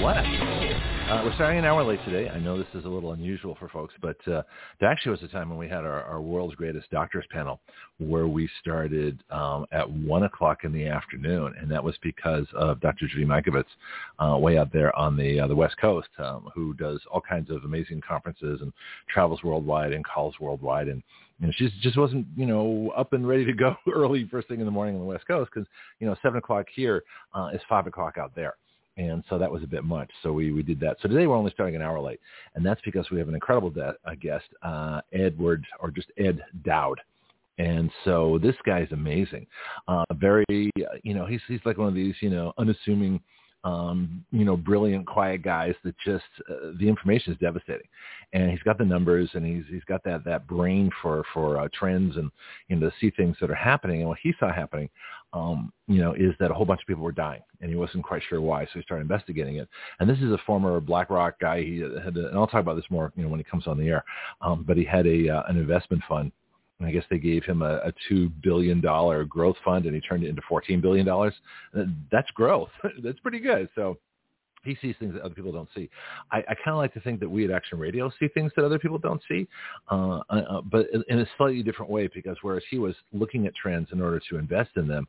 let's. Uh, we're starting an hour late today. I know this is a little unusual for folks, but uh, there actually was a time when we had our, our world's greatest doctors panel where we started um, at 1 o'clock in the afternoon, and that was because of Dr. Judy Mikovits uh, way out there on the uh, the West Coast, um, who does all kinds of amazing conferences and travels worldwide and calls worldwide, and know, she just wasn't, you know, up and ready to go early first thing in the morning on the West Coast because, you know, 7 o'clock here uh, is 5 o'clock out there and so that was a bit much. So we, we did that. So today we're only starting an hour late, and that's because we have an incredible de- guest, uh, Edward, or just Ed Dowd. And so this guy's amazing. Uh, very, you know, he's he's like one of these, you know, unassuming, um, you know, brilliant, quiet guys that just uh, the information is devastating, and he's got the numbers and he's he's got that that brain for for uh, trends and you know to see things that are happening. And what he saw happening um, you know, is that a whole bunch of people were dying, and he wasn't quite sure why, so he started investigating it. And this is a former BlackRock guy. He had, a, and I'll talk about this more, you know, when he comes on the air. Um, but he had a uh, an investment fund, and I guess they gave him a, a two billion dollar growth fund, and he turned it into fourteen billion dollars. That's growth. That's pretty good. So he sees things that other people don't see. I, I kind of like to think that we at Action Radio see things that other people don't see, uh, uh, uh but in a slightly different way. Because whereas he was looking at trends in order to invest in them,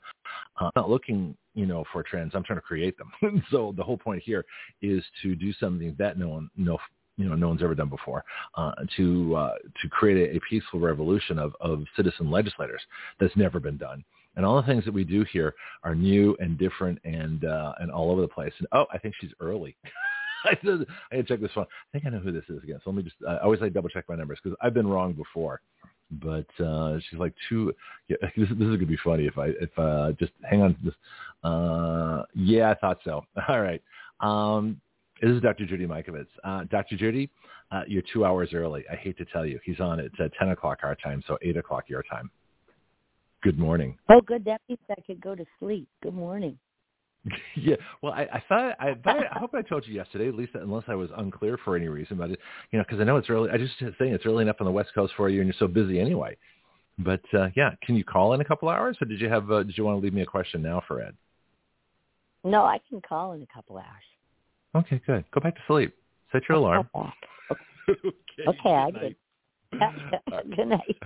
uh, I'm not looking, you know, for trends. I'm trying to create them. so the whole point here is to do something that no one, no you know no one's ever done before uh, to uh, to create a, a peaceful revolution of, of citizen legislators that's never been done and all the things that we do here are new and different and uh, and all over the place. And oh, I think she's early. I said I to check this phone. I think I know who this is again. So let me just. I always like double check my numbers because I've been wrong before. But uh, she's like two. Yeah, this, this is gonna be funny if I if uh, just hang on. Just uh, yeah, I thought so. All right. Um, this is Dr. Judy Mikovits. Uh, Dr. Judy, uh, you're two hours early. I hate to tell you. He's on at uh, 10 o'clock our time, so 8 o'clock your time. Good morning. Oh, good. That means I could go to sleep. Good morning. yeah. Well, I, I thought I, I, I hope I told you yesterday, at least unless I was unclear for any reason. But it, you know, because I know it's early. I just saying it's early enough on the West Coast for you, and you're so busy anyway. But uh, yeah, can you call in a couple hours, or did you have? Uh, did you want to leave me a question now for Ed? No, I can call in a couple hours. Okay, good. Go back to sleep. Set your alarm. okay, okay I did. Good night.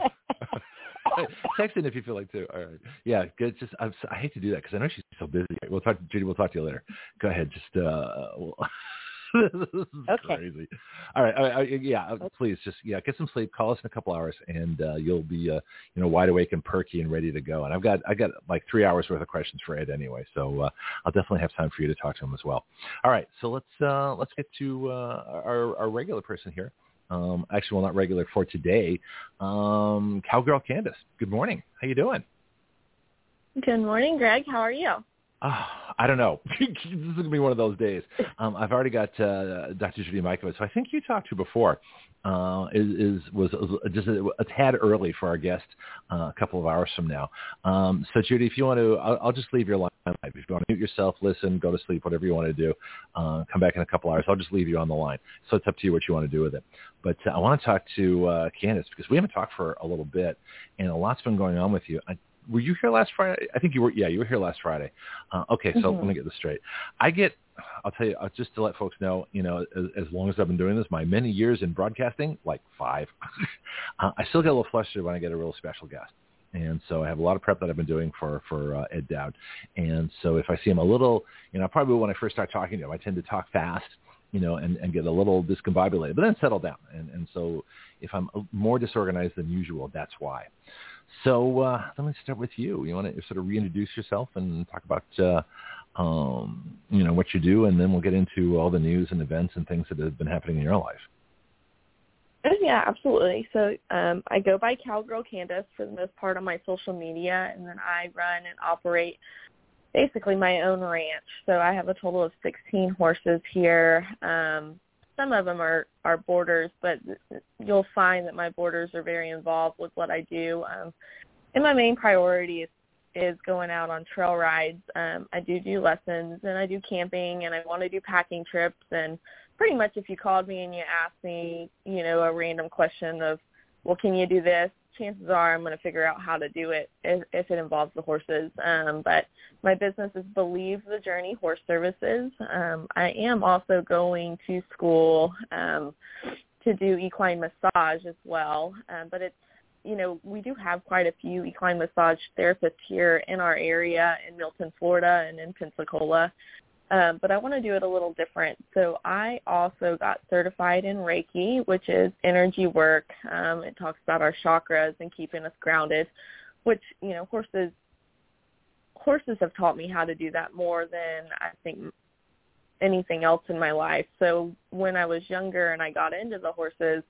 Text in if you feel like to. All right. Yeah. Good. Just I'm, I hate to do that because I know she's so busy. We'll talk. Judy. We'll talk to you later. Go ahead. Just. uh well, this is okay. crazy. All right, all right, yeah, uh, please just yeah, get some sleep. Call us in a couple hours, and uh, you'll be uh, you know wide awake and perky and ready to go. And I've got I got like three hours worth of questions for Ed anyway, so uh, I'll definitely have time for you to talk to him as well. All right, so let's uh, let's get to uh, our our regular person here. Um, actually, well, not regular for today. Um, Cowgirl Candice, good morning. How you doing? Good morning, Greg. How are you? Uh, I don't know. this is going to be one of those days. Um, I've already got uh, Dr. Judy Mikovits, so I think you talked to before. Uh, is, is was, just a, a, tad early for our guest uh, a couple of hours from now. Um, so Judy, if you want to, I'll, I'll, just leave your line live. If you want to mute yourself, listen, go to sleep, whatever you want to do. Uh, come back in a couple hours. I'll just leave you on the line. So it's up to you what you want to do with it. But uh, I want to talk to uh, Candice because we haven't talked for a little bit, and a lot's been going on with you. I, were you here last Friday? I think you were. Yeah, you were here last Friday. Uh, okay, so mm-hmm. let me get this straight. I get. I'll tell you, uh, just to let folks know, you know, as, as, long as I've been doing this, my many years in broadcasting, like five, uh, I still get a little flustered when I get a real special guest. And so I have a lot of prep that I've been doing for for uh, Ed Dowd. And so if I see him a little, you know, probably when I first start talking to him, I tend to talk fast, you know, and, and get a little discombobulated, but then settle down. And, and so if I'm more disorganized than usual, that's why. So uh, let me start with you. You want to sort of reintroduce yourself and talk about uh, um, you know what you do, and then we'll get into all the news and events and things that have been happening in your life. Oh, yeah, absolutely. So um, I go by Cowgirl Candice for the most part on my social media, and then I run and operate basically my own ranch. So I have a total of 16 horses here. Um, some of them are are boarders, but you'll find that my boarders are very involved with what I do. Um, and my main priority is is going out on trail rides. Um, I do do lessons and I do camping and I want to do packing trips and pretty much if you called me and you asked me, you know, a random question of, well, can you do this? Chances are I'm going to figure out how to do it if, if it involves the horses. Um, but my business is Believe the Journey Horse Services. Um, I am also going to school um, to do equine massage as well, um, but it's you know, we do have quite a few equine massage therapists here in our area in Milton, Florida and in Pensacola. Um, but I want to do it a little different. So I also got certified in Reiki, which is energy work. Um, it talks about our chakras and keeping us grounded, which, you know, horses horses have taught me how to do that more than I think anything else in my life. So when I was younger and I got into the horses,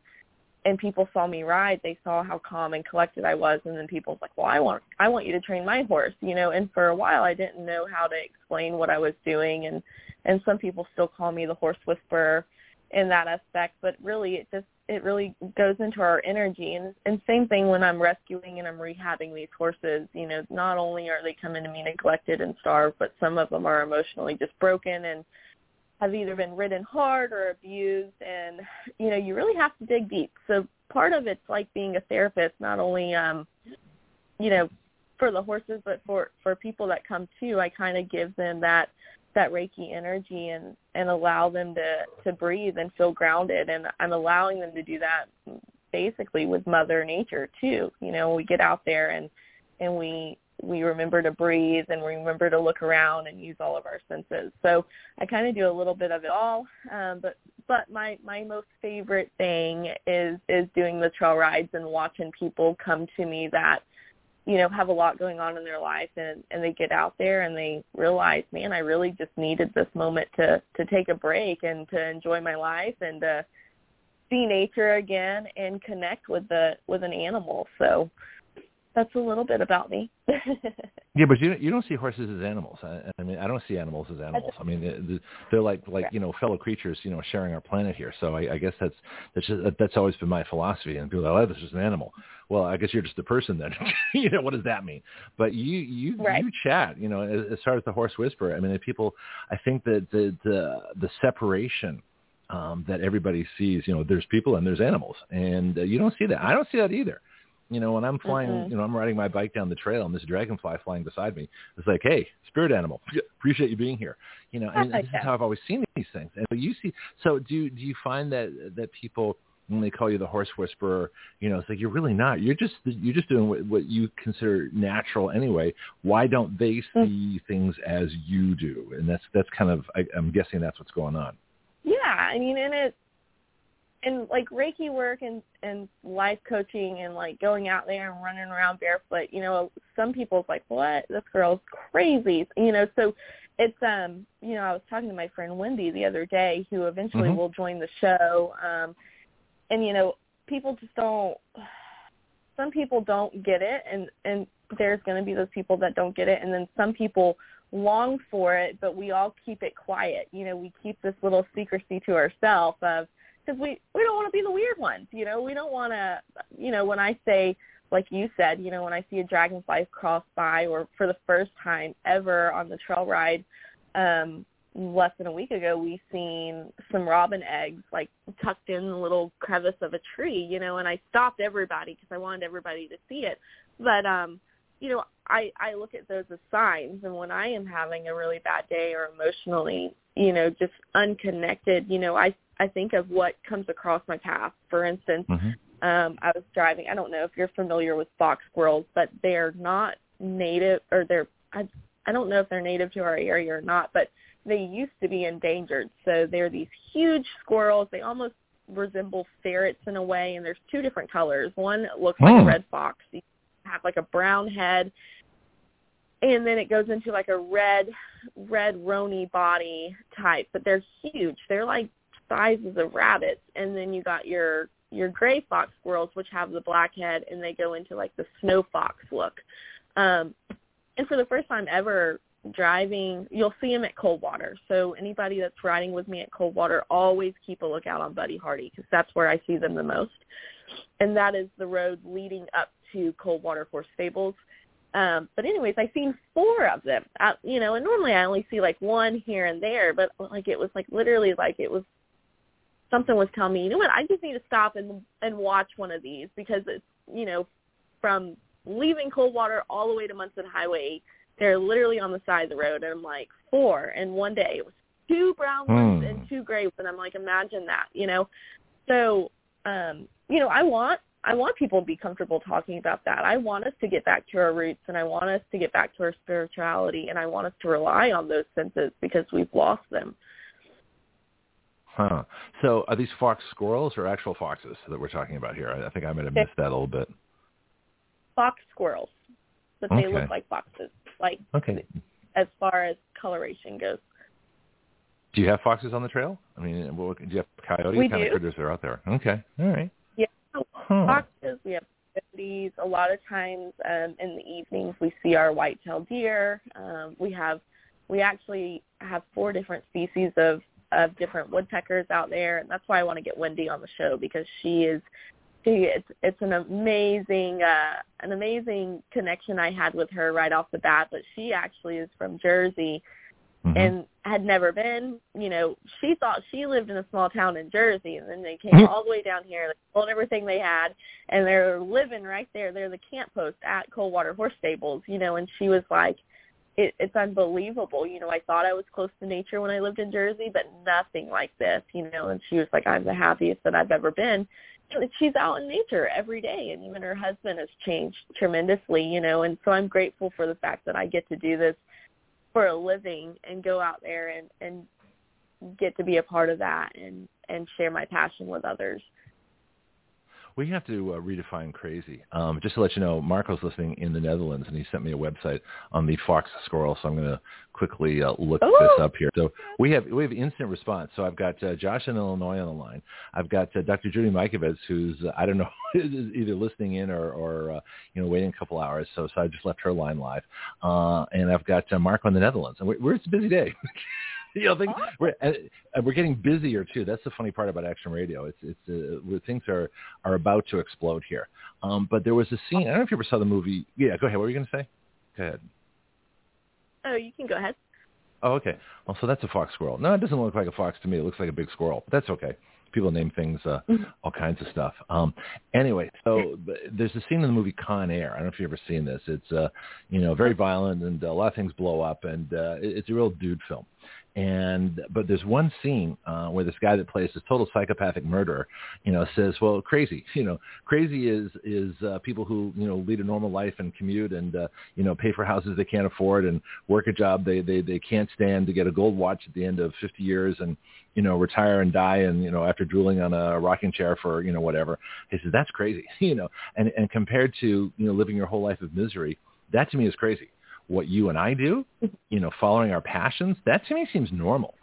and people saw me ride, they saw how calm and collected I was, and then people was like, "Well, I want I want you to train my horse," you know. And for a while, I didn't know how to explain what I was doing, and and some people still call me the horse whisperer in that aspect. But really, it just it really goes into our energy, and and same thing when I'm rescuing and I'm rehabbing these horses. You know, not only are they coming to me neglected and starved, but some of them are emotionally just broken and have either been ridden hard or abused and you know you really have to dig deep. So part of it's like being a therapist not only um you know for the horses but for for people that come too i kind of give them that that reiki energy and and allow them to to breathe and feel grounded. And i'm allowing them to do that basically with mother nature too. You know we get out there and and we we remember to breathe and we remember to look around and use all of our senses. So I kind of do a little bit of it all, um, but but my my most favorite thing is is doing the trail rides and watching people come to me that you know have a lot going on in their life and and they get out there and they realize man I really just needed this moment to to take a break and to enjoy my life and to see nature again and connect with the with an animal so that's a little bit about me. yeah, but you you don't see horses as animals. I, I mean, I don't see animals as animals. I mean, they're like like you know fellow creatures, you know, sharing our planet here. So I, I guess that's that's just, that's always been my philosophy. And people are like, oh, this is an animal. Well, I guess you're just a person then. you know, what does that mean? But you you right. you chat. You know, as, as far as the horse whisperer. I mean, people, I think that the the the separation. Um, that everybody sees, you know, there's people and there's animals, and uh, you don't see that. I don't see that either. You know, when I'm flying, mm-hmm. you know, I'm riding my bike down the trail and this dragonfly flying beside me. It's like, hey, spirit animal, appreciate you being here. You know, and this is how I've always seen these things. And so you see, so do do you find that that people when they call you the horse whisperer, you know, it's like you're really not. You're just you're just doing what, what you consider natural anyway. Why don't they mm. see mm-hmm. things as you do? And that's that's kind of I, I'm guessing that's what's going on. Yeah, I mean, and it and like Reiki work and and life coaching and like going out there and running around barefoot, you know, some people's like, what? This girl's crazy, you know. So it's um, you know, I was talking to my friend Wendy the other day, who eventually mm-hmm. will join the show, um, and you know, people just don't. Some people don't get it, and and there's going to be those people that don't get it, and then some people long for it, but we all keep it quiet. You know, we keep this little secrecy to ourselves of because we we don't want to be the weird ones. You know, we don't want to. You know, when I say like you said, you know, when I see a dragonfly cross by, or for the first time ever on the trail ride, um, less than a week ago, we seen some robin eggs like tucked in the little crevice of a tree, you know, and I stopped everybody because I wanted everybody to see it. But um, you know, I I look at those as signs, and when I am having a really bad day or emotionally, you know, just unconnected, you know, I I think of what comes across my path. For instance, mm-hmm. um, I was driving. I don't know if you're familiar with fox squirrels, but they're not native, or they're I I don't know if they're native to our area or not, but they used to be endangered. So they're these huge squirrels. They almost resemble ferrets in a way, and there's two different colors. One looks like a hmm. red fox. You have like a brown head, and then it goes into like a red red rony body type but they're huge they're like sizes of rabbits and then you got your your gray fox squirrels which have the black head and they go into like the snow fox look um and for the first time ever driving, you'll see them at Coldwater. So anybody that's riding with me at Coldwater, always keep a lookout on Buddy Hardy because that's where I see them the most. And that is the road leading up to Coldwater Horse Stables. Um, but anyways, I seen four of them. I, you know, and normally I only see like one here and there, but like it was like literally like it was something was telling me, you know what, I just need to stop and and watch one of these because it's you know from leaving Coldwater all the way to Munson Highway, they're literally on the side of the road, and I'm like four, and one day. It was two brown ones and two gray ones, and I'm like, imagine that, you know. So, um, you know, I want I want people to be comfortable talking about that. I want us to get back to our roots and I want us to get back to our spirituality and I want us to rely on those senses because we've lost them. Huh. So are these fox squirrels or actual foxes that we're talking about here? I think I might have missed that a little bit. Fox squirrels, but they look like foxes, like okay. as far as coloration goes. Do you have foxes on the trail? I mean, do you have coyotes? We what kind do. of critters are out there? Okay, all right. Huh. foxes. We have coyotes. A lot of times um, in the evenings, we see our white-tailed deer. Um, we have, we actually have four different species of of different woodpeckers out there, and that's why I want to get Wendy on the show because she is she it's it's an amazing uh an amazing connection I had with her right off the bat, but she actually is from Jersey Mhm. and had never been, you know, she thought she lived in a small town in Jersey and then they came all the way down here, they sold everything they had and they're living right there. They're the camp post at Coldwater Horse Stables, you know, and she was like it, it's unbelievable. You know, I thought I was close to nature when I lived in Jersey, but nothing like this, you know, and she was like, I'm the happiest that I've ever been. And she's out in nature every day and even her husband has changed tremendously, you know, and so I'm grateful for the fact that I get to do this for a living and go out there and, and get to be a part of that and, and share my passion with others. We have to uh, redefine crazy. Um, just to let you know, Marco's listening in the Netherlands, and he sent me a website on the fox squirrel. So I'm going to quickly uh, look this up here. So we have we have instant response. So I've got uh, Josh in Illinois on the line. I've got uh, Dr. Judy Mikovits, who's uh, I don't know is either listening in or, or uh, you know waiting a couple hours. So so I just left her line live, uh, and I've got uh, Marco in the Netherlands, and we're, we're it's a busy day. you know, things, we're uh, we're getting busier too. That's the funny part about Action Radio. It's it's uh, things are are about to explode here. Um, but there was a scene. I don't know if you ever saw the movie. Yeah, go ahead. What were you going to say? Go ahead. Oh, you can go ahead. Oh, okay. Well, so that's a fox squirrel. No, it doesn't look like a fox to me. It looks like a big squirrel. But that's okay. People name things uh, all kinds of stuff. Um, anyway, so but there's a scene in the movie Con Air. I don't know if you've ever seen this. It's uh, you know very violent and a lot of things blow up, and uh, it's a real dude film. And but there's one scene uh, where this guy that plays this total psychopathic murderer, you know, says, "Well, crazy, you know, crazy is is uh, people who you know lead a normal life and commute and uh, you know pay for houses they can't afford and work a job they they they can't stand to get a gold watch at the end of 50 years and you know retire and die and you know after drooling on a rocking chair for you know whatever." He says that's crazy, you know, and and compared to you know living your whole life of misery, that to me is crazy what you and I do, you know, following our passions, that to me seems normal.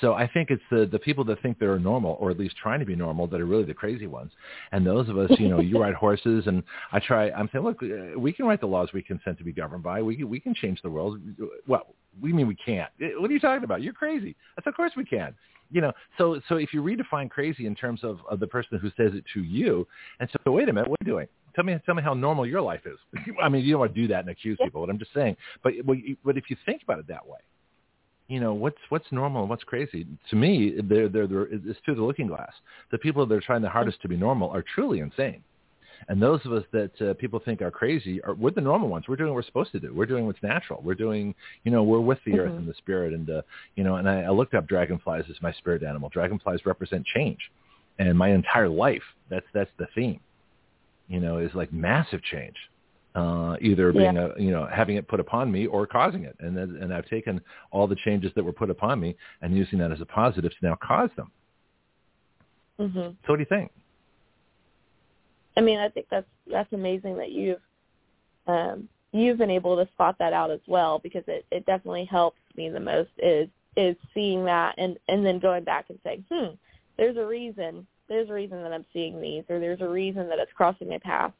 So I think it's the the people that think they're normal, or at least trying to be normal, that are really the crazy ones. And those of us, you know, you ride horses, and I try. I'm saying, look, uh, we can write the laws we consent to be governed by. We can, we can change the world. Well, we mean we can't. Uh, What are you talking about? You're crazy. That's of course we can. You know, so so if you redefine crazy in terms of, of the person who says it to you, and so wait a minute, what are you doing? Tell me, tell me how normal your life is. I mean, you don't want to do that and accuse people, but I'm just saying. But but if you think about it that way, you know what's what's normal and what's crazy. To me, they're they're, they're it's through the looking glass. The people that are trying the hardest to be normal are truly insane. And those of us that uh, people think are crazy are we're the normal ones. We're doing what we're supposed to do. We're doing what's natural. We're doing, you know, we're with the earth Mhm. and the spirit. And uh, you know, and I, I looked up dragonflies as my spirit animal. Dragonflies represent change, and my entire life that's that's the theme. You know, is like massive change, uh, either being a you know having it put upon me or causing it. And then, and I've taken all the changes that were put upon me and using that as a positive to now cause them. Mhm. So what do you think? I mean, I think that's that's amazing that you've um, you've been able to spot that out as well because it, it definitely helps me the most is is seeing that and and then going back and saying, hmm, there's a reason, there's a reason that I'm seeing these, or there's a reason that it's crossing my path,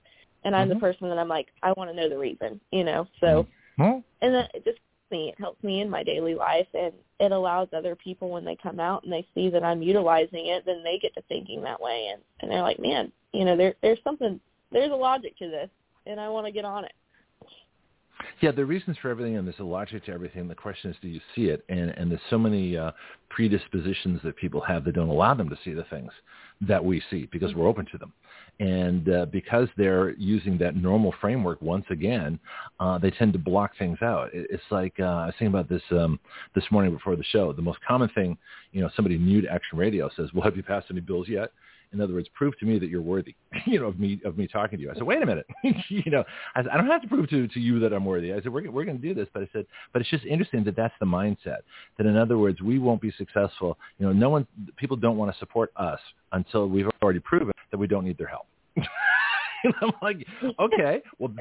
and I'm Mhm. the person that I'm like, I want to know the reason, you know. So Well, and then it just me. It helps me in my daily life, and it allows other people when they come out and they see that I'm utilizing it, then they get to thinking that way, and and they're like, man, you know, there there's something, there's a logic to this, and I want to get on it. Yeah, the reasons for everything, and there's a logic to everything. The question is, do you see it? And and there's so many uh, predispositions that people have that don't allow them to see the things that we see because we're open to them. And uh, because they're using that normal framework once again, uh, they tend to block things out. It's like uh, I was thinking about this um, this morning before the show. The most common thing, you know, somebody new to Action Radio says, "Well, have you passed any bills yet?" In other words, prove to me that you're worthy, you know, of me of me talking to you. I said, wait a minute, you know, I, said, I don't have to prove to to you that I'm worthy. I said, we're we're going to do this, but I said, but it's just interesting that that's the mindset. That in other words, we won't be successful. You know, no one, people don't want to support us until we've already proven that we don't need their help. and I'm like, okay, well,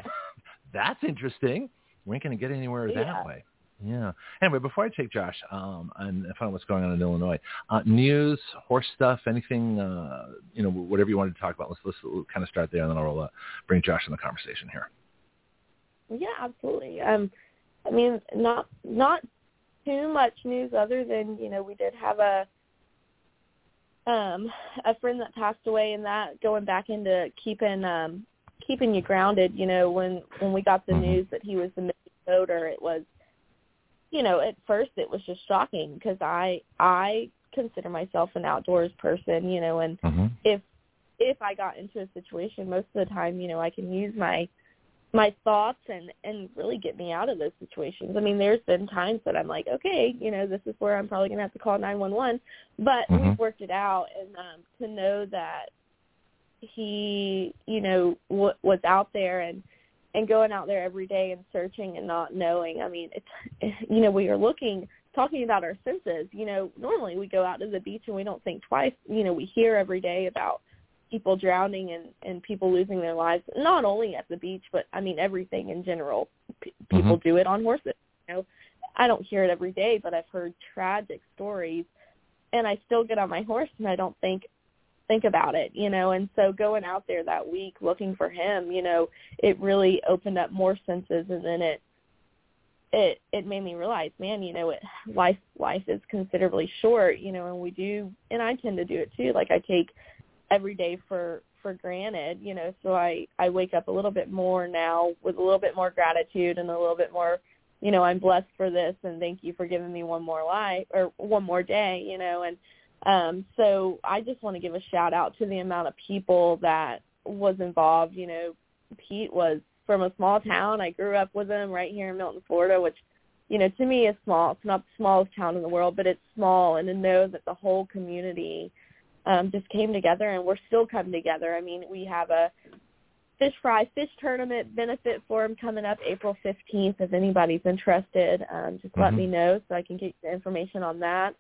that's interesting. We ain't going to get anywhere yeah. that way. Yeah. Anyway, before I take Josh um, and find out what's going on in Illinois, uh, news, horse stuff, anything, uh, you know, whatever you wanted to talk about. Let's let's kind of start there, and then I'll uh, bring Josh in the conversation here. Yeah, absolutely. Um, I mean, not not too much news other than you know we did have a um a friend that passed away, and that going back into keeping um keeping you grounded. You know, when when we got the mm-hmm. news that he was the voter, it was you know, at first it was just shocking because I I consider myself an outdoors person, you know, and mm-hmm. if if I got into a situation, most of the time, you know, I can use my my thoughts and and really get me out of those situations. I mean, there's been times that I'm like, okay, you know, this is where I'm probably gonna have to call 911, but mm-hmm. we've worked it out, and um, to know that he, you know, w- was out there and and going out there every day and searching and not knowing. I mean, it's you know, we are looking talking about our senses, you know, normally we go out to the beach and we don't think twice. You know, we hear every day about people drowning and and people losing their lives, not only at the beach, but I mean everything in general. P- people mm-hmm. do it on horses. You know, I don't hear it every day, but I've heard tragic stories, and I still get on my horse and I don't think, think about it, you know. And so going out there that week looking for him, you know, it really opened up more senses, and then it it it made me realize, man, you know, it, life life is considerably short, you know, and we do, and I tend to do it too. Like I take every day for for granted, you know, so I I wake up a little bit more now with a little bit more gratitude and a little bit more you know, I'm blessed for this and thank you for giving me one more life or one more day, you know, and um, so I just want to give a shout out to the amount of people that was involved. You know, Pete was from a small town. I grew up with him right here in Milton, Florida, which, you know, to me is small. It's not the smallest town in the world, but it's small. And to know that the whole community um, just came together and we're still coming together. I mean, we have a fish fry fish tournament benefit for him coming up April 15th. If anybody's interested, um, just mm-hmm. let me know so I can get the information on that.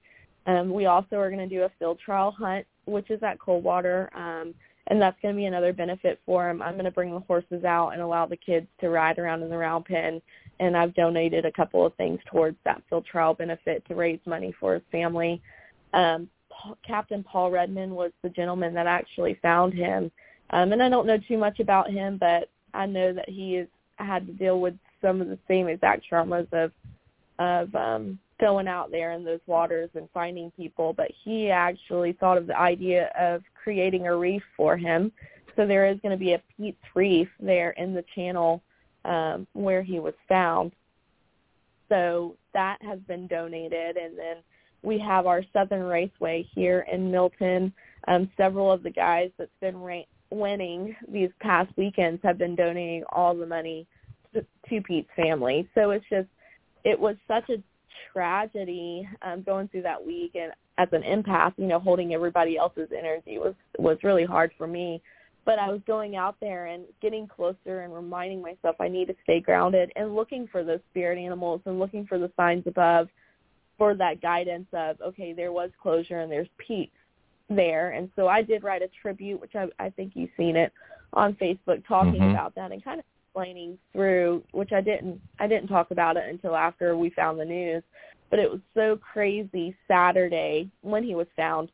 Um, we also are going to do a field trial hunt, which is at Coldwater, um, and that's going to be another benefit for him. I'm going to bring the horses out and allow the kids to ride around in the round pen, and I've donated a couple of things towards that field trial benefit to raise money for his family. Um, Paul, Captain Paul Redmond was the gentleman that actually found him, um, and I don't know too much about him, but I know that he has had to deal with some of the same exact traumas of of um going out there in those waters and finding people, but he actually thought of the idea of creating a reef for him. So there is going to be a Pete's Reef there in the channel um, where he was found. So that has been donated, and then we have our Southern Raceway here in Milton. Um, several of the guys that's been ra- winning these past weekends have been donating all the money to, to Pete's family. So it's just it was such a tragedy um, going through that week and as an empath, you know, holding everybody else's energy was was really hard for me. But I was going out there and getting closer and reminding myself I need to stay grounded and looking for those spirit animals and looking for the signs above for that guidance of okay, there was closure and there's peace there. And so I did write a tribute, which I, I think you've seen it on Facebook, talking mm-hmm. about that and kind of explaining through, which I didn't I didn't talk about it until after we found the news, but it was so crazy Saturday when he was found.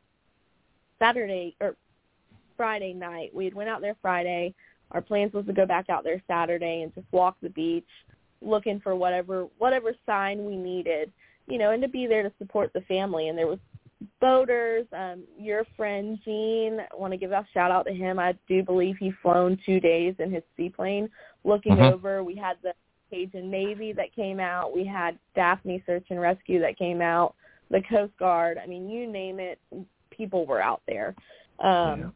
Saturday or Friday night. We had went out there Friday. Our plans was to go back out there Saturday and just walk the beach. looking for whatever whatever sign we needed, you know, and to be there to support the family. And there was boaters. Um, your friend Gene, I want to give a shout out to him. I do believe he flown two days in his seaplane looking Mhm. over. We had the Cajun Navy that came out. We had Daphne Search and Rescue that came out. The Coast Guard. I mean, you name it, people were out there. Um, Yeah.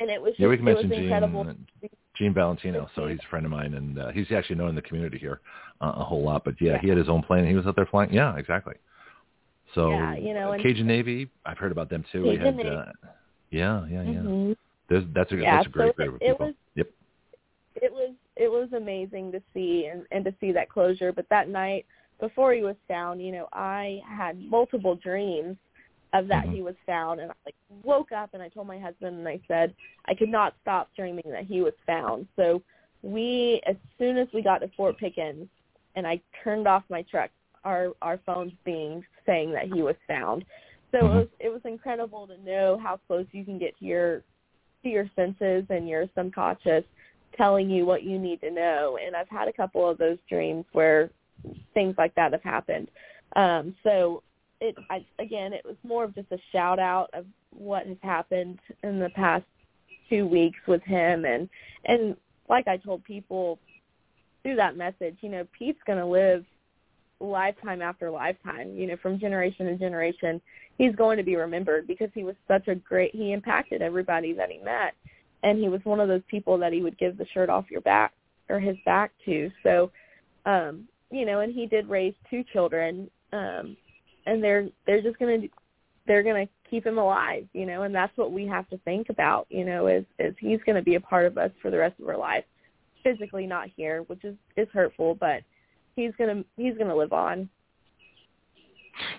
And it was just, Yeah, we can mention. Gene, Gene Valentino. So he's a friend of mine, and uh, he's actually known in the community here uh, a whole lot. But yeah, he had his own plane. He was out there flying. Yeah, exactly. So Yeah, you know, and- Cajun Navy, I've heard about them too. we Cajun had, Navy. uh, yeah, yeah, yeah. Mhm. There's, that's a Yeah, that's a great so group of people. was- yep. it was it was amazing to see and, and to see that closure. But that night before he was found, you know, I had multiple dreams of that Mhm. he was found and I like woke up and I told my husband and I said I could not stop dreaming that he was found. So we as soon as we got to Fort Pickens and I turned off my truck, our our phones being saying that he was found. So Mhm. it was it was incredible to know how close you can get to your to your senses and your subconscious telling you what you need to know. And I've had a couple of those dreams where things like that have happened. Um, so it, I, again, it was more of just a shout out of what has happened in the past two weeks with him. And, and like I told people through that message, you know, Pete's going to live lifetime after lifetime, you know, from generation to generation. He's going to be remembered because he was such a great, he impacted everybody that he met and he was one of those people that he would give the shirt off your back or his back to. So, um, you know, and he did raise two children, um, and they're they're just gonna they're gonna keep him alive, you know, and that's what we have to think about, you know, is is he's gonna be a part of us for the rest of our life, physically not here, which is is hurtful, but he's gonna he's gonna live on.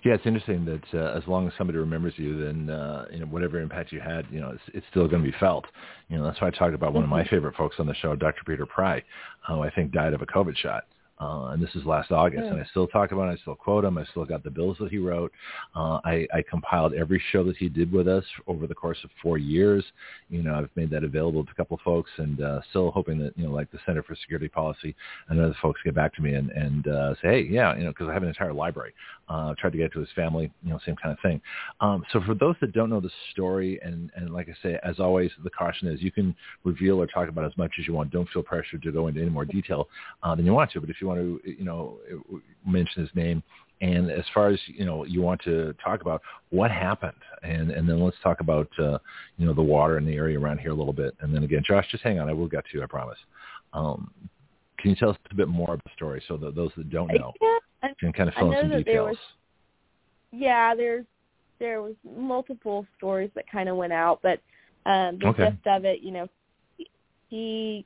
Yeah, it's interesting that uh, as long as somebody remembers you, then uh, you know whatever impact you had, you know, it's, it's still going to be felt. You know, that's why I talked about one of my favorite folks on the show, Dr. Peter Pry, who I think died of a COVID shot. Uh, and this is last August, and I still talk about it. I still quote him. I still got the bills that he wrote. Uh, I, I compiled every show that he did with us over the course of four years. You know, I've made that available to a couple of folks, and uh, still hoping that you know, like the Center for Security Policy and other folks get back to me and and uh, say, hey, yeah, you know, because I have an entire library. Uh, tried to get it to his family, you know, same kind of thing. Um, so for those that don't know the story, and and like I say, as always, the caution is you can reveal or talk about as much as you want. Don't feel pressured to go into any more detail uh, than you want to. But if you want to, you know, mention his name. And as far as you know, you want to talk about what happened, and and then let's talk about uh, you know the water in the area around here a little bit, and then again, Josh, just hang on, I will get to you, I promise. Um, can you tell us a bit more about the story so that those that don't know Yeah, can kind of fill in some details? was- yeah, there's there was multiple stories that kind of went out, but um the Okay. gist of it, you know, he, he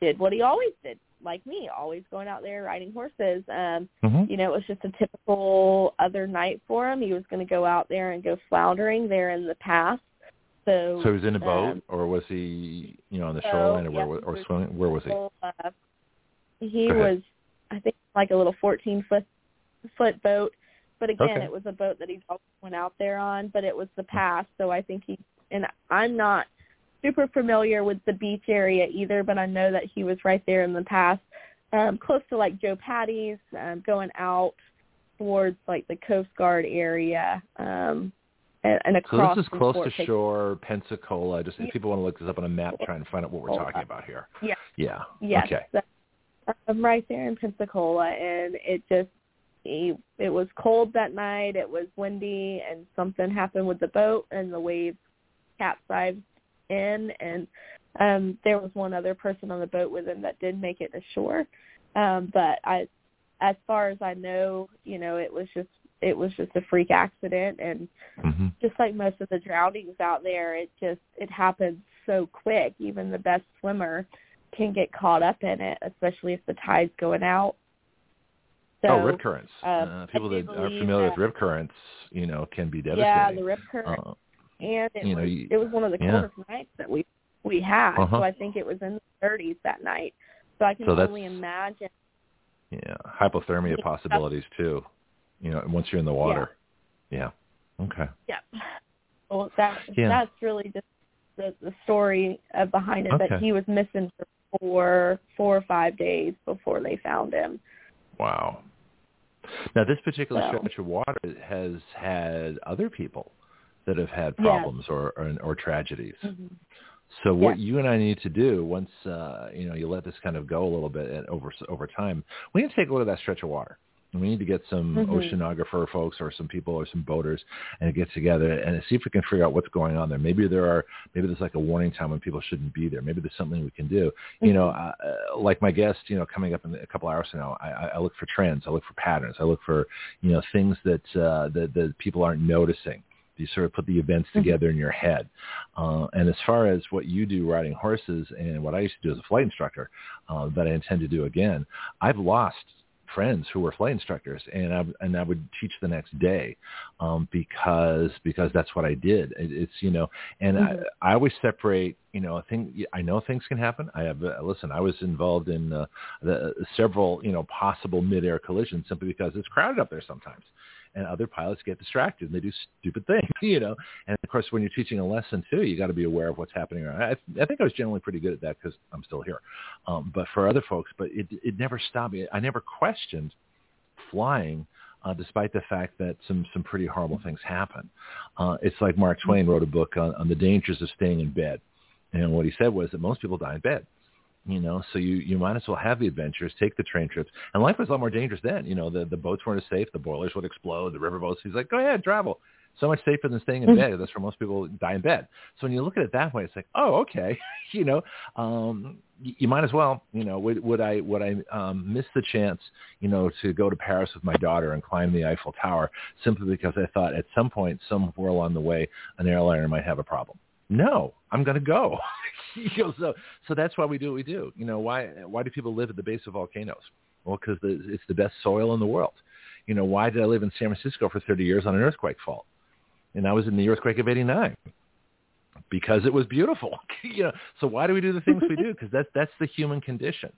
did what he always did, like me, always going out there riding horses. Um, Mhm. you know, it was just a typical other night for him. He was going to go out there and go floundering there in the pass. So, So he was in a boat, um, or was he, you know, on the so, shoreline, or yeah, where, or swimming? Where was he? uh, he was, I think, like a little 14 foot foot boat. But again, Okay. it was a boat that he always went out there on. But it was the pass, so I think he and I'm not super familiar with the beach area either, but I know that he was right there in the pass, um, close to like Joe Patti's, um, going out towards like the Coast Guard area, um, and, and So this is close Fort to shore, Pensacola. Just if people want to look this up on a map, try and find out what we're talking about here. Yeah. Yeah. Yes. Okay. So, I'm right there in Pensacola, and it just it, it was cold that night. It was windy, and something happened with the boat, and the waves capsized in, and um, there was one other person on the boat with him that did make it ashore. Um, but I, as far as I know, you know, it was just it was just a freak accident, and hmm just like most of the drownings out there, it just it happens so quick. Even the best swimmer can get caught up in it, especially if the tide's going out. So, oh, rip currents. um, uh, people that are familiar that- with rip currents, you know, can be devastating. yeah, the rip current, Uh, and it you know, was you- it was one of the yeah. coldest nights that we we had. Uh-huh. So I think it was in the 30s that night. So I can So only imagine. yeah, hypothermia Yeah. possibilities too. You know, once you're in the water. Yeah. Okay. Yeah. Well, that Yeah. that's really just the the story uh, behind it. That he was missing for four four or five days before they found him. Wow. Now, this particular So- stretch of water has had other people that have had problems or, or or tragedies. So what you and I need to do once uh, you know you let this kind of go a little bit and over over time, we need to take a look at that stretch of water. And we need to get some Mhm. oceanographer folks or some people or some boaters and get together and see if we can figure out what's going on there. Maybe there are maybe there's like a warning time when people shouldn't be there. Maybe there's something we can do. You know, uh, uh, like my guest, you know, coming up in a couple hours from now, I, I I look for trends. I look for patterns. I look for you know things that uh, that that people aren't noticing you sort of put the events together in your head. Uh, and as far as what you do riding horses and what I used to do as a flight instructor uh, that I intend to do again, I've lost friends who were flight instructors and I and I would teach the next day um because because that's what I did it, it's you know and Mhm. I, I always separate you know I think I know things can happen I have uh, listen I was involved in uh, the several you know possible midair collisions simply because it's crowded up there sometimes and other pilots get distracted and they do stupid things, you know. And of course, when you're teaching a lesson too, you got to be aware of what's happening around. I, I think I was generally pretty good at that because I'm still here. Um, but for other folks, but it it never stopped me. I never questioned flying. Uh, despite the fact that some some pretty horrible things happen, uh, it's like Mark Twain wrote a book on, on the dangers of staying in bed, and what he said was that most people die in bed you know so you you might as well have the adventures take the train trips. And life was a lot more dangerous then you know the the boats weren't as safe the boilers would explode the river boats he's like go ahead travel. So much safer than staying in Mhm. bed. That's where most people die in bed. So when you look at it that way it's like oh okay. You know um y- you might as well you know would would i would i um miss the chance you know to go to paris with my daughter and climb the eiffel tower simply because i thought at some point somewhere along the way an airliner might have a problem no i'm going to go you know, so so that's why we do what we do. You know, why why do people live at the base of volcanoes? Well, because it's the best soil in the world. You know, why did I live in San Francisco for 30 years on an earthquake fault? And I was in the earthquake of '89 because it was beautiful. you know, so why do we do the things we do? Because that's that's the human condition.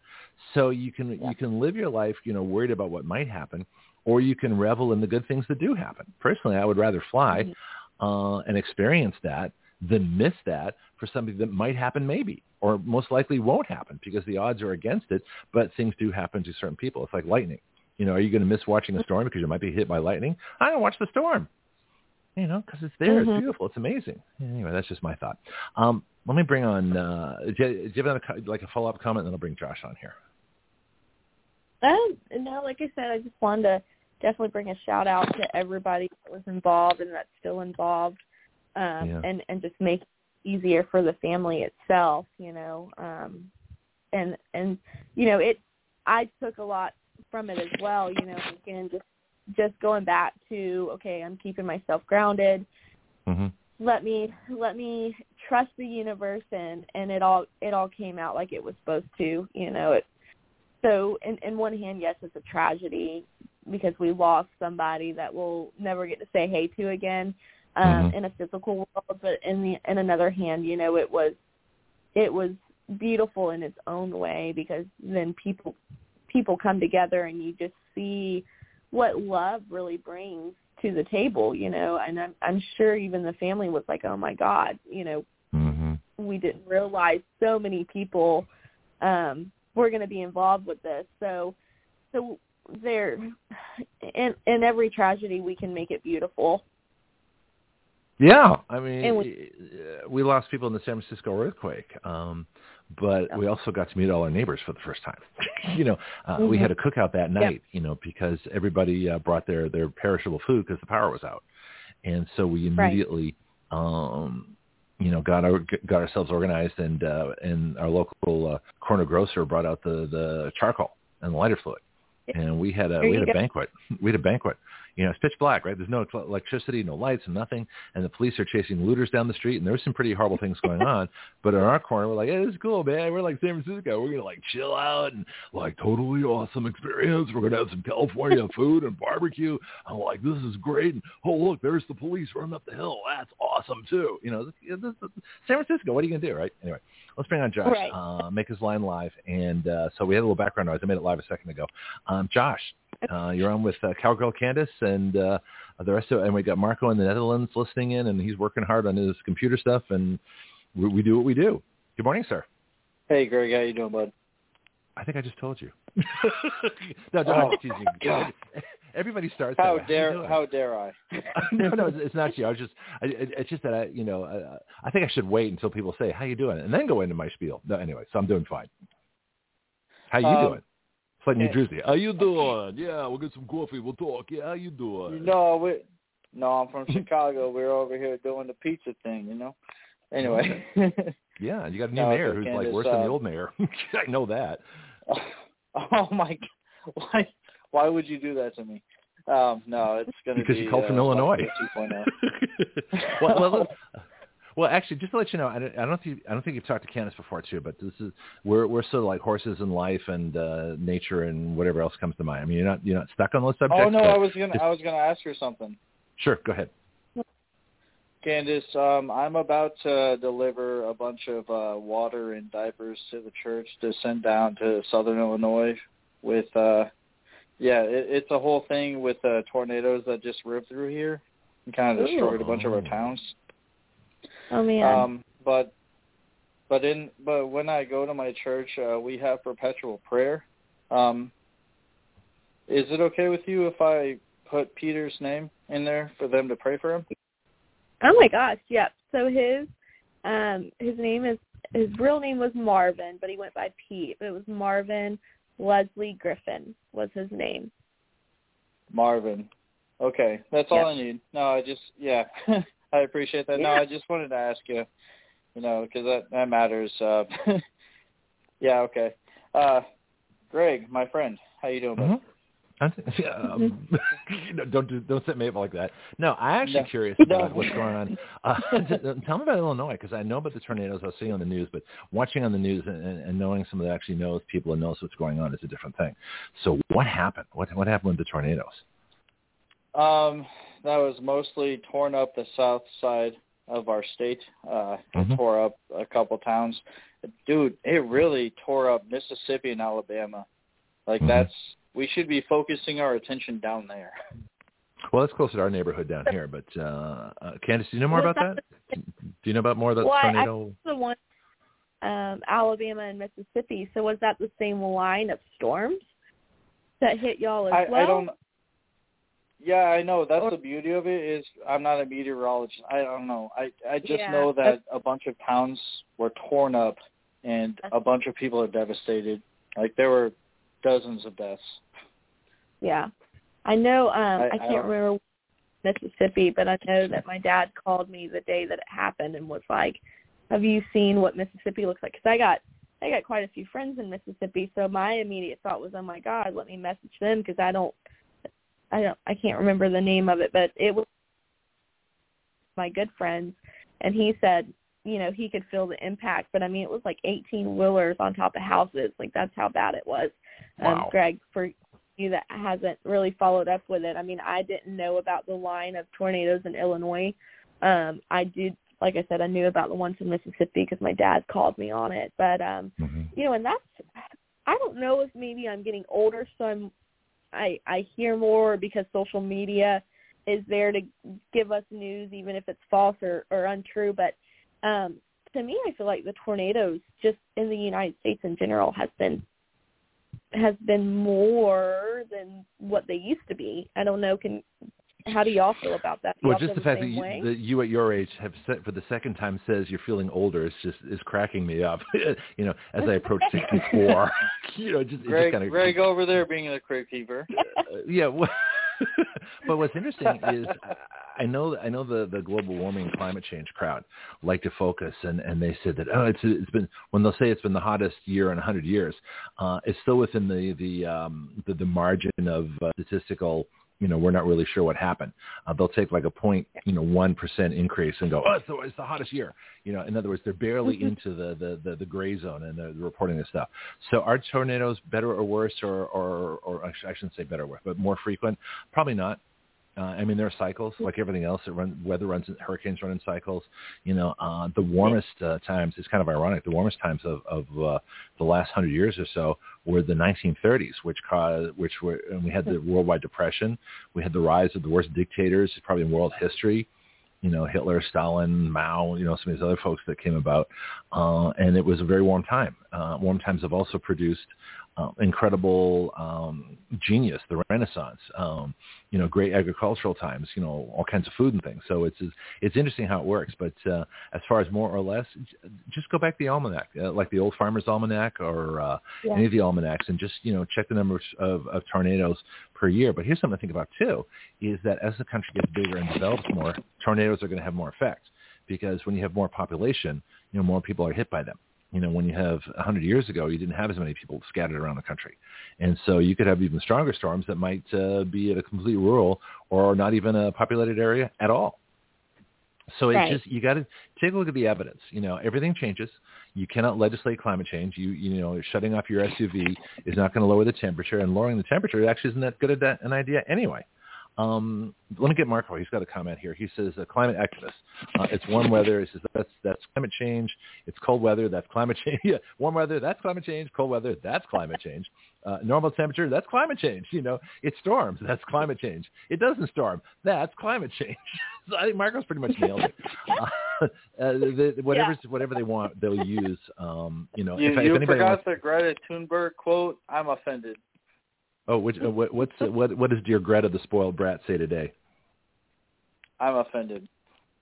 So you can you can live your life, you know, worried about what might happen, or you can revel in the good things that do happen. Personally, I would rather fly uh, and experience that than miss that for something that might happen maybe or most likely won't happen because the odds are against it but things do happen to certain people. It's like lightning. You know are you going to miss watching a storm because you might be hit by lightning? I don't watch the storm. You know because it's there. Mhm. it's beautiful. It's amazing. Anyway that's just my thought. Um let me bring on uh do you, do you have another, like a follow-up comment? And then i'll bring josh on here. Um, no, like I said, I just wanted to definitely bring a shout out to everybody that was involved and that's still involved, um, Yeah. and and just make it easier for the family itself, you know. Um, and and you know, it. I took a lot from it as well, you know. Again, just just going back to okay, I'm keeping myself grounded. mm-hmm. Let me let me trust the universe, and and it all it all came out like it was supposed to, you know. It so in, in one hand, yes, it's a tragedy because we lost somebody that we'll never get to say hey to again um, Mhm. in a physical world. But in the in another hand, you know, it was it was beautiful in its own way because then people people come together and you just see what love really brings to the table, you know. And I'm I'm sure even the family was like, oh my god, you know, Mm-hmm. we didn't realize so many people um were going to be involved with this so so there in in every tragedy we can make it beautiful Yeah, I mean, we, we lost people in the San Francisco earthquake, um, but we also got to meet all our neighbors for the first time. you know, uh, we Mhm. had a cookout that Yep. night, you know, because everybody uh, brought their their perishable food because the power was out, and so we Right. immediately, um, you know, got our got ourselves organized, and uh, and our local uh, corner grocer brought out the the charcoal and the lighter fluid, and we had a There we had a go. banquet. We had a banquet. You know, it's pitch black, right? There's no electricity, no lights, and nothing. And the police are chasing looters down the street, and there's some pretty horrible things going on. But in our corner, we're like, hey, this is cool, man. We're like San Francisco. We're gonna like chill out and like totally awesome experience. We're gonna have some California food and barbecue. I'm like, this is great. And oh, look, there's the police running up the hill. That's awesome too. You know, this, this, this, San Francisco. What are you gonna do, right? Anyway, let's bring on Josh. Right. Uh, make his line live, and uh, so we had a little background noise. I made it live a second ago. Um, Josh, uh, you're on with uh, Cowgirl Candice and uh, the rest of, and we got Marco in the Netherlands listening in, and he's working hard on his computer stuff, and we, we do what we do. Good morning, sir. Hey, Greg, how you doing, bud? I think I just told you. no, don't oh, excuse me. God. Everybody starts. How that way. dare how, how dare I? no, no, it's, it's not you. I was just. I, it, it's just that I, you know, I, I think I should wait until people say, "How you doing?" and then go into my spiel. No, anyway, so I'm doing fine. How you um, doing? Like New Jersey. How you doing? Yeah, we'll get some coffee. We'll talk. Yeah, how you doing? No, we. No, I'm from Chicago. We're over here doing the pizza thing. You know. Anyway. yeah, you got a new no, mayor who's Candace, like worse uh, than the old mayor. I know that. Oh my! Why? Why would you do that to me? Um, no, it's going to be because you called uh, from Illinois. well, well, well, actually, just to let you know, I don't, I don't think I don't think you've talked to Candice before too, but this is we're we're sort of like horses in life and uh, nature and whatever else comes to mind. I mean, you're not you're not stuck on those subjects. Oh no, I was gonna I was gonna ask her something. Sure, go ahead. Candice, um, I'm about to deliver a bunch of uh, water and diapers to the church to send down to Southern Illinois with uh, yeah, it, it's a whole thing with uh, tornadoes that just ripped through here and kind of destroyed a bunch of our towns. Oh man. Um, but but in but when I go to my church, uh, we have perpetual prayer. Um, is it okay with you if I put Peter's name in there for them to pray for him? Oh my gosh, yep. So his um his name is his real name was Marvin, but he went by Pete. But it was Marvin Leslie Griffin was his name. Marvin. Okay, that's all I need. No, I just yeah, I appreciate that. Yeah. No, I just wanted to ask you, you know, because that that matters. Uh, yeah, okay. Uh, Greg, my friend, how you doing? Mm-hmm. um, don't do, don't set me up like that. No, I'm actually no. curious about no. what's going on. Uh, tell me about Illinois because I know about the tornadoes. I was seeing on the news, but watching on the news and, and knowing someone that actually knows people and knows what's going on is a different thing. So, what happened? What what happened with the tornadoes? Um, that was mostly torn up the south side of our state. Uh, mm-hmm. Tore up a couple towns. Dude, it really tore up Mississippi and Alabama. Like mm-hmm. that's we should be focusing our attention down there. Well, that's closer to our neighborhood down here. But uh, uh Candice, do you know more about that? Do you know about more of that well, tornado? I, I the one um, Alabama and Mississippi. So was that the same line of storms that hit y'all as I, well? I don't. Yeah, I know. That's or, the beauty of it. Is I'm not a meteorologist. I don't know. I I just yeah, know that a bunch of towns were torn up, and a bunch of people are devastated. Like there were dozens of deaths. Yeah, I know. Um, I, I can't I remember Mississippi, but I know that my dad called me the day that it happened and was like, "Have you seen what Mississippi looks like?" Because I got I got quite a few friends in Mississippi, so my immediate thought was, "Oh my God, let me message them," because I don't, I don't, I can't remember the name of it, but it was my good friends, and he said, you know, he could feel the impact, but I mean, it was like 18 wheelers on top of houses, like that's how bad it was. Wow. Um, Greg, for you that hasn't really followed up with it, I mean, I didn't know about the line of tornadoes in Illinois. Um, I did, like I said, I knew about the ones in Mississippi because my dad called me on it. But um, mm-hmm. you know, and that's I don't know if maybe I'm getting older, so I'm I I hear more because social media is there to give us news, even if it's false or, or untrue. But um, to me, I feel like the tornadoes just in the United States in general has been has been more than what they used to be. I don't know. Can how do y'all feel about that? well, just the, the fact that you, that you, at your age have said for the second time says you're feeling older is just is cracking me up. you know, as I approach 64, you know, just, Greg, just kind of Greg over there being a crib keeper. Uh, yeah. Well, but what's interesting is I know I know the the global warming climate change crowd like to focus and and they said that oh it's it's been when they'll say it's been the hottest year in a hundred years, uh, it's still within the the um, the, the margin of uh, statistical you know, we're not really sure what happened. Uh, they'll take like a point, you know, one percent increase and go, oh, it's the, it's the hottest year. You know, in other words, they're barely mm-hmm. into the, the, the, the gray zone and they're reporting this stuff. So are tornadoes better or worse, or, or, or I shouldn't say better or worse, but more frequent? Probably not. Uh, I mean, there are cycles like everything else. It run, weather runs, hurricanes run in cycles. You know, uh, the warmest uh, times. It's kind of ironic. The warmest times of, of uh, the last hundred years or so were the 1930s, which caused, which were, and we had the worldwide depression. We had the rise of the worst dictators probably in world history you know, Hitler, Stalin, Mao, you know, some of these other folks that came about. Uh, and it was a very warm time. uh, warm times have also produced uh, incredible um, genius, the Renaissance, um, you know, great agricultural times, you know, all kinds of food and things. So it's it's interesting how it works. But uh, as far as more or less, just go back to the almanac, uh, like the Old Farmer's Almanac or uh, yeah. any of the almanacs, and just you know check the number of, of tornadoes per year. But here's something to think about too: is that as the country gets bigger and develops more, tornadoes are going to have more effect because when you have more population, you know, more people are hit by them you know, when you have 100 years ago, you didn't have as many people scattered around the country. And so you could have even stronger storms that might uh, be at a complete rural or not even a populated area at all. So it's right. just you got to take a look at the evidence. You know, everything changes. You cannot legislate climate change. You you know, shutting off your SUV is not going to lower the temperature, and lowering the temperature actually isn't that good an idea anyway. Um, let me get Marco. He's got a comment here. He says, a climate activist. Uh, it's warm weather. He says, that's, that's climate change. It's cold weather. That's climate change. yeah, warm weather. That's climate change. Cold weather. That's climate change. Uh, normal temperature. That's climate change. You know, it storms. That's climate change. It doesn't storm. That's climate change. so I think Marco's pretty much nailed it. Uh, uh, the, whatever, yeah. whatever they want, they'll use. Um, you know, you, if, you if anybody forgot wants, the Greta Thunberg quote. I'm offended. Oh, which, uh, what, what's uh, what? What does dear Greta, the spoiled brat, say today? I'm offended.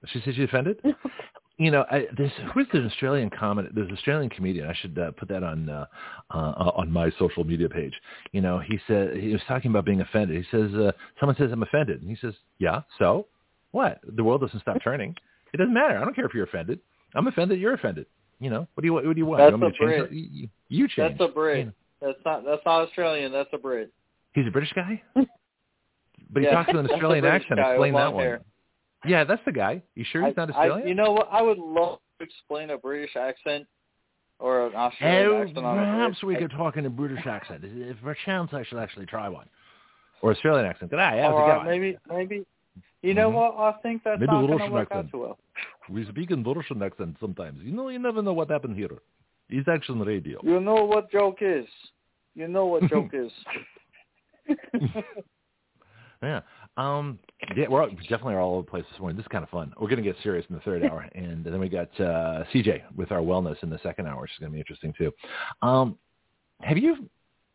She says she's offended. you know, I, this who's the Australian comment? There's an Australian comedian. I should uh, put that on uh, uh, on my social media page. You know, he said he was talking about being offended. He says uh, someone says I'm offended, and he says, "Yeah, so what? The world doesn't stop turning. It doesn't matter. I don't care if you're offended. I'm offended. You're offended. You know, what do you what do you want? That's you want a Brit. You, you change. That's a Brit. You know? That's not that's not Australian. That's a Brit. He's a British guy. But he yeah, talks with an Australian accent. Explain that one. Hair. Yeah, that's the guy. You sure he's not Australian? I, you know what? I would love to explain a British accent or an Australian oh, accent perhaps we could talk in a British accent. If per chance I should actually try one. Or Australian accent. Good eye. Or uh, maybe, maybe. You know mm-hmm. what? I think that's maybe not going to work accent. out too well. We speak in Russian accent sometimes. You know, you never know what happened here. It's action radio. You know what joke is. You know what joke is. yeah. Um, yeah, we're definitely all over the place this morning. This is kind of fun. We're going to get serious in the third hour, and then we got uh, CJ with our wellness in the second hour, which is going to be interesting too. Um, have you,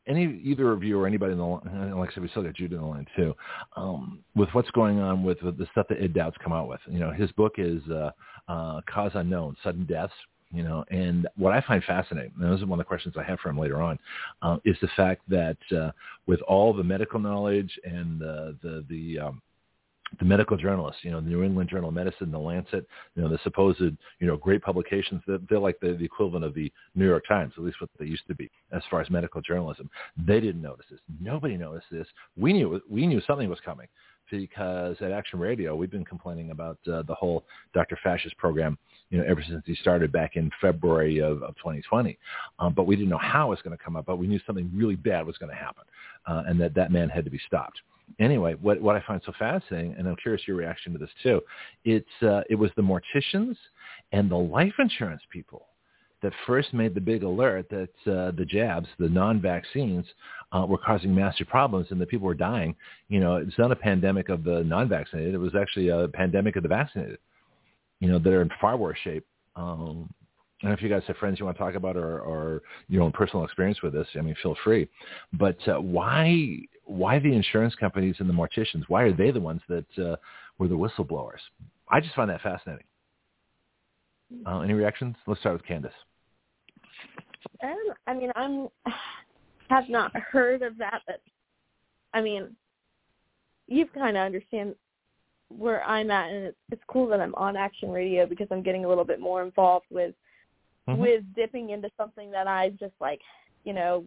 any either of you or anybody in the line, like I said, we still got Jude in the line too, um, with what's going on with, with the stuff that Ed Dowd's come out with. You know, his book is uh, uh, Cause Unknown: Sudden Deaths you know, and what I find fascinating, and this is one of the questions I have for him later on, uh, is the fact that uh, with all the medical knowledge and the the the um, the medical journalists, you know, the New England Journal of Medicine, the Lancet, you know, the supposed, you know, great publications, they're, they're like the, the equivalent of the New York Times, at least what they used to be, as far as medical journalism. They didn't notice this. Nobody noticed this. We knew we knew something was coming because at Action Radio, we've been complaining about uh, the whole Dr. Fascist program, you know, ever since he started back in February of, of 2020. Um, but we didn't know how it was going to come up, but we knew something really bad was going to happen, uh, and that that man had to be stopped. Anyway, what what I find so fascinating, and I'm curious your reaction to this too, it's uh, it was the morticians and the life insurance people that first made the big alert that uh, the jabs, the non-vaccines, uh, were causing massive problems and that people were dying. You know, it's not a pandemic of the non-vaccinated. It was actually a pandemic of the vaccinated. You know, they're in far worse shape. Um, I don't know if you guys have friends you want to talk about or, or your own personal experience with this. I mean, feel free. But uh, why why the insurance companies and the morticians? Why are they the ones that uh, were the whistleblowers? I just find that fascinating. Uh, any reactions? Let's start with Candice. Um, I mean, I'm have not heard of that, but I mean, you've kind of understand where I'm at, and it's, it's cool that I'm on Action Radio because I'm getting a little bit more involved with mm-hmm. with dipping into something that I just like, you know,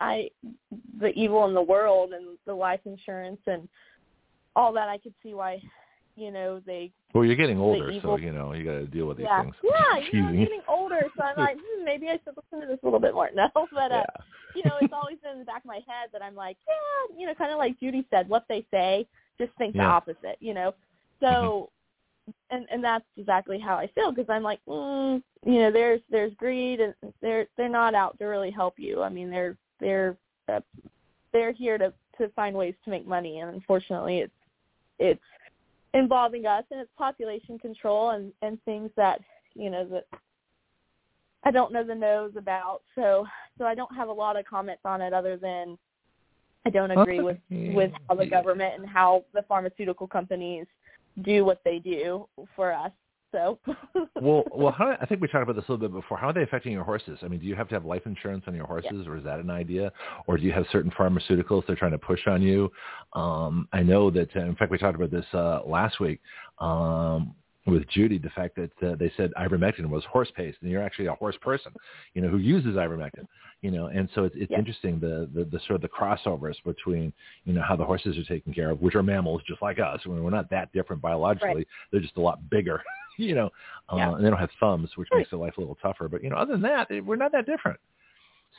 I the evil in the world and the life insurance and all that. I could see why, you know, they well, you're getting older, so you know you got to deal with these yeah. things. Yeah, you know, I'm getting older, so I'm like, hmm, maybe I should listen to this a little bit more. No, but uh, yeah. you know, it's always been in the back of my head that I'm like, yeah, you know, kind of like Judy said, what they say, just think yeah. the opposite, you know. So, mm-hmm. and and that's exactly how I feel because I'm like, mm, you know, there's there's greed and they're they're not out to really help you. I mean, they're they're uh, they're here to to find ways to make money, and unfortunately, it's it's involving us and it's population control and and things that you know that I don't know the nose about. So so I don't have a lot of comments on it other than I don't agree with with how the government and how the pharmaceutical companies do what they do for us. So well, well, how, I think we talked about this a little bit before. How are they affecting your horses? I mean, do you have to have life insurance on your horses, yeah. or is that an idea? Or do you have certain pharmaceuticals they're trying to push on you? Um, I know that. Uh, in fact, we talked about this uh, last week. Um, with Judy the fact that uh, they said ivermectin was horse paste, and you're actually a horse person, you know, who uses ivermectin, you know, and so it's, it's yeah. interesting the, the the sort of the crossovers between you know how the horses are taken care of, which are mammals just like us. I mean, we're not that different biologically; right. they're just a lot bigger, you know, uh, yeah. and they don't have thumbs, which right. makes their life a little tougher. But you know, other than that, we're not that different.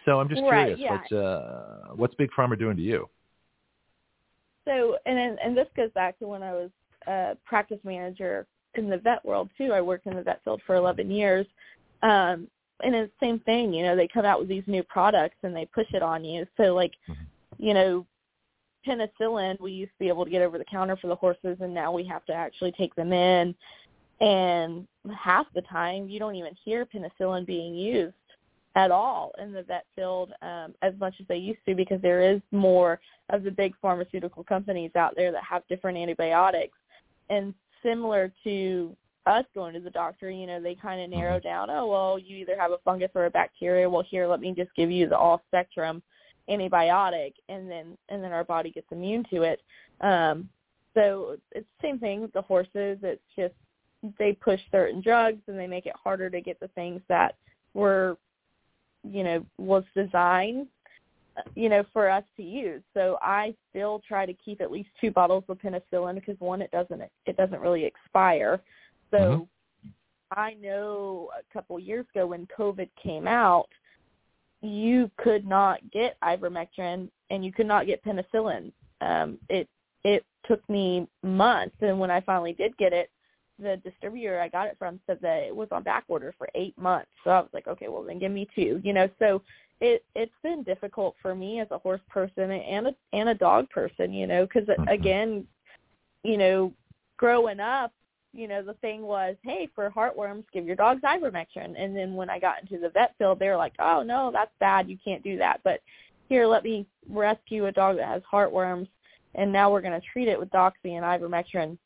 So I'm just right, curious, yeah. what's uh, what's Big Pharma doing to you? So, and and this goes back to when I was a practice manager in the vet world too. I worked in the vet field for 11 years. Um, and it's the same thing, you know, they come out with these new products and they push it on you. So like, mm-hmm. you know, penicillin we used to be able to get over the counter for the horses and now we have to actually take them in and half the time you don't even hear penicillin being used at all in the vet field um, as much as they used to because there is more of the big pharmaceutical companies out there that have different antibiotics. And similar to us going to the doctor, you know, they kind of narrow mm-hmm. down, oh, well, you either have a fungus or a bacteria. Well, here, let me just give you the all spectrum antibiotic and then and then our body gets immune to it. Um so it's the same thing with the horses. It's just they push certain drugs and they make it harder to get the things that were you know was designed you know, for us to use. So I still try to keep at least two bottles of penicillin because one, it doesn't it doesn't really expire. So mm-hmm. I know a couple years ago when COVID came out, you could not get ivermectin and you could not get penicillin. Um, it it took me months, and when I finally did get it, the distributor I got it from said that it was on back order for eight months. So I was like, okay, well then give me two, you know. So it it's been difficult for me as a horse person and a and a dog person, you know, because mm-hmm. again, you know, growing up, you know, the thing was, hey, for heartworms, give your dogs ivermectin. And then when I got into the vet field, they were like, oh no, that's bad, you can't do that. But here, let me rescue a dog that has heartworms, and now we're going to treat it with doxy and ivermectin.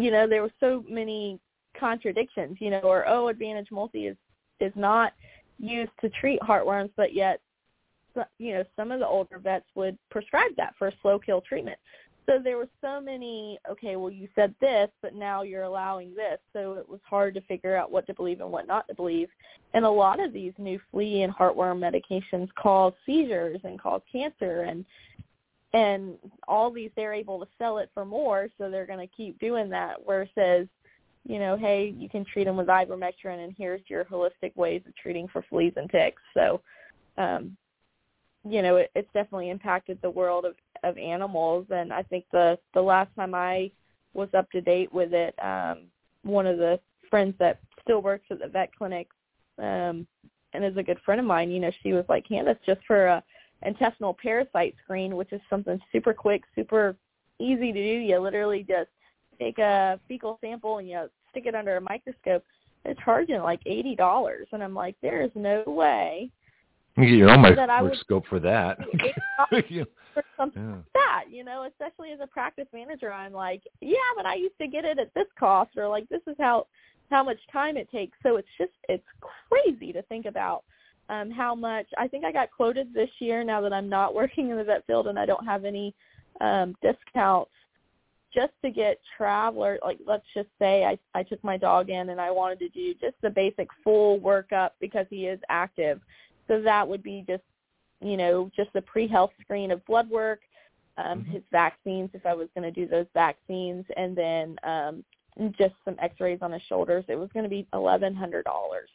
You know, there were so many contradictions, you know, or oh, Advantage Multi is is not used to treat heartworms, but yet, you know, some of the older vets would prescribe that for a slow kill treatment. So there were so many, okay, well, you said this, but now you're allowing this. So it was hard to figure out what to believe and what not to believe. And a lot of these new flea and heartworm medications cause seizures and cause cancer and and all these they're able to sell it for more, so they're going to keep doing that. Versus you know, hey, you can treat them with ivermectin, and here's your holistic ways of treating for fleas and ticks. So, um, you know, it, it's definitely impacted the world of of animals. And I think the the last time I was up to date with it, um, one of the friends that still works at the vet clinic um, and is a good friend of mine, you know, she was like, Candice, just for a intestinal parasite screen, which is something super quick, super easy to do. You literally just take a fecal sample and you stick it under a microscope, they're charging like eighty dollars, and I'm like, there is no way. You get your own microscope for that. for something yeah. like that, you know, especially as a practice manager, I'm like, yeah, but I used to get it at this cost, or like this is how how much time it takes. So it's just it's crazy to think about um, how much. I think I got quoted this year now that I'm not working in the vet field and I don't have any um, discounts just to get traveler like let's just say I I took my dog in and I wanted to do just the basic full workup because he is active. So that would be just you know, just the pre-health screen of blood work, um, mm-hmm. his vaccines if I was going to do those vaccines, and then um, just some X-rays on his shoulders. It was going to be eleven hundred dollars,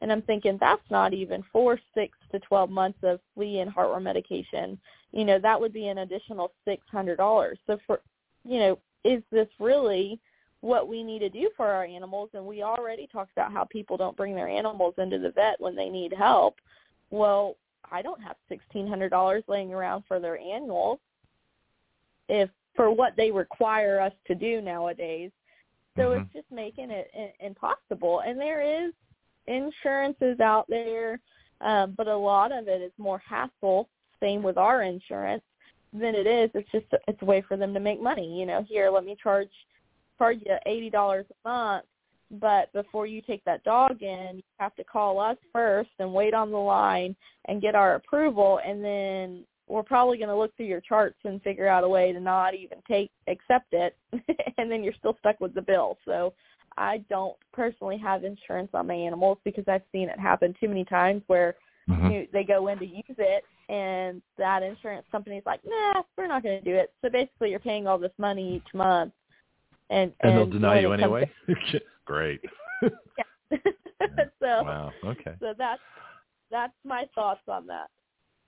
and I'm thinking that's not even four, six to twelve months of flea and heartworm medication. You know, that would be an additional six hundred dollars. So for you know, is this really what we need to do for our animals? And we already talked about how people don't bring their animals into the vet when they need help. Well, I don't have sixteen hundred dollars laying around for their annual if for what they require us to do nowadays. So mm-hmm. it's just making it impossible. And there is insurance is out there, um, but a lot of it is more hassle. Same with our insurance than it is. It's just it's a way for them to make money. You know, here let me charge charge you eighty dollars a month, but before you take that dog in, you have to call us first and wait on the line and get our approval, and then we're probably going to look through your charts and figure out a way to not even take accept it, and then you're still stuck with the bill. So I don't personally have insurance on my animals because I've seen it happen too many times where mm-hmm. you, they go in to use it and that insurance company's like, nah, we're not going to do it. So basically, you're paying all this money each month, and and, and they'll deny you anyway. To, Great. so wow. Okay. So that's that's my thoughts on that.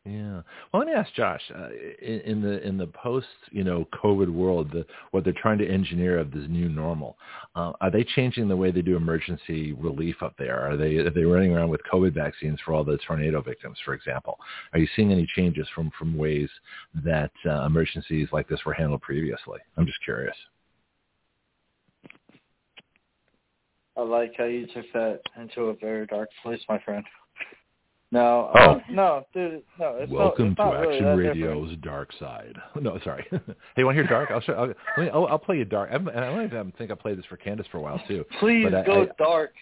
Yeah. Well, let me ask Josh. Uh, in, in, the in the post, you know, COVID world, the, what they're trying to engineer of this new normal, uh, are they changing the way they do emergency relief up there? Are they are they running around with COVID vaccines for all the tornado victims, for example? Are you seeing any changes from from ways that uh, emergencies like this were handled previously? I'm just curious. I like how you took that into a very dark place, my friend. No, oh. Uh, no, dude, no. It's Welcome not, it's to Action really Radio's different. Dark Side. No, sorry. hey, you want to hear Dark? I'll show. I'll, let me, I'll, I'll play you Dark. I'm, I don't even think I played this for Candice for a while too. Please but go I, dark.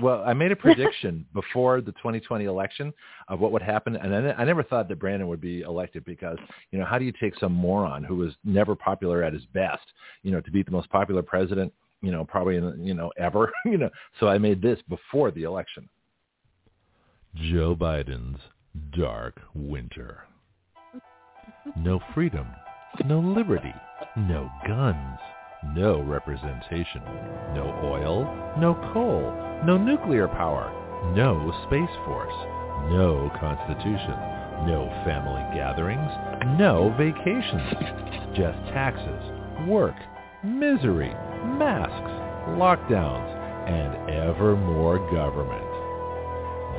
Well, I made a prediction before the 2020 election of what would happen, and I, I never thought that Brandon would be elected because, you know, how do you take some moron who was never popular at his best, you know, to beat the most popular president, you know, probably in, you know ever, you know. So I made this before the election. Joe Biden's dark winter. No freedom, no liberty, no guns, no representation, no oil, no coal, no nuclear power, no space force, no constitution, no family gatherings, no vacations, just taxes, work, misery, masks, lockdowns, and ever more government.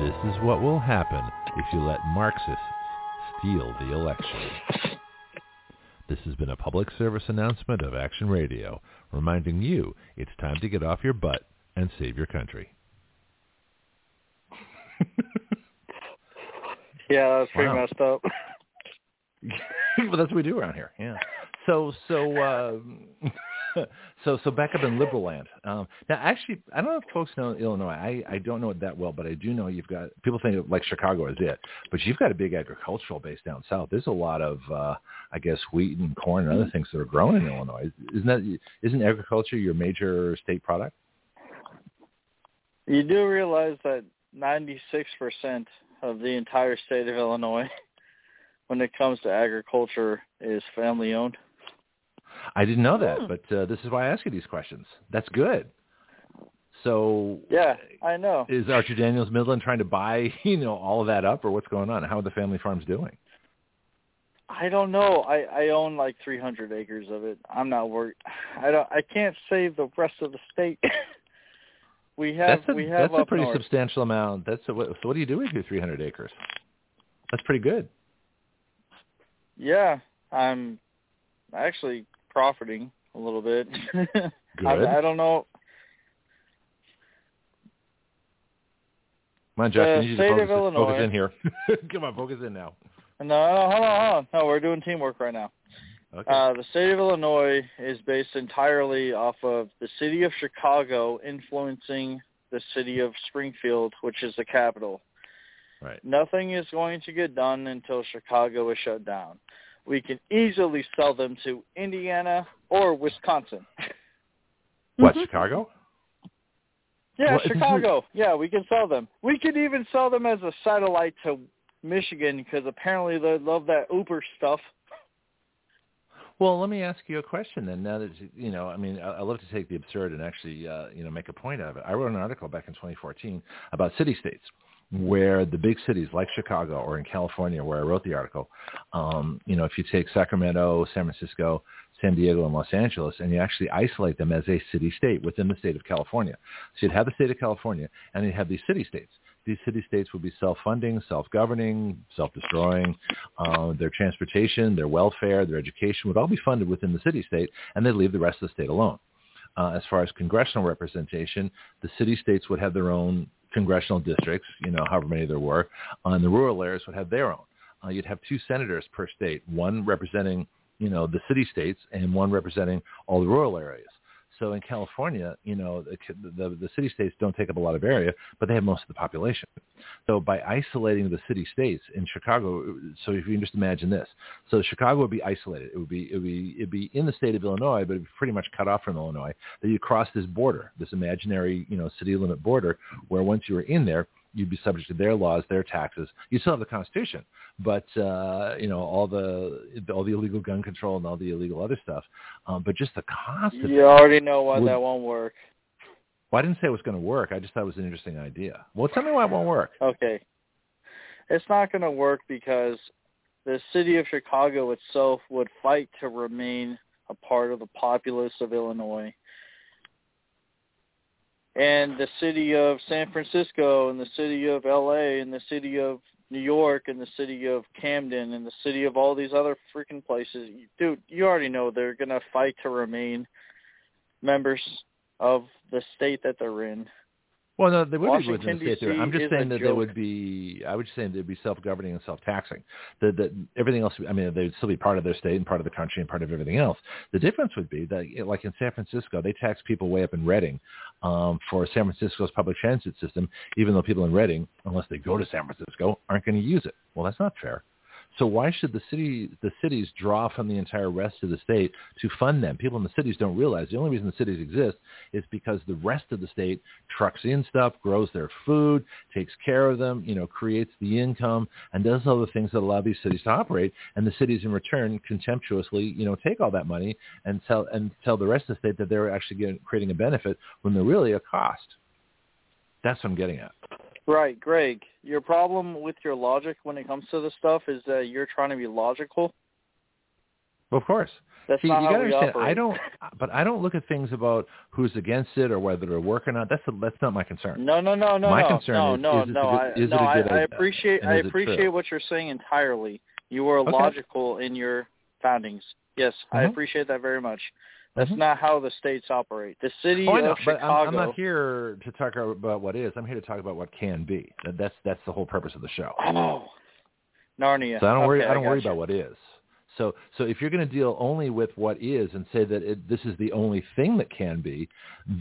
This is what will happen if you let Marxists steal the election. This has been a public service announcement of Action Radio, reminding you it's time to get off your butt and save your country. yeah, that was pretty Wow. messed up. but that's what we do around here. Yeah. So so um, so so back up in liberal land. Um, now, actually, I don't know if folks know Illinois. I I don't know it that well, but I do know you've got people think of, like Chicago is it, but you've got a big agricultural base down south. There's a lot of uh, I guess wheat and corn and other things that are grown in Illinois. Isn't that isn't agriculture your major state product? You do realize that 96% of the entire state of Illinois, when it comes to agriculture, is family owned. I didn't know that, Hmm. but uh, this is why I ask you these questions. That's good. So Yeah, I know. is Archer Daniels Midland trying to buy, you know, all of that up, or what's going on? How are the family farms doing? I don't know. I I own like 300 acres of it. I'm not worried. I don't. I can't save the rest of the state. we have that's a, we have that's a pretty north. substantial amount. That's a, what, so. What do you do with your 300 acres? That's pretty good. Yeah, I'm actually profiting a little bit. Good. I, I don't know. Come on, Josh. the need you to state focus, of focus in here. Come on, focus in now. No, no, hold on, hold on. No, we're doing teamwork right now. Okay. Uh, the state of Illinois is based entirely off of the city of Chicago influencing the city of Springfield, which is the capital. right. Nothing is going to get done until Chicago is shut down. We can easily sell them to Indiana or Wisconsin. What? Mhm. Chicago? Yeah, Well, isn't Chicago. Yeah, we can sell them. We could even sell them as a satellite to Michigan because apparently they love that Uber stuff. Well, let me ask you a question then. Now that you- you know, I mean, I, I love to take the absurd and actually, uh, you know, make a point out of it. I wrote an article back in 2014 about city states, where the big cities like Chicago or in California, where I wrote the article, um, you know, if you take Sacramento, San Francisco, San Diego, and Los Angeles, and you actually isolate them as a city state within the state of California. So you'd have the state of California, and you'd have these city states. These city states would be self-funding, self-governing, self-destroying. Uh, their transportation, their welfare, their education would all be funded within the city state, and they'd leave the rest of the state alone. Uh, as far as congressional representation, the city states would have their own congressional districts, you know, however many there were, and the rural areas would have their own. Uh, you'd have two senators per state, one representing, you know, the city states and one representing all the rural areas. So in California, you know, the, the, the city states don't take up a lot of area, but they have most of the population. So by isolating the city states in Chicago, so if you can just imagine this, so Chicago would be isolated. It would be it would be it'd be in the state of Illinois, but it'd be pretty much cut off from Illinois. Then you cross this border, this imaginary you know city limit border, where once you were in there, you'd be subject to their laws, their taxes. You still have the Constitution, but uh, you know all the all the illegal gun control and all the illegal other stuff. Um, but just the cost. You already know why would, that won't work. Well, I didn't say it was going to work. I just thought it was an interesting idea. Well, tell me why it won't work. Okay, it's not going to work because the city of Chicago itself would fight to remain a part of the populace of Illinois and the city of San Francisco and the city of LA and the city of New York and the city of Camden and the city of all these other freaking places. Dude, you already know they're going to fight to remain members of the state that they're in. Well, no, they would Washington, be within the state. I'm just saying that joke. they would be. I would just say they'd be self-governing and self-taxing. That that everything else. I mean, they'd still be part of their state and part of the country and part of everything else. The difference would be that, like in San Francisco, they tax people way up in Redding um, for San Francisco's public transit system, even though people in Redding, unless they go to San Francisco, aren't going to use it. Well, that's not fair. So why should the city the cities draw from the entire rest of the state to fund them? People in the cities don't realize the only reason the cities exist is because the rest of the state trucks in stuff, grows their food, takes care of them, you know, creates the income, and does all the things that allow these cities to operate. And the cities in return contemptuously, you know, take all that money and tell and tell the rest of the state that they're actually getting, creating a benefit when they're really a cost. That's what I'm getting at. Right, Greg. Your problem with your logic when it comes to this stuff is that you're trying to be logical. Well, of course. That's See, not you gotta understand. operate. I don't, but I don't look at things about who's against it or whether it'll work or not. That's a, that's not my concern. No, no, no, no, my no, concern no, is, no, is, no. it I, is no, a good I, I appreciate, I appreciate what you're saying entirely. You were Okay. logical in your foundings. Yes, I Mhm. appreciate that very much. That's Mhm. not how the states operate. The city Oh, know, of Chicago. I'm, I'm not here to talk about what is. I'm here to talk about what can be. That's that's the whole purpose of the show. Oh, Narnia. So I don't worry. I don't worry gotcha. about what is. So so if you're going to deal only with what is and say that it, this is the only thing that can be,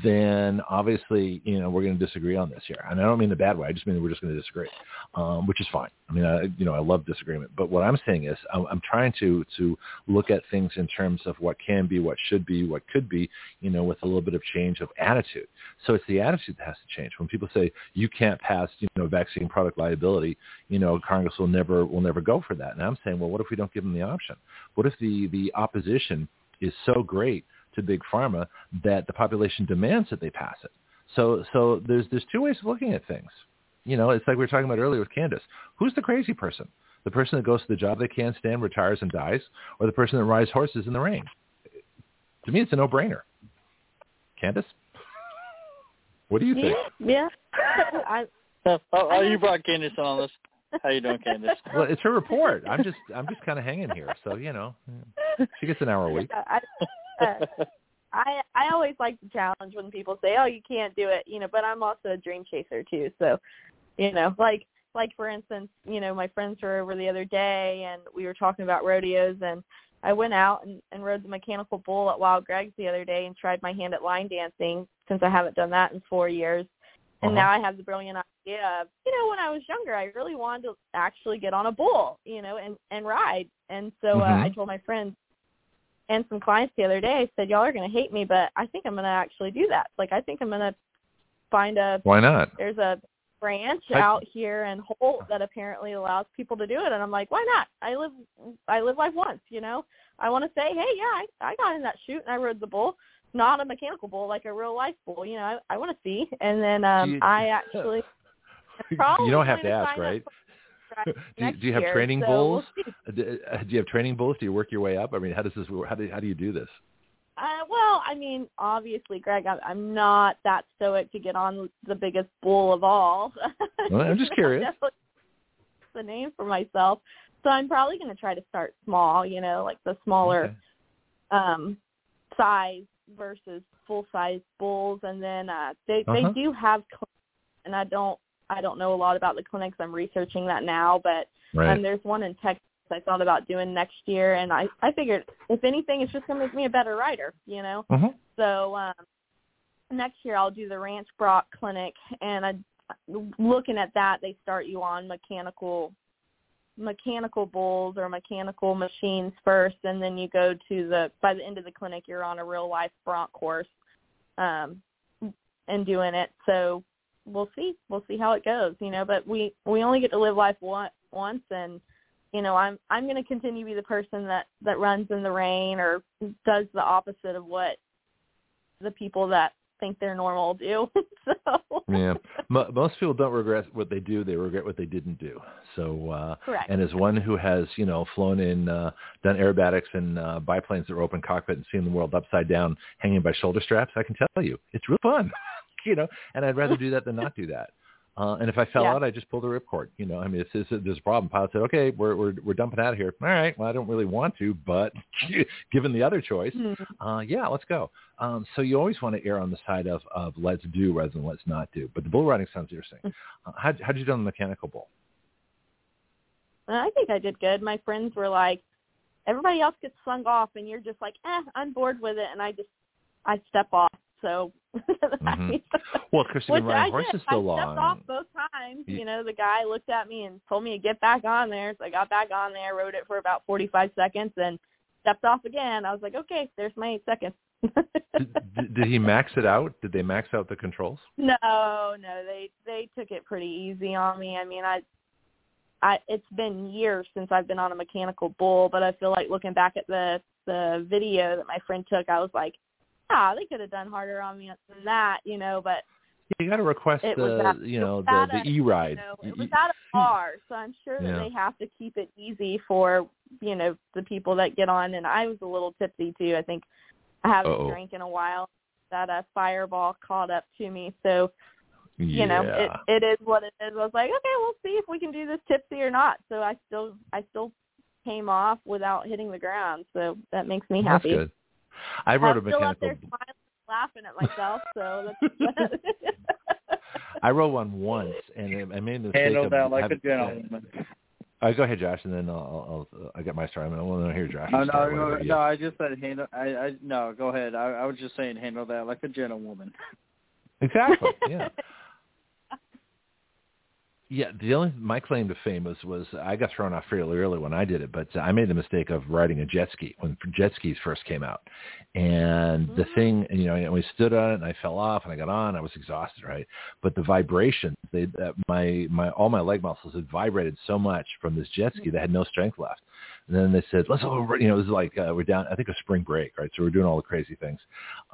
then obviously you know we're going to disagree on this here. And I don't mean the bad way. I just mean we're just going to disagree, um, which is fine. I mean, I, you know, I love disagreement. But what I'm saying is I'm, I'm trying to to look at things in terms of what can be, what should be, what could be, you know, with a little bit of change of attitude. So it's the attitude that has to change. When people say you can't pass, you know, vaccine product liability, you know, Congress will never will never go for that. And I'm saying, well, what if we don't give them the option? What if the the opposition is so great to big pharma that the population demands that they pass it? So so there's there's two ways of looking at things. You know, it's like we were talking about earlier with Candice. Who's the crazy person? The person that goes to the job they can't stand, retires and dies, or the person that rides horses in the rain? To me, it's a no-brainer. Candice, what do you think? Yeah. I Oh, oh, you brought Candice on this. How you doing, Candice? Well, it's her report. I'm just I'm just kind of hanging here. So you know, she gets an hour a week. I, uh, I I always like to challenge when people say, "Oh, you can't do it," you know. But I'm also a dream chaser too. So, you know, like like for instance, you know, my friends were over the other day and we were talking about rodeos and I went out and, and rode the mechanical bull at Wild Greg's the other day and tried my hand at line dancing since I haven't done that in four years. And Uh-huh. now I have the brilliant idea of, you know, when I was younger, I really wanted to actually get on a bull, you know, and and ride. And so uh, Mhm. I told my friends and some clients the other day, I said, y'all are going to hate me, but I think I'm going to actually do that. Like, I think I'm going to find a, Why not? there's a branch I- out here in Holt that apparently allows people to do it. And I'm like, why not? I live, I live life once, you know, I want to say, hey, yeah, I, I got in that chute and I rode the bull, not a mechanical bull, like a real life bull, you know, I, I want to see. And then, um, you- I actually, probably you don't have to ask, right? do, you, do you have year, training so bulls? we'll. Uh, Do, uh, you have training bulls? Do you work your way up? I mean, how does this? How do how do you do this? Uh, well, I mean, obviously, Greg, I'm, I'm not that stoic to get on the biggest bull of all. Well, I'm just curious. The name for myself. So I'm probably going to try to start small, you know, like the smaller Okay. um size versus full size bulls, and then uh, they Uh-huh. they do have and I don't I don't know a lot about the clinics. I'm researching that now, but right. um, there's one in Texas I thought about doing next year, and I I figured if anything, it's just gonna make me a better rider, you know. Mm-hmm. So um, next year I'll do the Ranch Bronc Clinic, and I looking at that they start you on mechanical mechanical bulls or mechanical machines first and then you go to the by the end of the clinic you're on a real life bronc course um and doing it so we'll see we'll see how it goes you know but we we only get to live life one, once and you know i'm i'm going to continue to be the person that that runs in the rain or does the opposite of what the people that think they're normal do. so yeah, M- most people don't regret what they do; they regret what they didn't do. So, uh, correct. And as one who has, you know, flown in, uh, done aerobatics and uh, biplanes that were open cockpit and seen the world upside down, hanging by shoulder straps, I can tell you, it's real fun. you know, and I'd rather do that than not do that. Uh, and if I fell yeah. out, I just pull the ripcord. You know, I mean, it's, it's, there's a problem. Pilot said, "Okay, we're we're we're dumping out of here." All right. Well, I don't really want to, but given the other choice, mm-hmm. uh, yeah, let's go. Um, so you always want to err on the side of of let's do rather than let's not do. But the bull riding sounds interesting. Mm-hmm. Uh, how how did you do on the mechanical bull? I think I did good. My friends were like, everybody else gets slung off, and you're just like, eh, I'm bored with it, and I just I step off. So mm-hmm. well, because you've been riding horses so I long. I stepped off both times. You, you know, the guy looked at me and told me to get back on there. So I got back on there, rode it for about 45 seconds, and stepped off again. I was like, okay, there's my eight seconds. did, did he max it out? Did they max out the controls? No, no, they they took it pretty easy on me. I mean, I I it's been years since I've been on a mechanical bull, but I feel like looking back at the the video that my friend took, I was like, ah, they could have done harder on me than that, you know, but you got to request the you know the the e ride. You know, it was at a bar, so I'm sure that Yeah. they have to keep it easy for you know the people that get on. And I was a little tipsy too. I think I haven't Uh-oh. drank in a while. That uh, fireball caught up to me, so you know it it is what it is. I was like, okay, we'll see if we can do this tipsy or not. So I still I still came off without hitting the ground, so that makes me That's happy. good. I wrote a I'm still up mechanical. there smiling, laughing at myself. So that's. I wrote one once, and I made the mistake Handle of that like a having- gentleman. Uh, go ahead, Josh, and then I'll, I'll i'll get my story. I want to hear Josh. Oh, no, no, no, I just said handle. I, I no, go ahead. I, I was just saying handle that like a gentlewoman. Exactly. Yeah. Yeah, the only my claim to fame was was I got thrown off fairly early when I did it, but I made the mistake of riding a jet ski when jet skis first came out, and the thing, you know, we stood on it and I fell off and I got on, I was exhausted, right? But the vibration, they, uh, my my all my leg muscles had vibrated so much from this jet ski that I had no strength left. And then they said, let's over, you know, it was like uh, we're down, I think it was spring break, right? So we're doing all the crazy things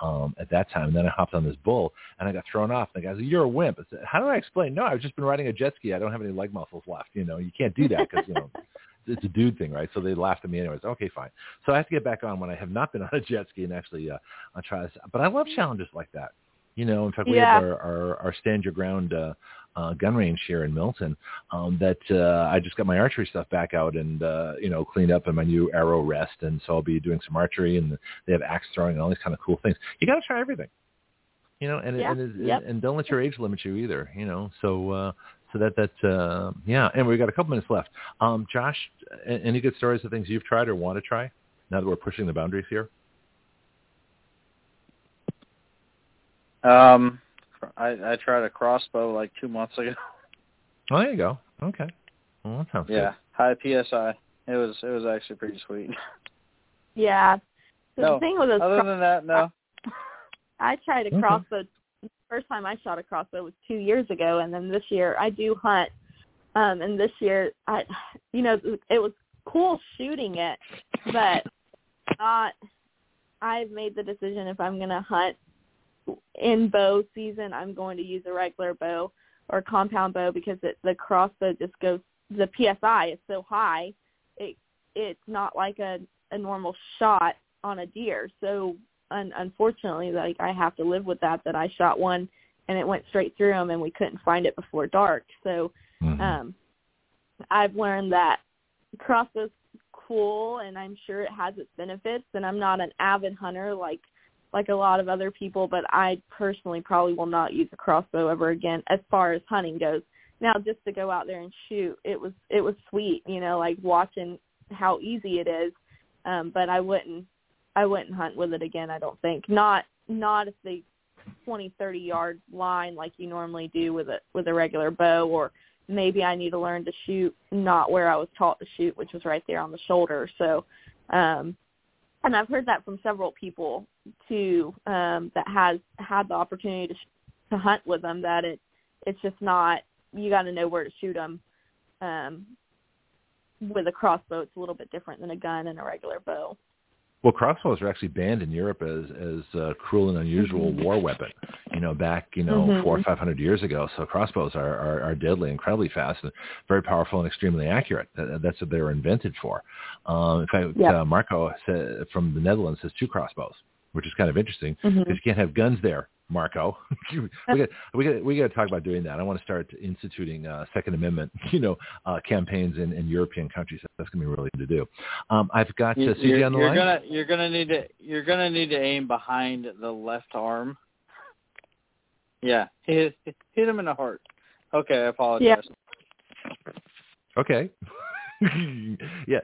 um, at that time. And then I hopped on this bull and I got thrown off. And the guy said, you're a wimp. I said, how do I explain? No, I've just been riding a jet ski. I don't have any leg muscles left. You know, you can't do that because, you know, it's a dude thing, right? So they laughed at me anyways. Okay, fine. So I have to get back on when I have not been on a jet ski and actually uh, I'll try this. But I love challenges like that. You know, in fact, we Yeah. have our, our, our stand your ground uh, uh, gun range here in Milton um, that uh, I just got my archery stuff back out and, uh, you know, cleaned up in my new arrow rest. And so I'll be doing some archery and they have axe throwing and all these kind of cool things. You got to try everything, you know, and, Yeah. and, and, Yep. and don't let your age limit you either, you know, so, uh, so that, that, uh, yeah. And we've got a couple minutes left. Um, Josh, any good stories of things you've tried or want to try now that we're pushing the boundaries here? Um, I I tried a crossbow like two months ago. Oh, there you go. Okay. Well, that sounds Yeah, high psi. It was it was actually pretty sweet. yeah. So No, the thing with those Other than that, no. I tried a Okay. crossbow. The first time I shot a crossbow was two years ago, and then this year I do hunt. Um, and this year, I, you know, it was cool shooting it, but not. I've made the decision if I'm going to hunt in bow season, I'm going to use a regular bow or compound bow because it, the crossbow just goes. The psi is so high, it it's not like a a normal shot on a deer. So un- unfortunately, like I have to live with that. That I shot one and it went straight through him, and we couldn't find it before dark. So Mhm. um, I've learned that crossbow's cool, and I'm sure it has its benefits. And I'm not an avid hunter like like a lot of other people, but I personally probably will not use a crossbow ever again as far as hunting goes. Now, just to go out there and shoot, it was it was sweet, you know, like watching how easy it is. Um, but I wouldn't I wouldn't hunt with it again. I don't think not not if the twenty thirty yard line like you normally do with a with a regular bow, or maybe I need to learn to shoot not where I was taught to shoot, which was right there on the shoulder. So um, and I've heard that from several people too um, that has had the opportunity to to hunt with them. That it it's just not you got to know where to shoot them. Um, with a crossbow, it's a little bit different than a gun and a regular bow. Well, crossbows are actually banned in Europe as as a cruel and unusual mm-hmm. war weapon. You know, back you know mm-hmm. four or five hundred years ago. So crossbows are, are are deadly, incredibly fast, and very powerful and extremely accurate. That's what they were invented for. Um, in fact, yep. uh, Marco said, from the Netherlands has two crossbows, which is kind of interesting because mm-hmm. you can't have guns there Marco. we got we got we got to talk about doing that. I want to start instituting uh, Second Amendment, you know, uh, campaigns in, in European countries. That's going to be really good to do. Um, I've got uh, CJ you're, on the you're line. Gonna, you're gonna need to you're gonna need to aim behind the left arm. Yeah, hit hit him in the heart. Okay, I apologize. Yeah. Okay. yeah.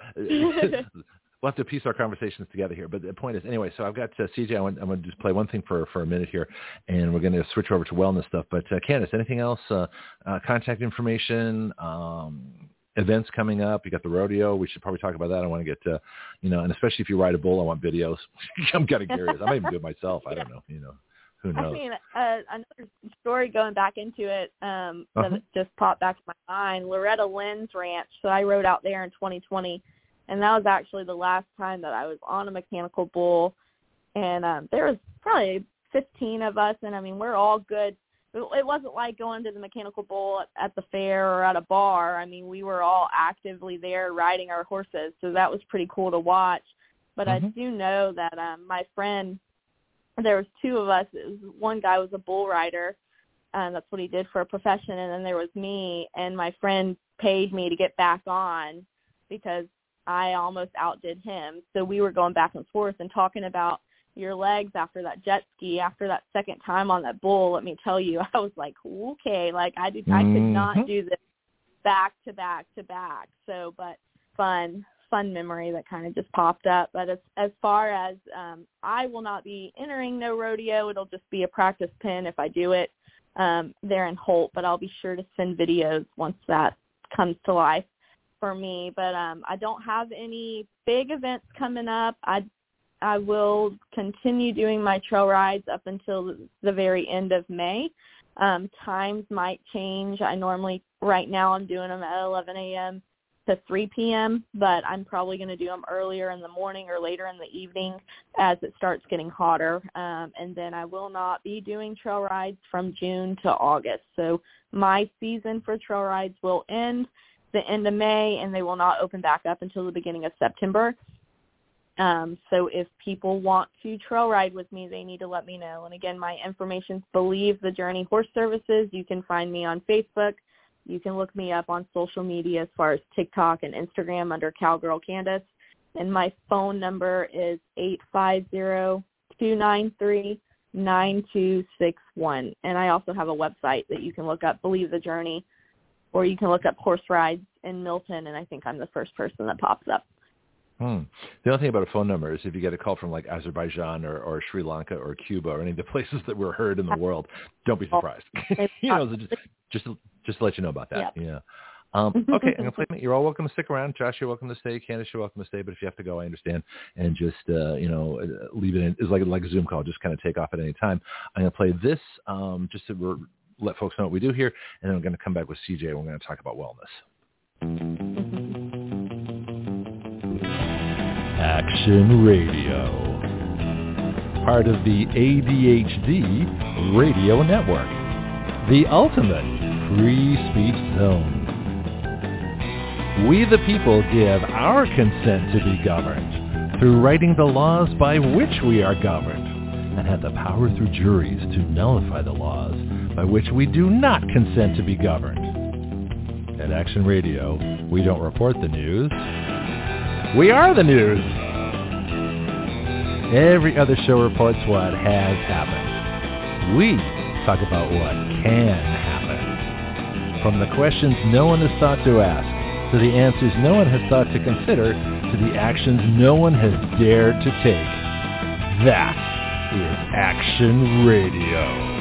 We'll have to piece our conversations together here. But the point is, anyway, so I've got uh, CJ. I want, I'm going to just play one thing for, for a minute here, and we're going to switch over to wellness stuff. But uh, Candice, anything else? Uh, uh, contact information, um, events coming up. You got the rodeo. We should probably talk about that. I want to get, uh, you know, and especially if you ride a bull, I want videos. I'm kind of curious. I might even do it myself. I don't know. You know. Who knows? I mean, uh, another story going back into it um, uh-huh. that just popped back to my mind. Loretta Lynn's ranch. So I rode out there in 2020 and that was actually the last time that I was on a mechanical bull. And um, there was probably 15 of us, and I mean we're all good. It wasn't like going to the mechanical bull at the fair or at a bar. I mean we were all actively there riding our horses, so that was pretty cool to watch. But mm-hmm. I do know that um, my friend, there was two of us. It was, one guy was a bull rider, and that's what he did for a profession. And then there was me, and my friend paid me to get back on because I almost outdid him. So we were going back and forth and talking about your legs after that jet ski, after that second time on that bull. Let me tell you, I was like, okay, like I did, I could not mm-hmm. do this back to back to back. So, but fun, fun memory that kind of just popped up. But as as far as um, I will not be entering no rodeo. It'll just be a practice pin if I do it um, there in Holt. But I'll be sure to send videos once that comes to life for me, but um I don't have any big events coming up. I I will continue doing my trail rides up until the very end of May. Um, times might change. I normally right now I'm doing them at 11 a.m. to 3 p.m., but I'm probably going to do them earlier in the morning or later in the evening as it starts getting hotter. Um, and then I will not be doing trail rides from June to August. So my season for trail rides will end the end of May, and they will not open back up until the beginning of September. Um, so if people want to trail ride with me, they need to let me know. And again, my information is Believe the Journey Horse Services. You can find me on Facebook. You can look me up on social media as far as TikTok and Instagram under Cowgirl Candice. And my phone number is eight five zero two nine three nine two six one. And I also have a website that you can look up, Believe the Journey or you can look up horse rides in Milton, and I think I'm the first person that pops up. Hmm. The only thing about a phone number is if you get a call from like Azerbaijan or, or Sri Lanka or Cuba or any of the places that we're heard in the world, don't be surprised. you know, just just just to let you know about that. Yep. Yeah. Um, okay, I'm gonna play. You're all welcome to stick around. Josh, you're welcome to stay. Candice, you're welcome to stay. But if you have to go, I understand. And just uh, you know, uh, leave it in. It's like like a Zoom call. Just kind of take off at any time. I'm gonna play this um, just to let folks know what we do here, and then we're going to come back with CJ. We're going to talk about wellness. Action Radio, part of the ADHD Radio Network, the ultimate free speech zone. We the people give our consent to be governed through writing the laws by which we are governed and have the power through juries to nullify the laws by which we do not consent to be governed. At Action Radio, we don't report the news. We are the news. Every other show reports what has happened. We talk about what can happen. From the questions no one has thought to ask, to the answers no one has thought to consider, to the actions no one has dared to take. That is Action Radio.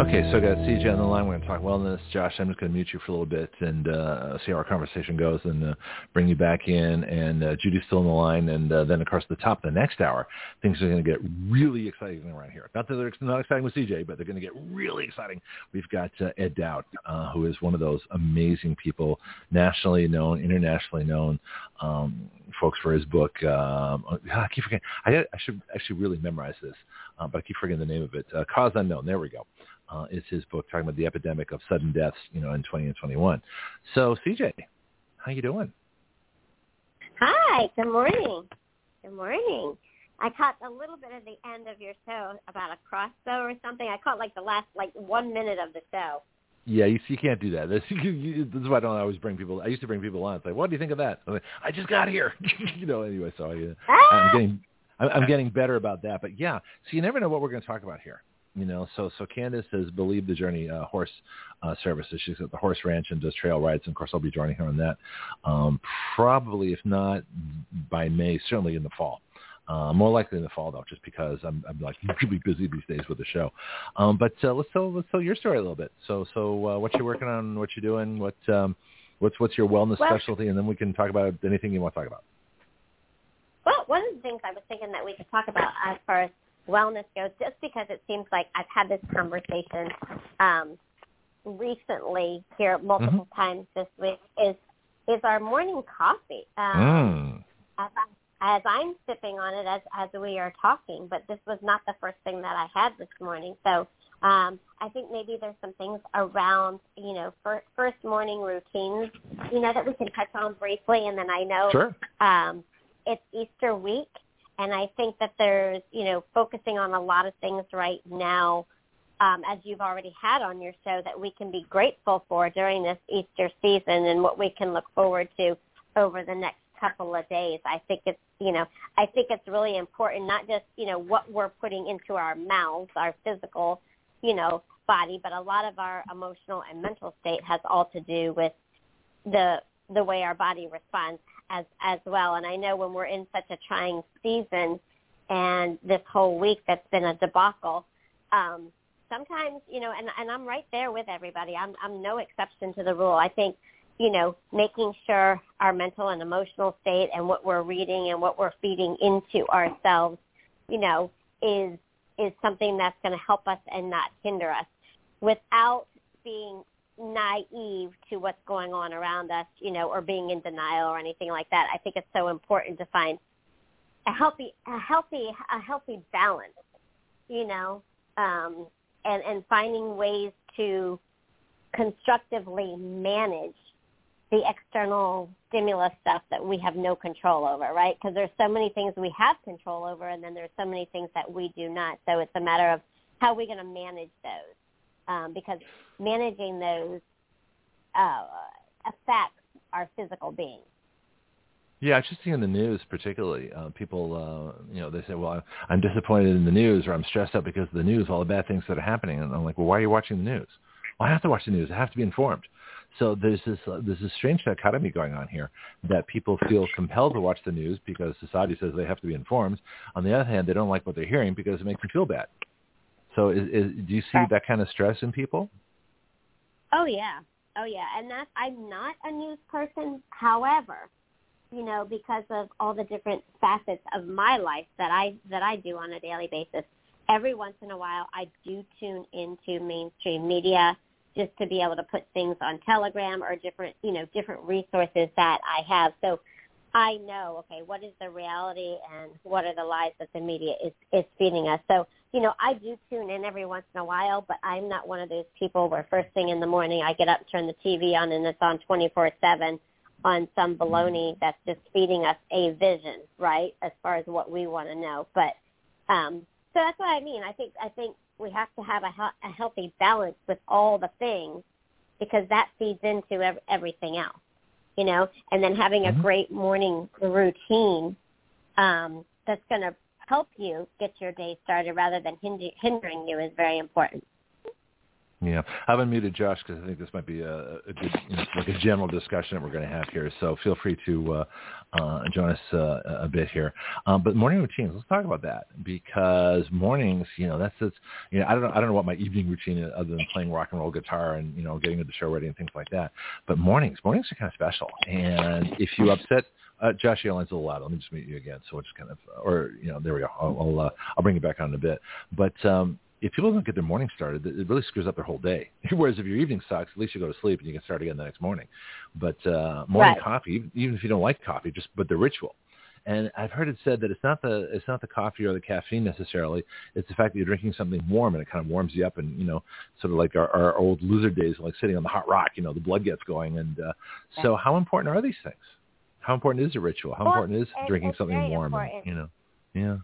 Okay, so I got CJ on the line. We're going to talk wellness. Josh, I'm just going to mute you for a little bit and uh, see how our conversation goes and uh, bring you back in. And uh, Judy's still on the line. And uh, then, of course, the top of the next hour, things are going to get really exciting around here. Not that they're not exciting with CJ, but they're going to get really exciting. We've got uh, Ed Dowd, uh, who is one of those amazing people, nationally known, internationally known. Um, folks for his book. Um, I keep forgetting. I, I should actually really memorize this, but I keep forgetting the name of it. Uh, Cause Unknown. There we go uh, is his book talking about the epidemic of sudden deaths, you know, in 20 and 21. So, CJ, how you doing? Hi. Good morning. Good morning. I caught a little bit of the end of your show about a crossbow or something. I caught like the last like one minute of the show. Yeah, you, you can't do that. This, you, this is why I don't always bring people. I used to bring people on. It's like, what do you think of that? I'm Like, i just got here. you know. Anyway, so I, uh, ah! I'm getting I'm, I'm getting better about that. But yeah, so you never know what we're going to talk about here. You know, so so Candice has believed the journey uh, horse uh, services. She's at the horse ranch and does trail rides, and of course I'll be joining her on that. Um, probably, if not by May, certainly in the fall. Uh, more likely in the fall though, just because I'm, I'm like really busy these days with the show. Um, but uh, let's tell let's tell your story a little bit. So so uh, what you're working on, what you're doing, what um, what's what's your wellness well, specialty, and then we can talk about anything you want to talk about. Well, one of the things I was thinking that we could talk about as far as wellness goes, just because it seems like I've had this conversation um, recently here multiple mm-hmm. times this week, is is our morning coffee. Um, mm. as, I, as I'm sipping on it as as we are talking, but this was not the first thing that I had this morning. So um, I think maybe there's some things around, you know, first, first morning routines, you know, that we can touch on briefly. And then I know sure. um, it's Easter week, and I think that there's, you know, focusing on a lot of things right now, um, as you've already had on your show, that we can be grateful for during this Easter season and what we can look forward to over the next couple of days. I think it's, you know, I think it's really important, not just, you know, what we're putting into our mouths, our physical, you know, body, but a lot of our emotional and mental state has all to do with the the way our body responds as as well. And I know when we're in such a trying season, and this whole week that's been a debacle. Um, sometimes, you know, and and I'm right there with everybody. I'm I'm no exception to the rule. I think, you know, making sure our mental and emotional state and what we're reading and what we're feeding into ourselves, you know, is is something that's going to help us and not hinder us without being naive to what's going on around us, you know, or being in denial or anything like that. I think it's so important to find a healthy, a healthy, a healthy balance, you know, um, and and finding ways to constructively manage the external stimulus stuff that we have no control over, right? Because there's so many things we have control over, and then there's so many things that we do not. So it's a matter of how are we going to manage those um, because managing those uh, affects our physical being. Yeah, I just see in the news particularly, uh, people, uh, you know, they say, well, I'm disappointed in the news or I'm stressed out because of the news, all the bad things that are happening. And I'm like, well, why are you watching the news? Well, I have to watch the news. I have to be informed. So there's this uh, there's this strange dichotomy going on here that people feel compelled to watch the news because society says they have to be informed. On the other hand, they don't like what they're hearing because it makes them feel bad. So is, is, do you see that kind of stress in people? Oh yeah, oh yeah, and that I'm not a news person. However, you know, because of all the different facets of my life that I that I do on a daily basis, every once in a while I do tune into mainstream media just to be able to put things on Telegram or different, you know, different resources that I have. So I know, okay, what is the reality and what are the lies that the media is, is feeding us. So, you know, I do tune in every once in a while, but I'm not one of those people where first thing in the morning I get up, turn the TV on, and it's on 24-7 on some baloney that's just feeding us a vision, right, as far as what we want to know. But um, so that's what I mean. I think I think we have to have a, a healthy balance with all the things because that feeds into ev- everything else, you know. And then having mm-hmm. a great morning routine um, that's going to help you get your day started rather than hindering you is very important. Yeah, I've unmuted Josh because I think this might be a, a good, you know, like a general discussion that we're going to have here. So feel free to uh, uh, join us uh, a bit here. Um, but morning routines, let's talk about that because mornings, you know, that's it's, you know, I don't know, I don't know what my evening routine is other than playing rock and roll guitar and you know getting the show ready and things like that. But mornings, mornings are kind of special. And if you upset uh, Josh, your line's a little loud. Let me just mute you again. So we'll just kind of, or you know, there we go. I'll I'll, uh, I'll bring you back on in a bit. But um, if people don't get their morning started, it really screws up their whole day. Whereas if your evening sucks, at least you go to sleep and you can start again the next morning. But uh, morning right. coffee, even if you don't like coffee, just but the ritual. And I've heard it said that it's not the it's not the coffee or the caffeine necessarily. It's the fact that you're drinking something warm and it kind of warms you up and you know sort of like our, our old loser days, like sitting on the hot rock. You know, the blood gets going. And uh, so, how important are these things? How important is a ritual? How well, important is drinking something warm? And, you know, yeah.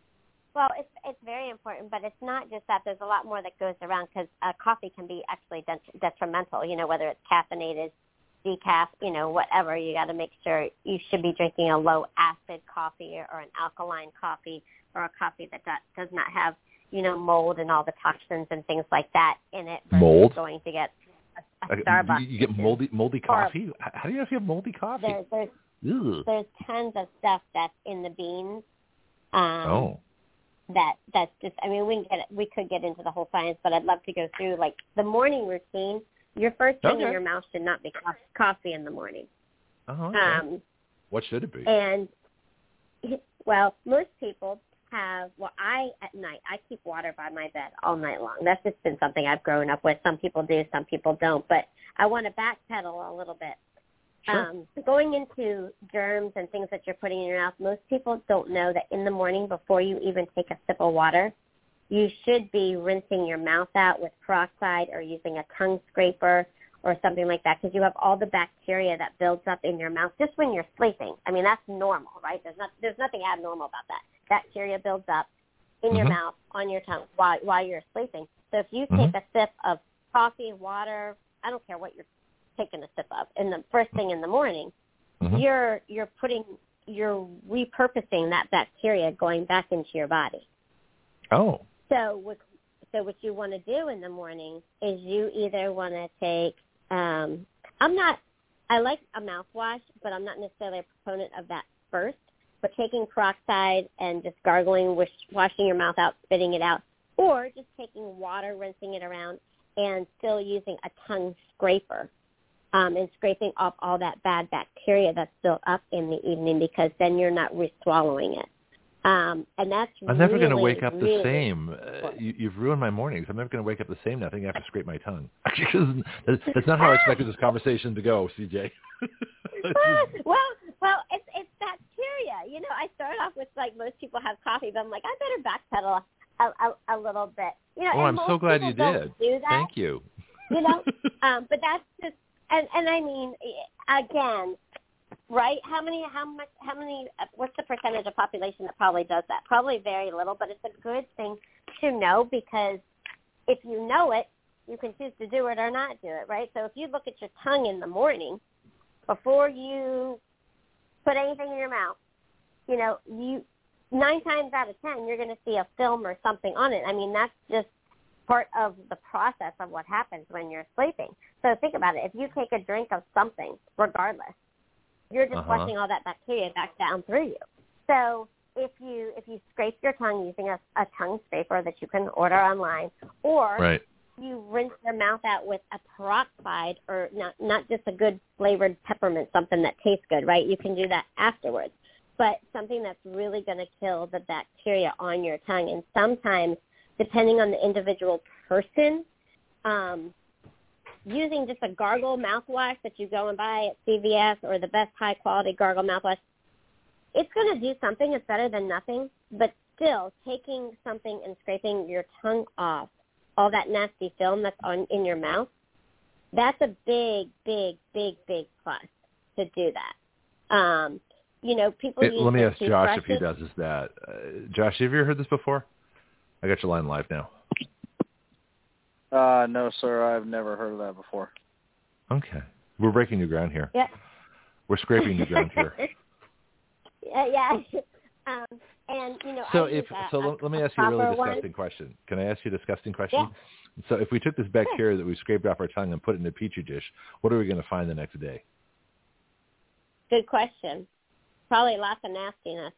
Well, it's it's very important, but it's not just that. There's a lot more that goes around because uh, coffee can be actually de- detrimental. You know, whether it's caffeinated, decaf, you know, whatever. You got to make sure you should be drinking a low acid coffee or an alkaline coffee or a coffee that do- does not have you know mold and all the toxins and things like that in it. Mold. Going to get a, a Starbucks. You get moldy moldy coffee. How do you know if you have moldy coffee? There's there's, there's tons of stuff that's in the beans. Um, oh that that's just I mean we can get we could get into the whole science, but I'd love to go through like the morning routine. Your first thing okay. in your mouth should not be co- coffee in the morning. Oh, okay. Um, what should it be? And well, most people have well I at night I keep water by my bed all night long. That's just been something I've grown up with. Some people do, some people don't. But I want to backpedal a little bit Sure. um, going into germs and things that you're putting in your mouth, most people don't know that in the morning before you even take a sip of water, you should be rinsing your mouth out with peroxide or using a tongue scraper or something like that because you have all the bacteria that builds up in your mouth just when you're sleeping. I mean, that's normal, right? There's not there's nothing abnormal about that. Bacteria builds up in mm-hmm. your mouth, on your tongue while while you're sleeping. So if you mm-hmm. take a sip of coffee, water, I don't care what you're taking a sip of in the first thing in the morning, mm-hmm. you're you're putting you're repurposing that bacteria going back into your body. Oh. So what so what you want to do in the morning is you either want to take um I'm not I like a mouthwash, but I'm not necessarily a proponent of that first. But taking peroxide and just gargling, wish, washing your mouth out, spitting it out, or just taking water, rinsing it around, and still using a tongue scraper um, and scraping off all that bad bacteria that's built up in the evening because then you're not re-swallowing it. Um, and that's I'm never really, going to wake up really the same. Uh, you, you've ruined my mornings. I'm never going to wake up the same now. I think I have to scrape my tongue. that's not how I expected this conversation to go, CJ. well, well, it's it's bacteria. You know, I started off with like most people have coffee, but I'm like, I better backpedal a, a, a little bit. You know, oh, I'm so glad you did. Do Thank you. You know, um, but that's just and and I mean, eh, again, right? How many? How much? How many? Uh, what's the percentage of population that probably does that? Probably very little, but it's a good thing to know because if you know it, you can choose to do it or not do it, right? So if you look at your tongue in the morning before you put anything in your mouth, you know, you nine times out of ten you're going to see a film or something on it. I mean, that's just part of the process of what happens when you're sleeping. So think about it. If you take a drink of something, regardless, you're just uh-huh. flushing all that bacteria back down through you. So if you if you scrape your tongue using a, a tongue scraper that you can order online, or right. you rinse your mouth out with a peroxide or not not just a good flavored peppermint, something that tastes good, right? You can do that afterwards. But something that's really going to kill the bacteria on your tongue. And sometimes, depending on the individual person, um, using just a gargle mouthwash that you go and buy at CVS or the best high quality gargle mouthwash, it's going to do something. It's better than nothing. But still, taking something and scraping your tongue off, all that nasty film that's on in your mouth, that's a big, big, big, big plus to do that. Um, you know, people it, use Let me ask Josh if he does is that. Uh, Josh, have you ever heard this before? I got your line live now. Uh, no, sir. I've never heard of that before. Okay. We're breaking new ground here. Yeah. We're scraping new ground here. yeah, yeah. Um, and you know, so I if use a, so, a, let, let me ask you a really copper one. disgusting question. Can I ask you a disgusting question? Yeah. So if we took this bacteria that we scraped off our tongue and put it in a petri dish, what are we going to find the next day? Good question. Probably lots of nastiness.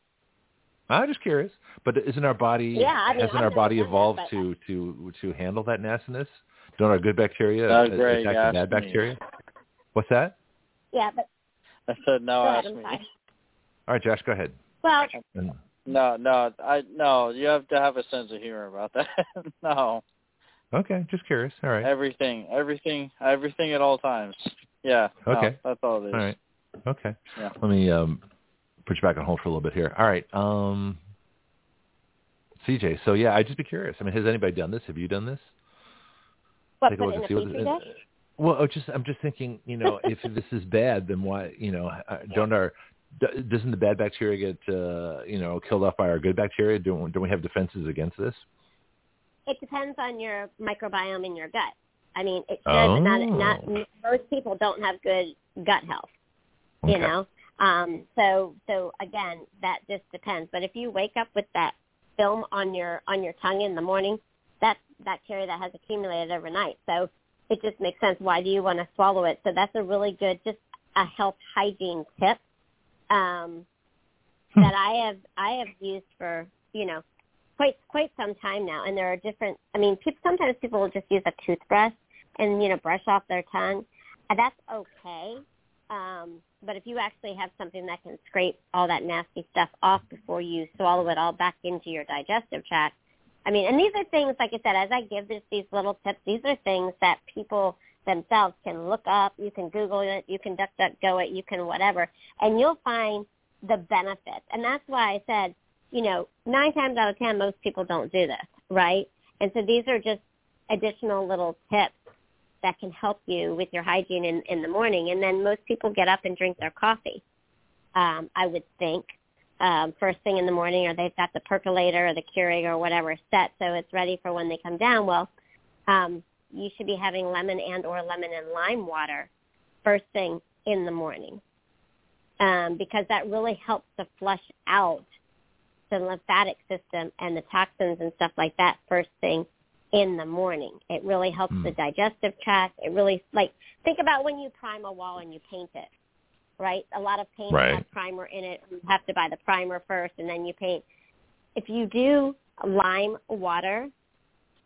I'm just curious, but isn't our body Yeah, I mean, hasn't I've our body done that, evolved to to to handle that nastiness? Don't our good bacteria attack the bad me. bacteria? What's that? Yeah, but I said no. go ahead, ask me. All right, Josh, go ahead. Well, And- No, no, I no. You have to have a sense of humor about that. no, Okay, just curious. All right. everything, everything, everything at all times. Yeah. no, Okay. that's all it is. All right. Okay. Yeah. Let me um, put you back on hold for a little bit here. All right. Um, CJ, so yeah, I'd just be curious. I mean, has anybody done this? Have you done this? what Take a look and see what the- Well, oh, just I'm just thinking, you know, if this is bad, then why, you know, uh, don't our doesn't the bad bacteria get, uh, you know, killed off by our good bacteria? Don't don't we have defenses against this? It depends on your microbiome in your gut. I mean, it should, but not, not Oh. most people don't have good gut health. Okay. you know um so so again that just depends. But if you wake up with that film on your on your tongue in the morning that's bacteria that has accumulated overnight. So it just makes sense. Why do you want to swallow it? So that's a really good just a health hygiene tip um Hmm. that i have i have used for you know quite quite some time now. And there are different i mean people sometimes people will just use a toothbrush and you know brush off their tongue. And that's okay um, but if you actually have something that can scrape all that nasty stuff off before you swallow it all back into your digestive tract, I mean, and these are things, like I said, as I give this, these little tips, these are things that people themselves can look up. You can Google it. You can DuckDuckGo it. You can whatever. And you'll find the benefits. And that's why I said, you know, nine times out of ten, most people don't do this, right? And so these are just additional little tips that can help you with your hygiene in, in the morning. And then most people get up and drink their coffee, um, I would think, um, first thing in the morning, or they've got the percolator or the Keurig or whatever set, so it's ready for when they come down. Well, um, you should be having lemon and or lemon and lime water first thing in the morning um, because that really helps to flush out the lymphatic system and the toxins and stuff like that first thing in the morning. It really helps Hmm. the digestive tract. It really like think about when you prime a wall and you paint it, right? A lot of paint Right. has primer in it. You have to buy the primer first and then you paint. If you do lime water,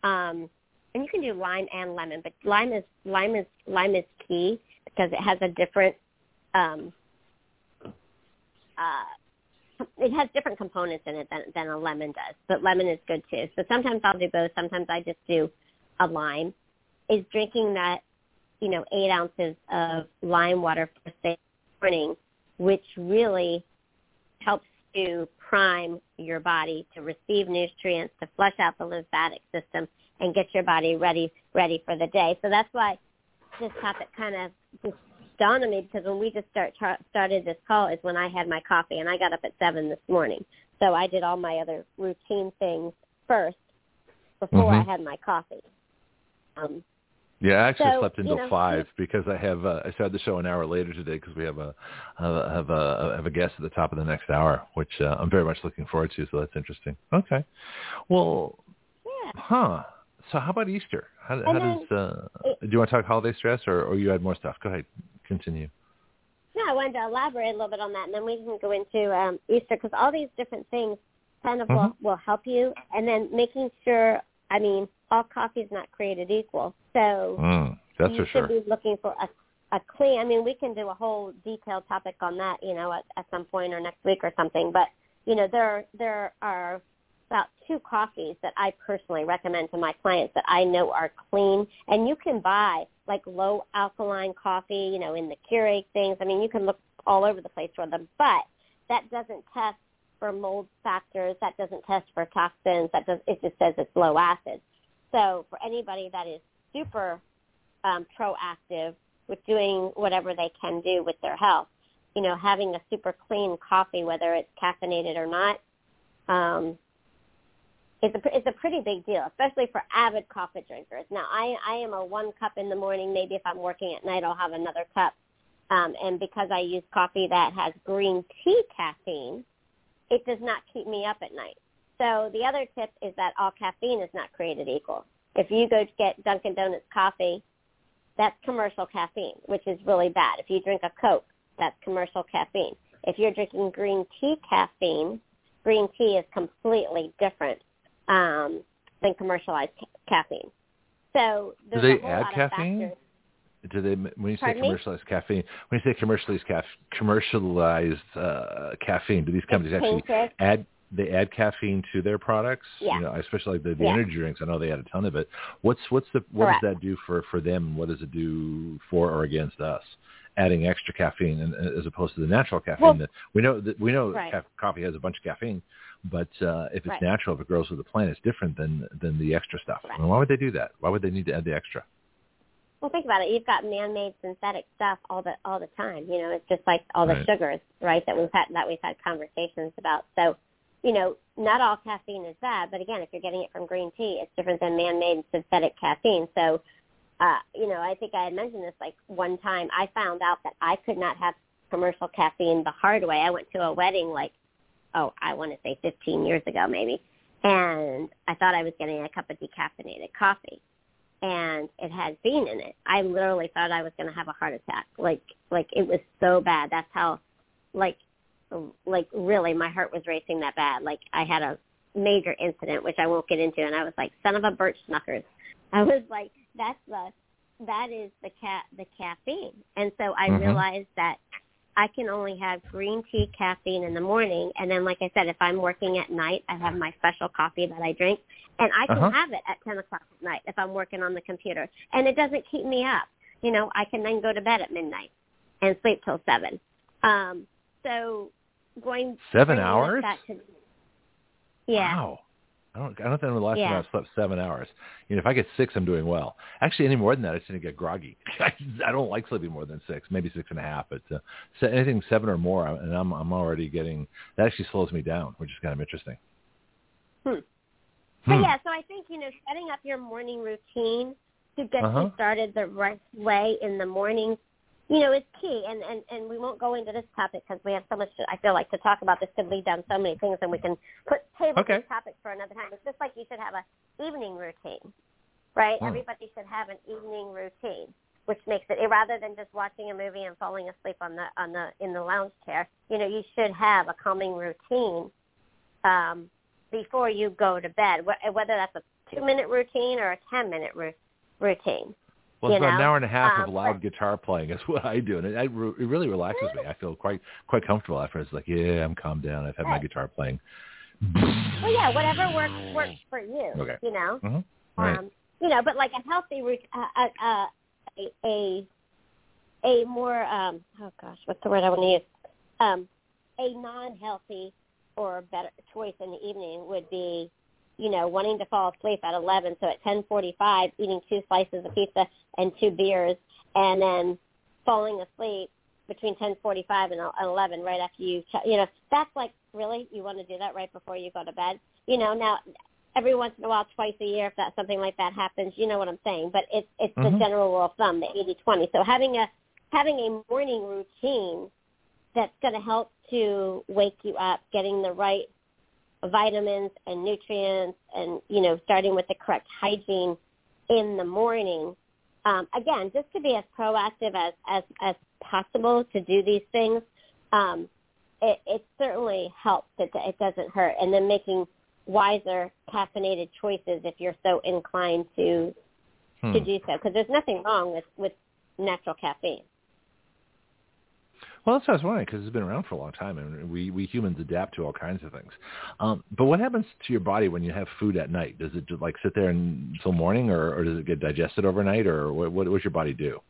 um, and you can do lime and lemon, but lime is lime is lime is key because it has a different um, uh, it has different components in it than, than a lemon does, but lemon is good too. So sometimes I'll do both. Sometimes I just do a lime. Is drinking that, you know, eight ounces of lime water first thing the morning, which really helps to prime your body to receive nutrients, to flush out the lymphatic system, and get your body ready ready for the day. So that's why this topic kind of just dawned on me because when we just start tra- started this call is when I had my coffee and I got up at seven this morning. So I did all my other routine things first before Mhm. I had my coffee. Um, Yeah, I actually So, slept until you know, five because I have uh, I started the show an hour later today because we have a have a, have a have a guest at the top of the next hour, which uh, I'm very much looking forward to. So that's interesting. Okay, well, yeah. huh? So how about Easter? How, how then does uh, do you want to talk holiday stress or, or you had more stuff? Go ahead, continue. No, I wanted to elaborate a little bit on that, and then we can go into um, Easter because all these different things kind of will, Mhm. will help you, and then making sure. I mean, all coffee is not created equal, so Mm, that's you for should sure. be looking for a a clean. I mean, we can do a whole detailed topic on that, you know, at, at some point or next week or something. But you know, there there are about two coffees that I personally recommend to my clients that I know are clean, and you can buy like low alkaline coffee, you know, in the Keurig things. I mean, you can look all over the place for them, but that doesn't test for mold factors. That doesn't test for toxins. That does. It just says it's low acid. So for anybody that is super um, proactive with doing whatever they can do with their health, you know, having a super clean coffee, whether it's caffeinated or not, um, it's a it's a pretty big deal, especially for avid coffee drinkers. Now, I I am a one cup in the morning. Maybe if I'm working at night, I'll have another cup. Um, and because I use coffee that has green tea caffeine, it does not keep me up at night. So the other tip is that all caffeine is not created equal. If you go to get Dunkin' Donuts coffee, that's commercial caffeine, which is really bad. If you drink a Coke, that's commercial caffeine. If you're drinking green tea caffeine, green tea is completely different um, than commercialized ca- caffeine. So do they add caffeine? Do they when you say Pardon commercialized me? caffeine? When you say commercialized caf- commercialized uh, caffeine, do these companies actually add they add caffeine to their products? Yeah. You know, especially like the, the yeah. energy drinks. I know they add a ton of it. What's what's the what Correct. does that do for for them? What does it do for or against us? Adding extra caffeine and, as opposed to the natural caffeine well, that we know that we know right. coffee has a bunch of caffeine, but uh, if it's right. natural, if it grows with the plant, it's different than than the extra stuff. Right. I mean, why would they do that? Why would they need to add the extra? Well, think about it. You've got man-made synthetic stuff all the all the time. You know, it's just like all the Right. sugars, right? That we've had that we've had conversations about. So, you know, not all caffeine is bad, but again, if you're getting it from green tea, it's different than man-made synthetic caffeine. So, uh, you know, I think I had mentioned this like one time. I found out that I could not have commercial caffeine the hard way. I went to a wedding like, oh, I want to say 15 years ago maybe, and I thought I was getting a cup of decaffeinated coffee and it had bean in it. I literally thought I was going to have a heart attack. Like like it was so bad. That's how like like really my heart was racing that bad. Like I had a major incident which I won't get into and I was like son of a birch snuckers. I was like that's the that is the cat the caffeine. And so I Mhm. realized that I can only have green tea caffeine in the morning and then like I said if I'm working at night I have my special coffee that I drink and I can Uh-huh. have it at 10 o'clock at night if I'm working on the computer. And it doesn't keep me up. You know, I can then go to bed at midnight and sleep till 7. Um, so going... Seven hours? that To, yeah. Wow. I don't. I don't think the last time I slept seven hours. You know, if I get six, I'm doing well. Actually, any more than that, I tend to get groggy. I don't like sleeping more than six, maybe six and a half. But uh, so anything seven or more, and I'm I'm already getting. That actually slows me down, which is kind of interesting. Hmm. So Hmm. yeah, so I think, you know, setting up your morning routine to get Uh-huh. you started the right way in the morning, you know, is key. And, and, and we won't go into this topic because we have so much, to, I feel like, to talk about. This could lead down so many things and we can put table Okay. this topic for another time. It's just like you should have a evening routine, right? Hmm. Everybody should have an evening routine, which makes it, rather than just watching a movie and falling asleep on the, on the, in the lounge chair, you know, you should have a calming routine, um, before you go to bed, wh- whether that's a two-minute routine or a ten-minute routine. Well, it's about an hour and a half of um, loud guitar playing. Is what I do, and it, it re- it really relaxes me. I feel quite quite comfortable after. It's like, yeah, I'm calmed down. I've had my guitar playing. Well, yeah, whatever works works for you. Okay. You know, hmm Right. um, you know, but like a healthy, uh, uh, a a a more um, oh gosh, what's the word I want to use? Um, a non-healthy or better choice in the evening would be, you know, wanting to fall asleep at 11, so at 10:45 eating two slices of pizza and two beers, and then falling asleep between 10:45 and 11 right after you, ch- you know, that's like really you want to do that right before you go to bed. You know, now every once in a while, twice a year, if that something like that happens, you know what I'm saying. But it's it's Mhm. the general rule of thumb, the 80-20. So having a having a morning routine that's going to help to wake you up, getting the right vitamins and nutrients, and you know, starting with the correct hygiene in the morning. Um, again, just to be as proactive as as as possible to do these things. Um, it, it certainly helps. It, it doesn't hurt, and then making wiser caffeinated choices if you're so inclined to Hmm. to do so, because there's nothing wrong with with natural caffeine. Well, that's what I was wondering because it's been around for a long time, and we we humans adapt to all kinds of things. Um, but what happens to your body when you have food at night? Does it just, like sit there until morning, or, or does it get digested overnight, or what, what does your body do?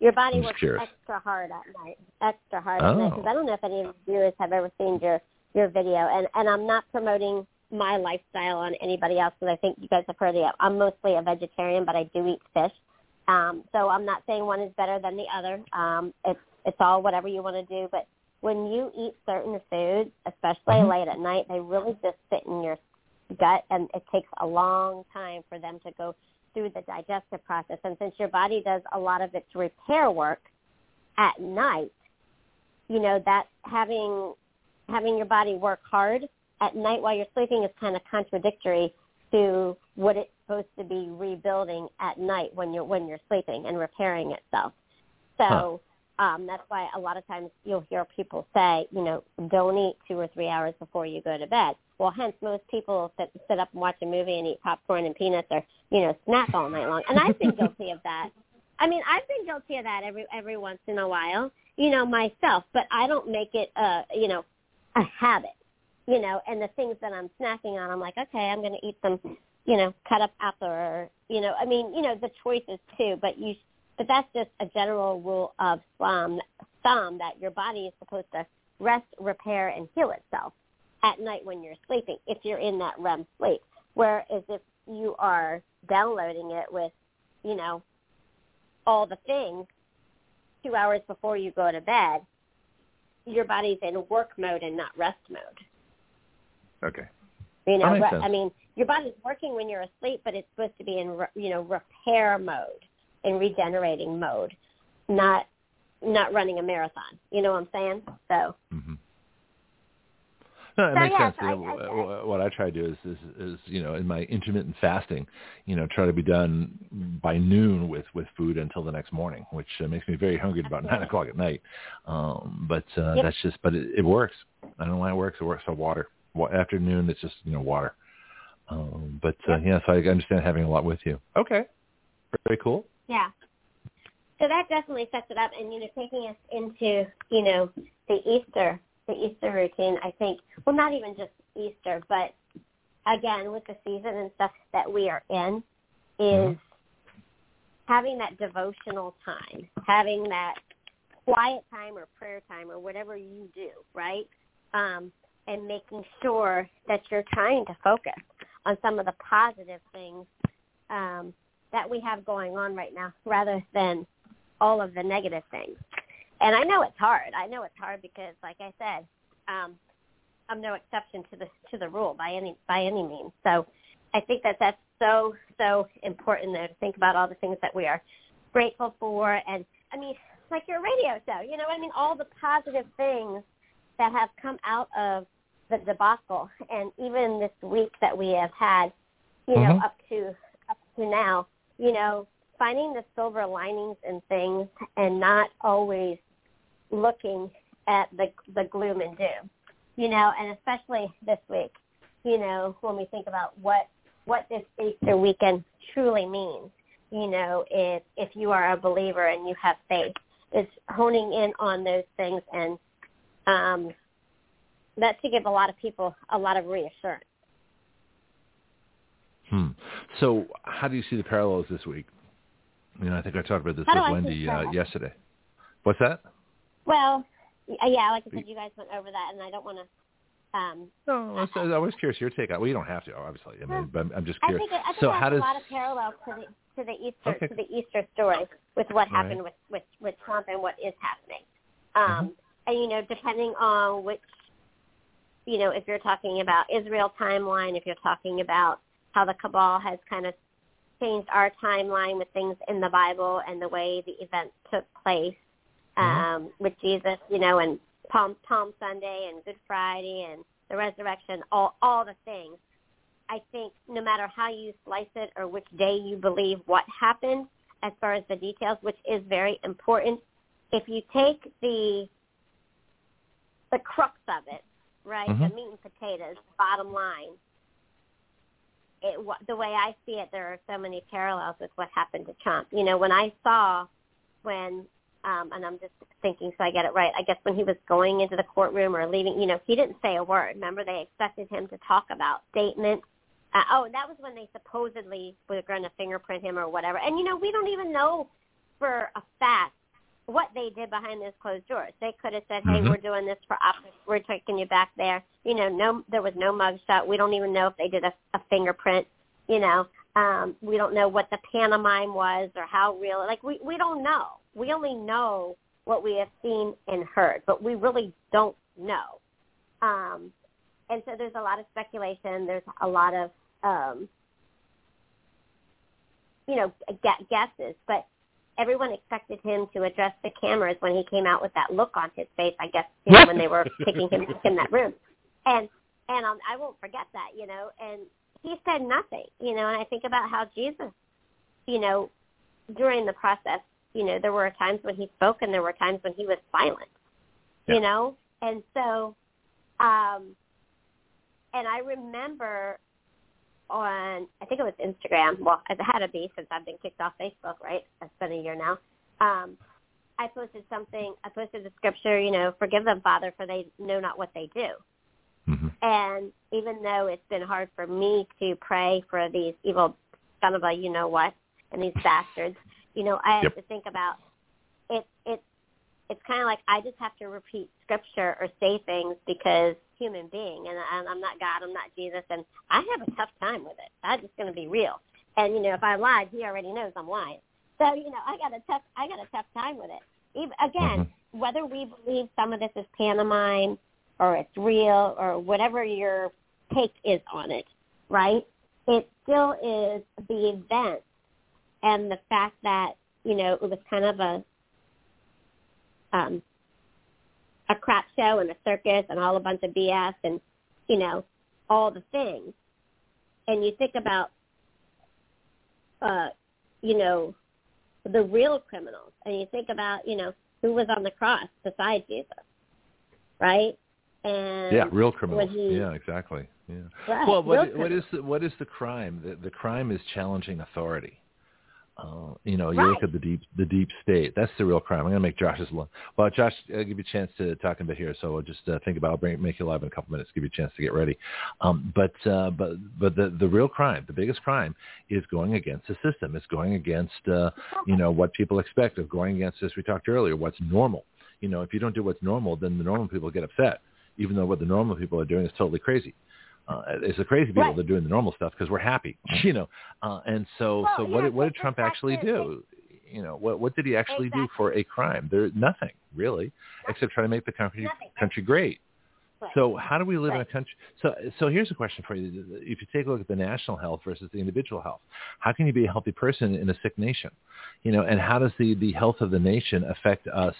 Your body I'm works curious. extra hard at night, extra hard at night. Oh. Because I don't know if any of the viewers have ever seen your your video, and and I'm not promoting my lifestyle on anybody else because I think you guys have heard it. I'm mostly a vegetarian, but I do eat fish. Um, so I'm not saying one is better than the other. Um, it's it's all whatever you want to do. But when you eat certain foods, especially Mhm. late at night, they really just sit in your gut, and it takes a long time for them to go through the digestive process. And since your body does a lot of its repair work at night, you know that having having your body work hard at night while you're sleeping is kind of contradictory to what it's supposed to be rebuilding at night when you're when you're sleeping and repairing itself. So. Um, that's why a lot of times you'll hear people say, you know, don't eat two or three hours before you go to bed. Well, hence most people sit, sit up and watch a movie and eat popcorn and peanuts or you know snack all night long. And I've been guilty of that. I mean, I've been guilty of that every every once in a while, you know, myself. But I don't make it, uh, you know, a habit you know, and the things that I'm snacking on, I'm like, okay, I'm going to eat some, you know, cut up apple or, you know, I mean, you know, the choices too, but you, but that's just a general rule of um, thumb that your body is supposed to rest, repair, and heal itself at night when you're sleeping if you're in that REM sleep. Whereas if you are downloading it with, you know, all the things two hours before you go to bed, your body's in work mode and not rest mode. Okay. You know, I mean, your body's working when you're asleep, but it's supposed to be in you know repair mode, in regenerating mode, not not running a marathon. You know what I'm saying? So. Mm-hmm. No, it so, makes yes, sense. I, I, what I try to do is, is, is, you know, in my intermittent fasting, you know, try to be done by noon with, with food until the next morning, which uh, makes me very hungry about nine o'clock at night. Um, but uh, yep. that's just, but it, it works. I don't know why it works. It works for water afternoon it's just you know water. Um, but uh, yeah, so I understand having a lot with you. Okay, very cool. Yeah. So that definitely sets it up, and you know, taking us into you know the Easter, the Easter routine. I think, well, not even just Easter, but again with the season and stuff that we are in, is mm-hmm. having that devotional time, having that quiet time or prayer time or whatever you do, right? Um, and making sure that you're trying to focus on some of the positive things um, that we have going on right now rather than all of the negative things. And I know it's hard. I know it's hard because, like I said, um, I'm no exception to the to the rule by any by any means. So I think that that's so so important though to think about all the things that we are grateful for, and I mean, like your radio show. You know, I mean, all the positive things that have come out of the debacle, and even this week that we have had, you know, mm-hmm. up to up to now, you know, finding the silver linings in things and not always looking at the the gloom and doom, you know, and especially this week, you know, when we think about what what this Easter weekend truly means, you know, if if you are a believer and you have faith, is honing in on those things and um, that to give a lot of people a lot of reassurance. Hmm. So, how do you see the parallels this week? You know, I think I talked about this how with Wendy uh, yesterday. What's that? Well, yeah, like I said, you guys went over that, and I don't want to. Um, no, I was, I was curious your take on. Well, you don't have to, obviously. I mean, but I'm just curious. I think, I think so, how does a lot of parallels to the to the Easter okay. to the Easter story with what happened right. with, with with Trump and what is happening. Um, mm-hmm. And you know, depending on which you know, if you're talking about Israel timeline, if you're talking about how the cabal has kind of changed our timeline with things in the Bible and the way the events took place mm-hmm. um, mm-hmm. with Jesus, you know, and Palm Palm Sunday and Good Friday and the resurrection, all all the things. I think no matter how you slice it or which day you believe what happened, as far as the details, which is very important, if you take the the crux of it, right? Mm-hmm. The meat and potatoes, bottom line. It, the way I see it, there are so many parallels with what happened to Trump. You know, when I saw when, um, and I'm just thinking so I get it right, I guess when he was going into the courtroom or leaving, you know, he didn't say a word. Remember, they expected him to talk about statements. Uh, oh, that was when they supposedly were going to fingerprint him or whatever. And, you know, we don't even know for a fact what they did behind those closed doors. They could have said, "Hey, mm-hmm. we're doing this for optics. We're taking you back there." You know, no, there was no mugshot. We don't even know if they did a, a fingerprint. You know, um, we don't know what the pantomime was or how real. Like we we don't know. We only know what we have seen and heard, but we really don't know. Um, and so there's a lot of speculation. There's a lot of um, you know guesses, but everyone expected him to address the cameras when he came out with that look on his face. I guess you know, when they were taking him in that room, and and um, I won't forget that, you know. And he said nothing, you know. And I think about how Jesus, you know, during the process, you know, there were times when he spoke and there were times when he was silent, yeah. you know. And so, um, and I remember on I think it was Instagram. Well, it had to be since I've been kicked off Facebook, right? It's been a year now. Um, I posted something. I posted the scripture. You know, forgive them, Father, for they know not what they do. Mm-hmm. And even though it's been hard for me to pray for these evil son of a you know what and these bastards, you know, I have yep. to think about it. It it's kind of like I just have to repeat scripture or say things because human being, and I'm not God, I'm not Jesus, and I have a tough time with it. I'm just going to be real. And you know, if I lied, he already knows I'm lying. So you know, I got a tough, I got a tough time with it. Even again, mm-hmm. whether we believe some of this is pantomime or it's real or whatever your take is on it, right? It still is the event and the fact that you know it was kind of a um, a crap show and a circus and all a bunch of BS and you know all the things, and you think about uh, you know the real criminals, and you think about you know who was on the cross beside Jesus, right? And yeah, real criminals. He, yeah, exactly. Yeah. Right, well, what, what is the, what is the crime? The, the crime is challenging authority. Uh, you know, you right. look at the deep the deep state. That's the real crime. I'm going to make Josh's well, Josh, I'll give you a chance to talk a bit here. So we'll just uh, think about. I'll bring, make you live in a couple minutes. Give you a chance to get ready. Um, but uh, but but the the real crime, the biggest crime, is going against the system. It's going against uh, you know what people expect of going against, as we talked earlier, what's normal. You know, if you don't do what's normal, then the normal people get upset, even though what the normal people are doing is totally crazy. Uh, it's the crazy people right. that are doing the normal stuff because we're happy, you know. Uh, and so, well, so yeah, what did what did Trump actually do? You know, what what did he actually exactly. do for a crime? There nothing really, nothing. except try to make the country nothing. country great. Right. So how do we live right. in a country? So so here's a question for you: If you take a look at the national health versus the individual health, how can you be a healthy person in a sick nation? You know, and how does the the health of the nation affect us?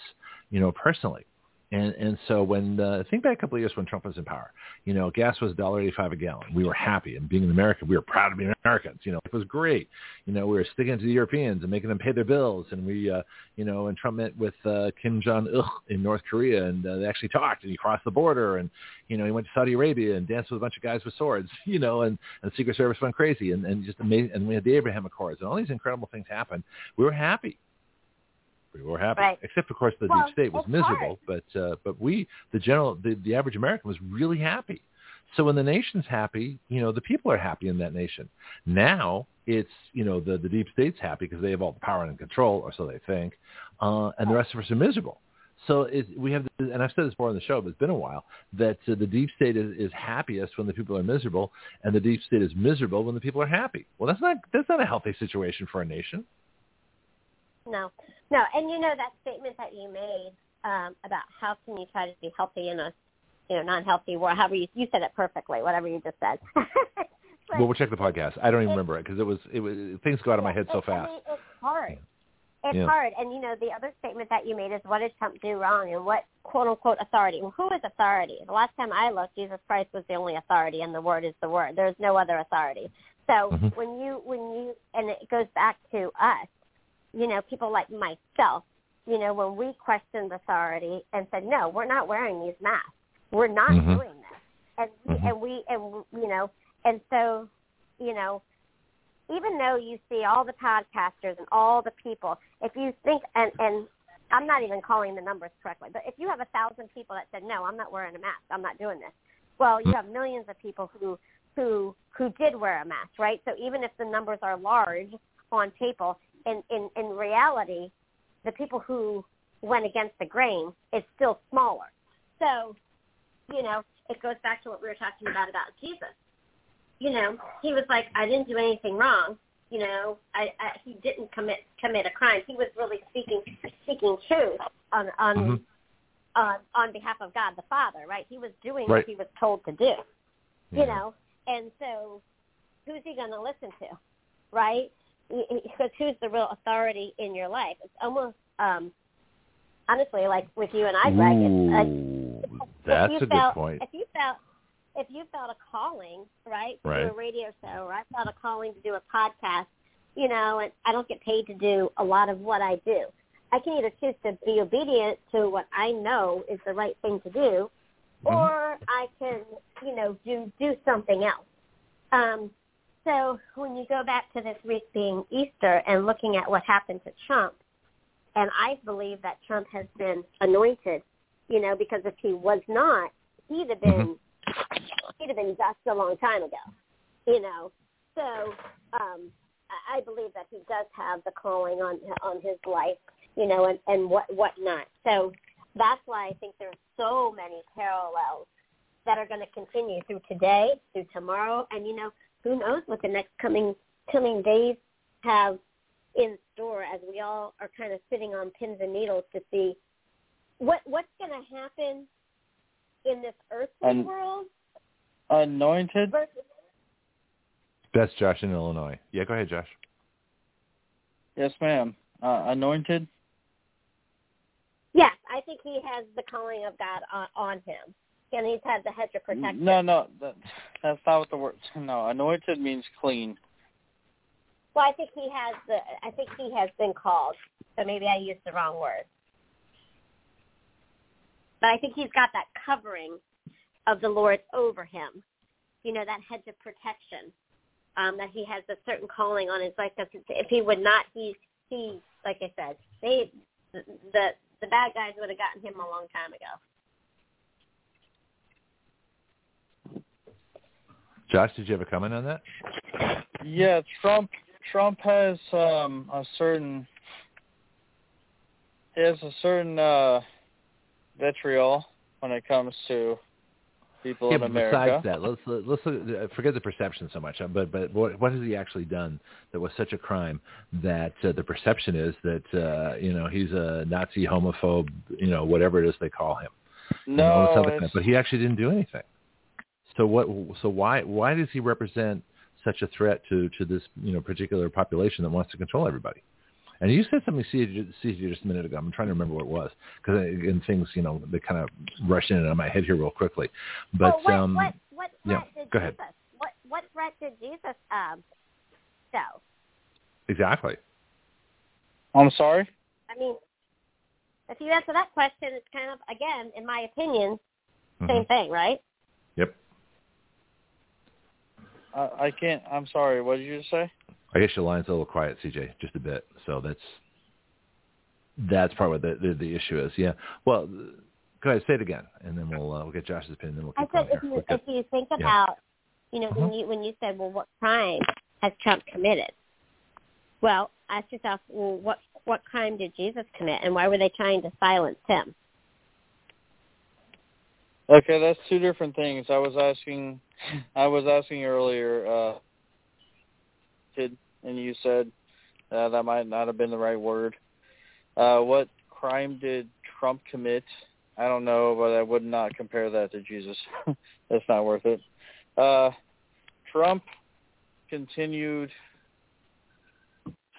You know, personally. And and so when uh, think back a couple of years when Trump was in power, you know, gas was $1.85 a gallon. We were happy, and being an American, we were proud to be Americans. You know, it was great. You know, we were sticking to the Europeans and making them pay their bills, and we, uh, you know, and Trump met with uh, Kim Jong Il in North Korea, and uh, they actually talked, and he crossed the border, and you know, he went to Saudi Arabia and danced with a bunch of guys with swords, you know, and, and the Secret Service went crazy, and, and just amazing, and we had the Abraham Accords, and all these incredible things happened. We were happy we were happy. Right. Except, of course, the well, deep state was miserable. Hard. But uh, but we, the general, the, the average American, was really happy. So when the nation's happy, you know, the people are happy in that nation. Now it's you know the the deep state's happy because they have all the power and control, or so they think, uh, and the rest of us are miserable. So it, we have, and I've said this before on the show, but it's been a while, that uh, the deep state is, is happiest when the people are miserable, and the deep state is miserable when the people are happy. Well, that's not that's not a healthy situation for a nation. No, no, and you know that statement that you made um, about how can you try to be healthy in a you know non-healthy world. However, you you said it perfectly. Whatever you just said. well, we'll check the podcast. I don't even remember it because it was it was things go out of my head so fast. I mean, it's hard. It's yeah. hard, and you know the other statement that you made is what did Trump do wrong, and what quote unquote authority? Well, who is authority? The last time I looked, Jesus Christ was the only authority, and the Word is the Word. There's no other authority. So mm-hmm. when you when you and it goes back to us, you know, people like myself, you know, when we questioned authority and said, no, we're not wearing these masks. We're not mm-hmm. doing this. And mm-hmm. and we, and, you know, and so, you know, even though you see all the podcasters and all the people, if you think, and, and I'm not even calling the numbers correctly, but if you have a thousand people that said, no, I'm not wearing a mask, I'm not doing this. Well, you have millions of people who, who, who did wear a mask, right? So even if the numbers are large on people, in, in, in reality, the people who went against the grain is still smaller. So, you know, it goes back to what we were talking about about Jesus. You know, he was like, I didn't do anything wrong. You know, I, I he didn't commit commit a crime. He was really speaking speaking truth on on mm-hmm. on on behalf of God the Father, right? He was doing right. what he was told to do. yeah. you know. And so, who's he going to listen to, right? Because who's the real authority in your life? It's almost um honestly like with you and I, Greg. It's, that's a good point. If you felt if you felt a calling, right, to right. do a radio show, or I felt a calling to do a podcast, you know, and I don't get paid to do a lot of what I do. I can either choose to be obedient to what I know is the right thing to do, Mm-hmm. or I can, you know, do do something else. Um, so when you go back to this week being Easter and looking at what happened to Trump, and I believe that Trump has been anointed, you know, because if he was not, he'd have been Mm-hmm. he'd have been dust a long time ago, you know. So um, I believe that he does have the calling on on his life, you know, and and what whatnot. So that's why I think there's so many parallels that are going to continue through today, through tomorrow, and you know, who knows what the next coming coming days have in store as we all are kind of sitting on pins and needles to see what what's going to happen in this earthly Un- world Anointed. versus That's Josh in Illinois. Yeah, go ahead, Josh. Yes, ma'am. Uh, anointed. yes, I think he has the calling of God on, on him, and he's had the hedge of protection. No, no, that, that's not what the word. No, anointed means clean. Well, I think he has the. I think he has been called. So maybe I used the wrong word. But I think he's got that covering of the Lord over him. You know that hedge of protection. Um, that he has a certain calling on his life. Because if he would not, he he like I said, they the the bad guys would have gotten him a long time ago. Josh, did you have a comment on that? Yeah, Trump. Trump has um, a certain. He has a certain uh, vitriol when it comes to people yeah, in America. besides that, let's let's look, uh, forget the perception so much. uh, But but what what has he actually done that was such a crime that uh, the perception is that uh, you know he's a Nazi homophobe, you know whatever it is they call him. and all this no, But he actually didn't do anything. So what? So why why does he represent such a threat to to this you know particular population that wants to control everybody? And you said something, to CJ, just a minute ago. I'm trying to remember what it was because and things, you know, they kind of rush in and on my head here real quickly. But well, what, um, what what yeah, did go Jesus? ahead. What what threat did Jesus um show? exactly. I'm sorry. I mean, if you answer that question, it's kind of again, in my opinion, same thing, right? Yep. I, I can't. I'm sorry. What did you just say? I guess your line's a little quiet, CJ, just a bit. So that's that's part of the the, the issue is. Yeah. Well, go ahead, say it again, and then we'll uh, we'll get Josh's opinion, and then we'll I keep said going if here. you We're if you think Yeah. about, you know, when Mhm. you when you said, well, what crime has Trump committed? Well, ask yourself, well, what what crime did Jesus commit, and why were they trying to silence him? Okay, that's two different things. I was asking, I was asking earlier, uh, kid, and you said uh, that might not have been the right word. Uh, what crime did Trump commit? I don't know, but I would not compare that to Jesus. That's not worth it. Uh, Trump continued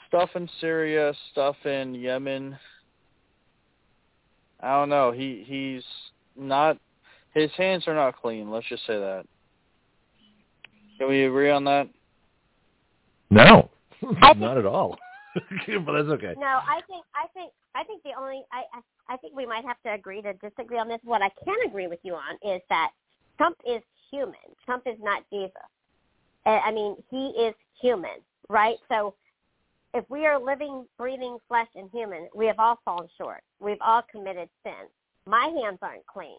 stuff in Syria, stuff in Yemen. I don't know. He he's not his hands are not clean. Let's just say that. Can we agree on that? No, not at all. but that's okay. No, I think I think I think the only I I I think we might have to agree to disagree on this. What I can agree with you on is that Trump is human. Trump is not Jesus. Uh, I mean, he is human, right? So if we are living, breathing flesh and human, we have all fallen short. We've all committed sin. My hands aren't clean.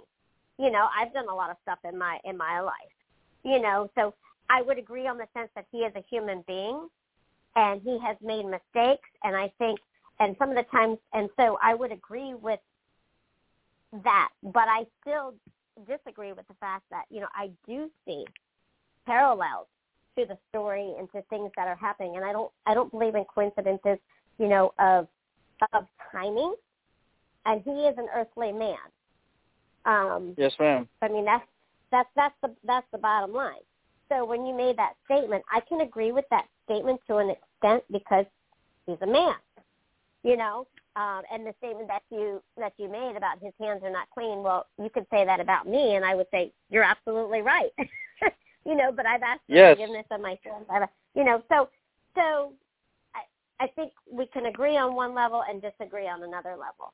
You know, I've done a lot of stuff in my in my life. You know, so I would agree on the sense that he is a human being and he has made mistakes and I think and some of the times and so I would agree with that. But I still disagree with the fact that, you know, I do see parallels to the story and to things that are happening and I don't I don't believe in coincidences, you know, of of timing. And he is an earthly man. Um Yes, ma'am. I mean that's That's that's the that's the bottom line. So when you made that statement, I can agree with that statement to an extent because he's a man, you know. Um, and the statement that you that you made about his hands are not clean, well, you could say that about me, and I would say you're absolutely right. you know, but I've asked for yes. forgiveness of my sins. I've, you know, so so I, I think we can agree on one level and disagree on another level.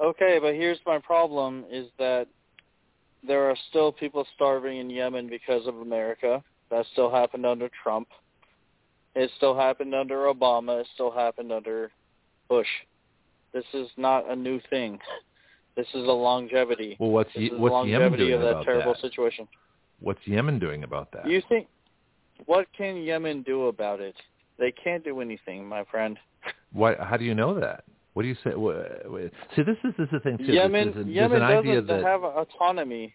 Okay, but here's my problem: is that there are still people starving in Yemen because of America. That still happened under Trump. It still happened under Obama. It still happened under Bush. This is not a new thing. This is a longevity. Well, what's this what's longevity Yemen doing of that about terrible that? situation? What's Yemen doing about that? You think what can Yemen do about it? They can't do anything, my friend. Why? How do you know that? What do you say? See, this is this is the thing too. Yemen, there's, Yemen there's an idea doesn't that have autonomy.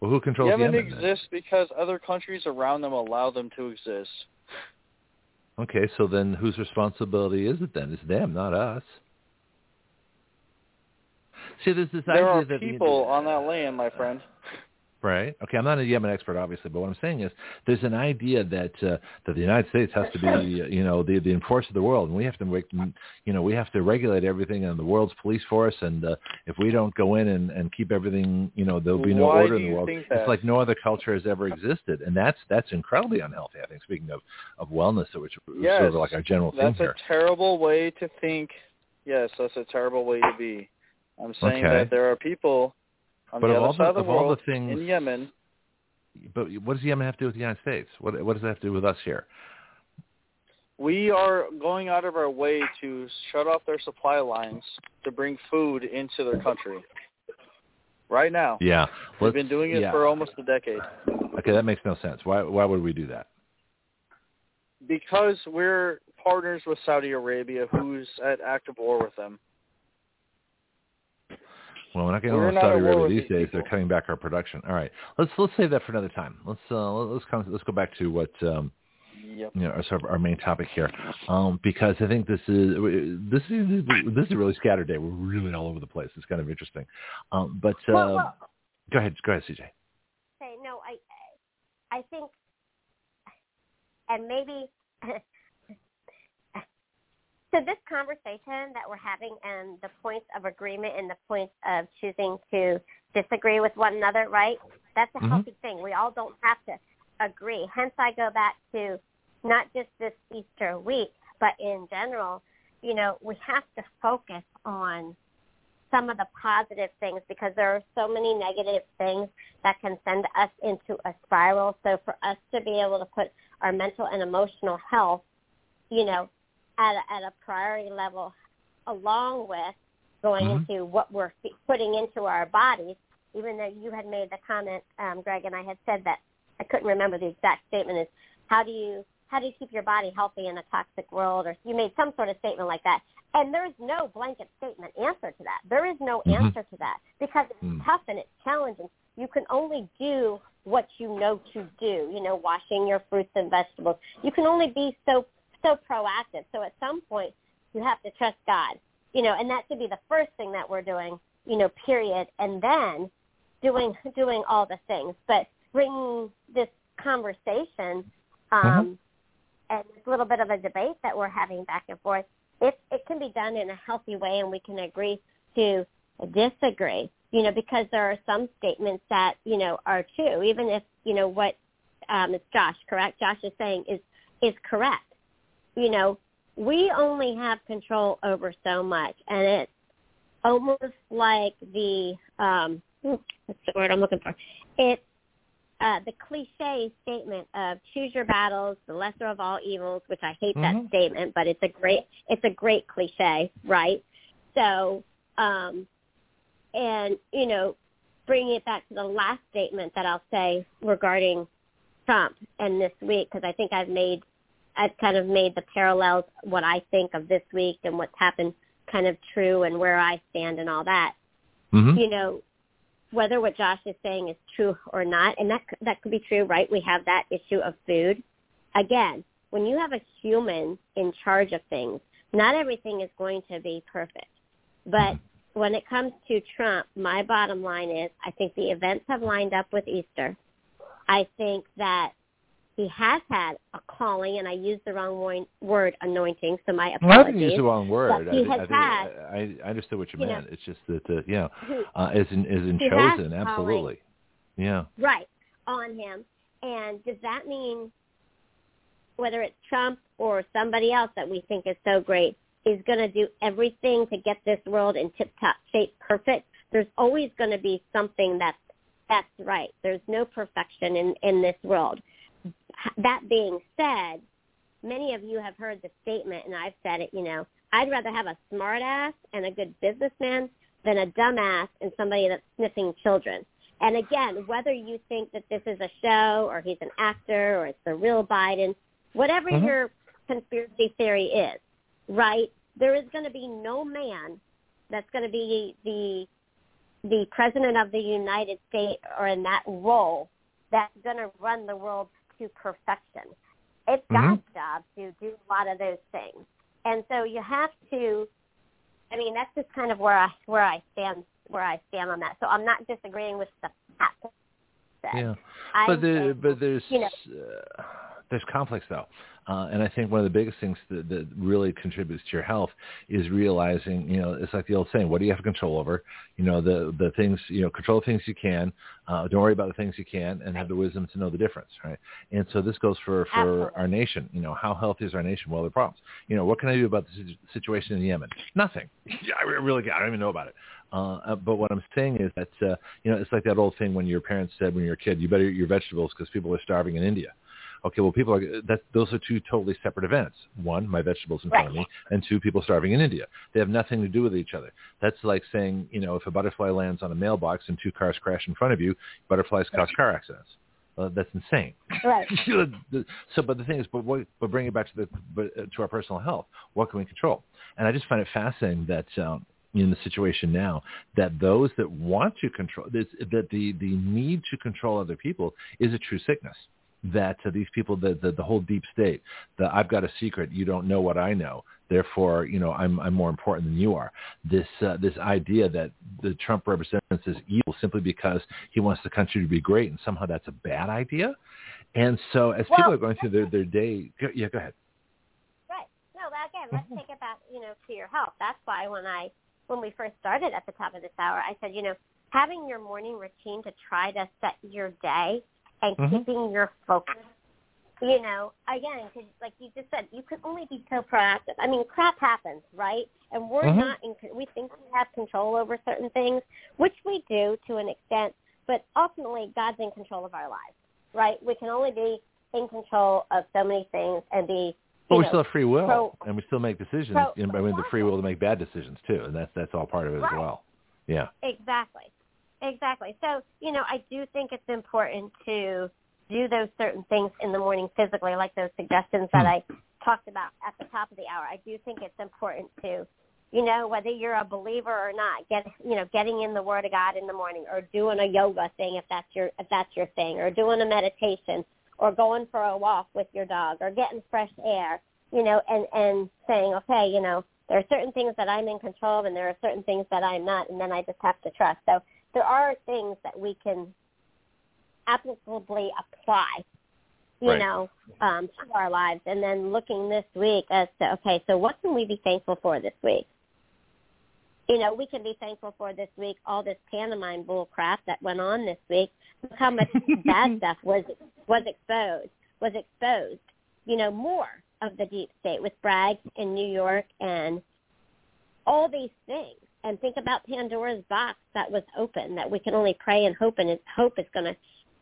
well, who controls Yemen Yemen? then? exists because other countries around them allow them to exist. Okay, so then whose responsibility is it then? It's them, not us. See, there's this There idea are that the- people on that land, my friend. Right. Okay. I'm not a Yemen expert, obviously, but what I'm saying is there's an idea that uh, that the United States has to be, uh, you know, the the enforcer of the world, and we have to make, you know, we have to regulate everything, and the world's police force, and uh, if we don't go in and, and keep everything, you know, there'll be no Why order in the world. It's like no other culture has ever existed, and that's that's incredibly unhealthy. I think. Speaking of of wellness, which is Yes, sort of like our general thing That's here. a terrible way to think. Yes, that's a terrible way to be. I'm saying Okay. that there are people on But the of other all side the- of the of all the things- in Yemen. But what does Yemen have to do with the United States? What what does that have to do with us here? We are going out of our way to shut off their supply lines to bring food into their country. Right now. Yeah. We've been doing it yeah. for almost a decade. Okay, that makes no sense. Why why would we do that? Because we're partners with Saudi Arabia, who's at active war with them. Well, we're not getting We're on with not Saudi Arabia these these days. people. They're cutting back our production. All right, let's let's save that for another time. Let's uh, let's come, let's go back to what um, Yep. you know our, sort of our main topic here, um, because I think this is this is this is a really scattered day. We're really all over the place. It's kind of interesting. Um, but uh, Well, well, go ahead, go ahead, CJ. say no. I I think, and maybe. So this conversation that we're having and the points of agreement and the points of choosing to disagree with one another, right? That's a Mhm. healthy thing. We all don't have to agree. Hence, I go back to not just this Easter week, but in general, you know, we have to focus on some of the positive things because there are so many negative things that can send us into a spiral. So for us to be able to put our mental and emotional health, you know, at a, at a priority level along with going Mhm. into what we're putting into our bodies, even though you had made the comment, um, Greg, and I had said that I couldn't remember the exact statement is how do you how do you keep your body healthy in a toxic world or you made some sort of statement like that. And there's no blanket statement answer to that. There is no Mhm. answer to that because it's Mm. tough and it's challenging. You can only do what you know to do, you know, washing your fruits and vegetables. You can only be so so proactive. So at some point you have to trust God. You know, and that should be the first thing that we're doing, you know, period. And then doing doing all the things. But bringing this conversation um, and this little bit of a debate that we're having back and forth, it it can be done in a healthy way, and we can agree to disagree. You know, because there are some statements that you know are true, even if you know what um, it's Josh, correct? Josh is saying is is correct. You know, we only have control over so much, and it's almost like the um, what's the word I'm looking for? It's uh, the cliche statement of choose your battles, the lesser of all evils, which I hate that Mhm. statement, but it's a great it's a great cliche, right? So, um, and you know, bringing it back to the last statement that I'll say regarding Trump and this week, because I think I've made I've kind of made the parallels what I think of this week and what's happened kind of true and where I stand and all that hmm you know, whether what Josh is saying is true or not, and that that could be true, right? We have that issue of food. Again, when you have a human in charge of things, not everything is going to be perfect. But when it comes to Trump, my bottom line is I think the events have lined up with Easter. I think that he has had a calling, and I used the wrong word, anointing. So my apologies. Well, I didn't use the wrong word. But he I, has I, had, I, I understood what you, you meant. know, it's just that, uh, you know, uh, as in, as in chosen, absolutely. Yeah. Right on him. And does that mean whether it's Trump or somebody else that we think is so great is going to do everything to get this world in tip-top shape perfect? There's always going to be something that's that's right. There's no perfection in in this world. That being said, many of you have heard the statement, and I've said it. You know, I'd rather have a smart ass and a good businessman than a dumbass and somebody that's sniffing children. And again, whether you think that this is a show or he's an actor or it's the real Biden, whatever Mhm. your conspiracy theory is, right? There is going to be no man that's going to be the the president of the United States or in that role that's going to run the world to perfection. It's Mhm. God's job to do a lot of those things. And so you have to I mean, that's just kind of where I where I stand where I stand on that. So I'm not disagreeing with the fact. Yeah. I But there, but there's you know, uh, there's conflicts though, uh, and I think one of the biggest things that, that really contributes to your health is realizing, you know, it's like the old saying, what do you have control over? You know, the the things, you know, control the things you can. Uh, don't worry about the things you can, and have the wisdom to know the difference, right? And so this goes for for Absolutely. our nation. You know, how healthy is our nation? Well, there are problems. You know, what can I do about the situation in Yemen? Nothing. Yeah, I really, I don't even know about it. Uh, uh, but what I'm saying is that uh, you know it's like that old thing when your parents said when you were a kid, you better eat your vegetables because people are starving in India. Okay, well, people are that those are two totally separate events. One, my vegetables in front of me, and two, people starving in India. They have nothing to do with each other. That's like saying, you know, if a butterfly lands on a mailbox and two cars crash in front of you, butterflies cause car accidents. Uh, that's insane. Right. so, but the thing is, but, what, but bring it back to the but, uh, to our personal health. What can we control? And I just find it fascinating that um, in the situation now that those that want to control that that the the need to control other people is a true sickness. That uh, these people, the, the the whole deep state, that I've got a secret, you don't know what I know, therefore, you know, I'm I'm more important than you are. This uh, this idea that the Trump represents as evil simply because he wants the country to be great, and somehow that's a bad idea. And so, as people are going through their their day, go, yeah, go ahead. Right. No, again, let's Mhm. take it back, you know, to your health. That's why when I when we first started at the top of this hour, I said, you know, having your morning routine to try to set your day and Mhm. keeping your focus. You know, again, cause like you just said, you can only be so proactive. I mean, crap happens, right? And we're Mhm. not in. We think we have control over certain things, which we do to an extent, but ultimately, God's in control of our lives, right? We can only be in control of so many things and be But we know, still have free will, pro- and we still make decisions. pro- and I mean, the free will to make bad decisions too, and that's that's all part of it Right. as well. Yeah. Exactly. Exactly. So, you know, I do think it's important to do those certain things in the morning physically, like those suggestions that Hmm. I talked about at the top of the hour. I do think it's important to, you know, whether you're a believer or not, get you know, getting in the Word of God in the morning, or doing a yoga thing if that's your if that's your thing, or doing a meditation, or going for a walk with your dog, or getting fresh air, you know, and and saying, okay, you know, there are certain things that I'm in control of, and there are certain things that I'm not, and then I just have to trust. So there are things that we can applicably apply, you Right. know, um, to our lives, and then looking this week as to okay, so what can we be thankful for this week? You know, we can be thankful for this week all this pantomime bull crap that went on this week. Look how much bad stuff was was exposed was exposed. You know, more of the deep state with Bragg in New York and all these things. And think about Pandora's box that was open that we can only pray and hope and hope is going to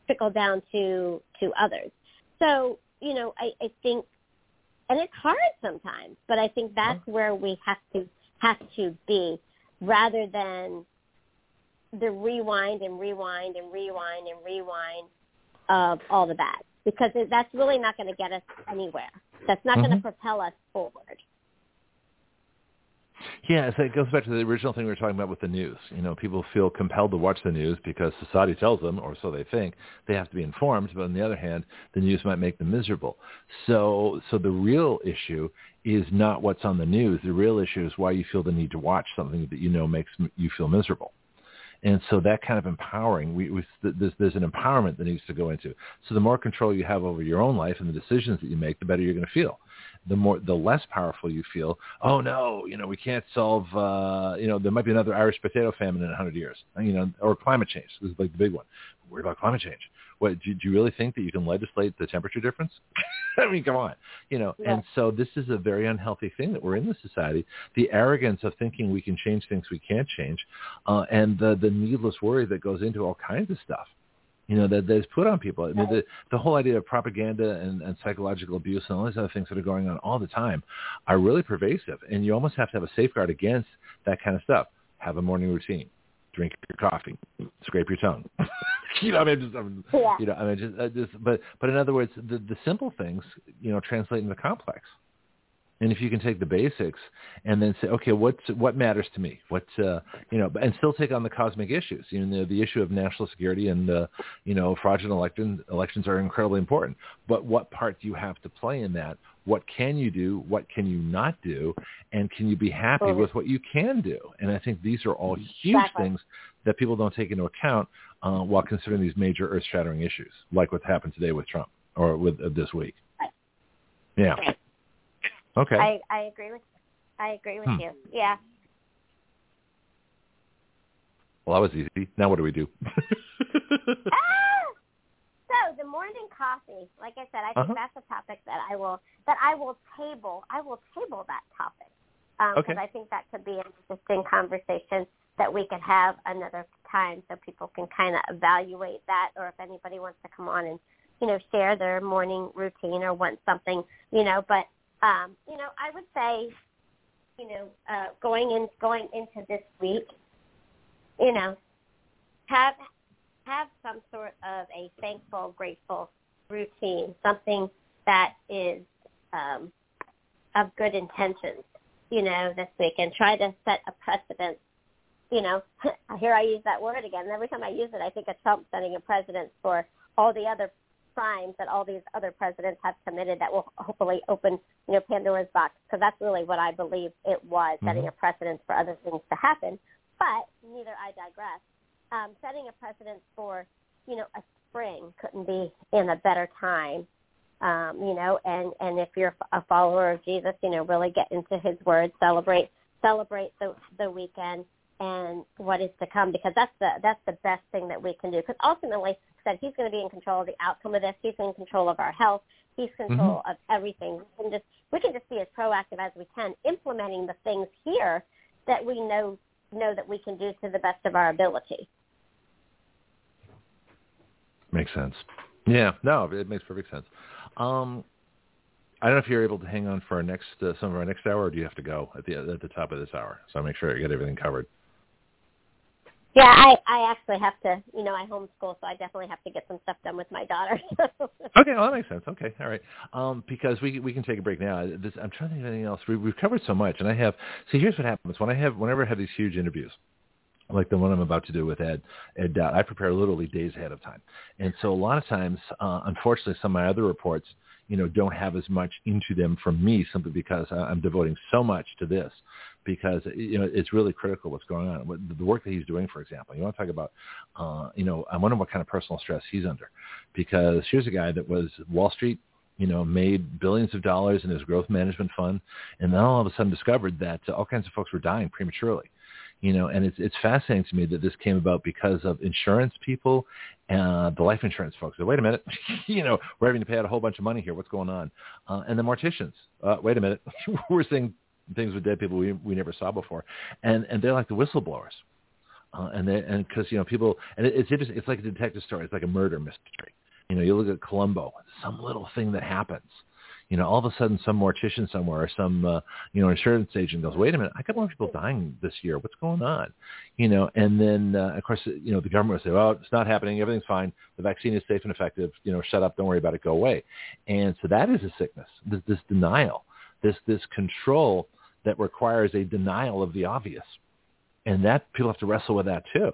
trickle down to to others. So you know, I, I think, and it's hard sometimes, but I think that's where we have to have to be, rather than the rewind and rewind and rewind and rewind of all the bad, because that's really not going to get us anywhere. That's not going Mhm. to propel us forward. Yeah, so it goes back to the original thing we were talking about with the news. You know, people feel compelled to watch the news because society tells them, or so they think, they have to be informed. But on the other hand, the news might make them miserable. So, so the real issue is not what's on the news. The real issue is why you feel the need to watch something that you know makes you feel miserable. And so that kind of empowering, we, we, there's, there's an empowerment that needs to go into. So the more control you have over your own life and the decisions that you make, the better you're going to feel. The more, the less powerful you feel. Oh no, you know we can't solve. Uh, you know there might be another Irish potato famine in a hundred years. You know, or climate change. This is like the big one. Worry about climate change. What do, do you really think that you can legislate the temperature difference? I mean, come on, you know. Yeah. And so this is a very unhealthy thing that we're in the society. The arrogance of thinking we can change things we can't change, uh, and the the needless worry that goes into all kinds of stuff you know, that, that is put on people. I mean, the, the whole idea of propaganda and, and psychological abuse and all these other things that are going on all the time are really pervasive. And you almost have to have a safeguard against that kind of stuff. Have a morning routine drink your coffee, scrape your tongue. you know, I mean, just, I'm, yeah. you know, I mean, just, uh, just, but, but in other words, the, the simple things, you know, translate into the complex. And if you can take the basics and then say, okay, what's what matters to me? What uh, you know, and still take on the cosmic issues. You know, the issue of national security and uh, you know, fraudulent elections elections are incredibly important. But what part do you have to play in that? What can you do? What can you not do? And can you be happy with what you can do? And I think these are all huge exactly. things that people don't take into account uh, while considering these major earth-shattering issues, like what happened today with Trump or with uh, this week. Yeah. Okay. I I agree with I agree with hmm. you. Yeah. Well, that was easy. Now what do we do? ah! So the morning coffee, like I said, I think uh-huh. that's a topic that I will that I will table. I will table that topic because um, okay. I think that could be an interesting conversation that we could have another time, so people can kind of evaluate that, or if anybody wants to come on and you know share their morning routine or want something, you know. But um, you know, I would say, you know, uh, going in going into this week, you know, have have some sort of a thankful, grateful routine, something that is um, of good intentions, you know, this week, and try to set a precedent. You know, here I use that word again. Every time I use it, I think of Trump setting a precedent for all the other crimes that all these other presidents have committed that will hopefully open, you know, Pandora's box because that's really what I believe it was, mm-hmm. setting a precedent for other things to happen. But neither I digress. Um, setting a precedent for, you know, a spring couldn't be in a better time. Um, you know, and and if you're a follower of Jesus, you know, really get into His Word, celebrate celebrate the the weekend and what is to come because that's the that's the best thing that we can do because ultimately said he's going to be in control of the outcome of this. He's in control of our health. He's in control mm-hmm. of everything. We can just we can just be as proactive as we can, implementing the things here that we know know that we can do to the best of our ability. Makes sense. Yeah, no, it makes perfect sense. Um, I don't know if you're able to hang on for our next uh, some of our next hour, or do you have to go at the at the top of this hour? So I'll make sure you get everything covered. Yeah, I I actually have to, you know, I homeschool, so I definitely have to get some stuff done with my daughter. okay, well that makes sense. Okay, all right. Um, because we we can take a break now. This, I'm trying to think of anything else. We, we've covered so much, and I have. See, here's what happens when I have whenever I have these huge interviews like the one I'm about to do with Ed, Ed Dowd, I prepare literally days ahead of time. And so a lot of times, uh, unfortunately, some of my other reports, you know, don't have as much into them from me simply because I'm devoting so much to this because you know it's really critical what's going on. The work that he's doing, for example, you want to talk about, uh, you know, I wonder what kind of personal stress he's under, because here's a guy that was Wall Street, you know, made billions of dollars in his growth management fund, and then all of a sudden discovered that all kinds of folks were dying prematurely you know, and it's it's fascinating to me that this came about because of insurance people, uh, the life insurance folks. Wait a minute, you know, we're having to pay out a whole bunch of money here. What's going on? Uh, and the morticians. Uh, wait a minute, we're seeing things with dead people we we never saw before, and and they're like the whistleblowers. Uh, and they and because you know people and it, it's interesting. It's like a detective story. It's like a murder mystery. You know, you look at Columbo, some little thing that happens. You know, all of a sudden, some mortician somewhere or some uh, you know insurance agent goes, "Wait a minute, I got more people dying this year. What's going on?" You know, and then uh, of course, you know, the government will say, "Well, it's not happening. Everything's fine. The vaccine is safe and effective. You know, shut up. Don't worry about it. Go away." And so that is a sickness. This, this denial, this this control that requires a denial of the obvious. And that people have to wrestle with that too.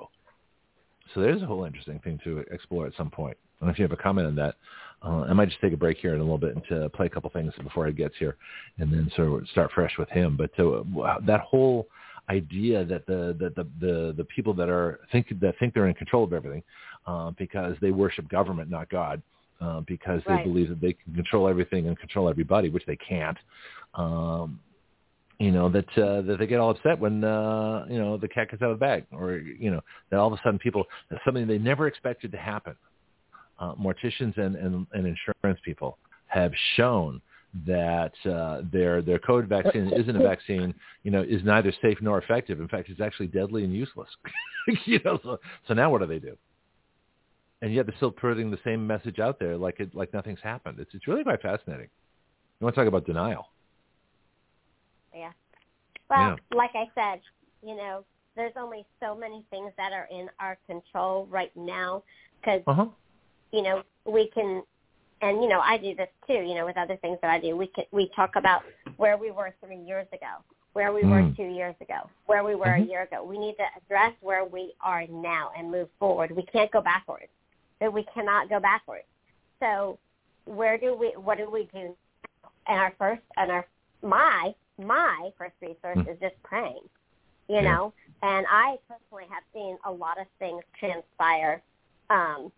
So there's a whole interesting thing to explore at some point. I don't know if you have a comment on that, uh, I might just take a break here in a little bit and to play a couple things before Ed gets here, and then sort of start fresh with him. But uh, that whole idea that the, the the the the people that are think that think they're in control of everything uh, because they worship government, not God, uh, because they Right. believe that they can control everything and control everybody, which they can't. Um, you know that uh, that they get all upset when uh, you know the cat gets out of the bag, or you know that all of a sudden people something they never expected to happen. Uh, morticians and, and, and insurance people have shown that uh, their their COVID vaccine isn't a vaccine, you know, is neither safe nor effective. In fact, it's actually deadly and useless. you know, so so now what do they do? And yet they're still putting the same message out there, like it like nothing's happened. It's it's really quite fascinating. You want to talk about denial? Yeah. Well, Yeah. like I said, you know, there's only so many things that are in our control right now because, Uh huh. you know, we can, and, you know, I do this too, you know, with other things that I do. We can, we talk about where we were three years ago, where we were Mm. two years ago, where we were Mhm. a year ago. We need to address where we are now and move forward. We can't go backwards. That we cannot go backwards. So where do we, what do we do? And our first, and our, my, my first resource Mm. is just praying, you Yeah. know, and I personally have seen a lot of things transpire, um,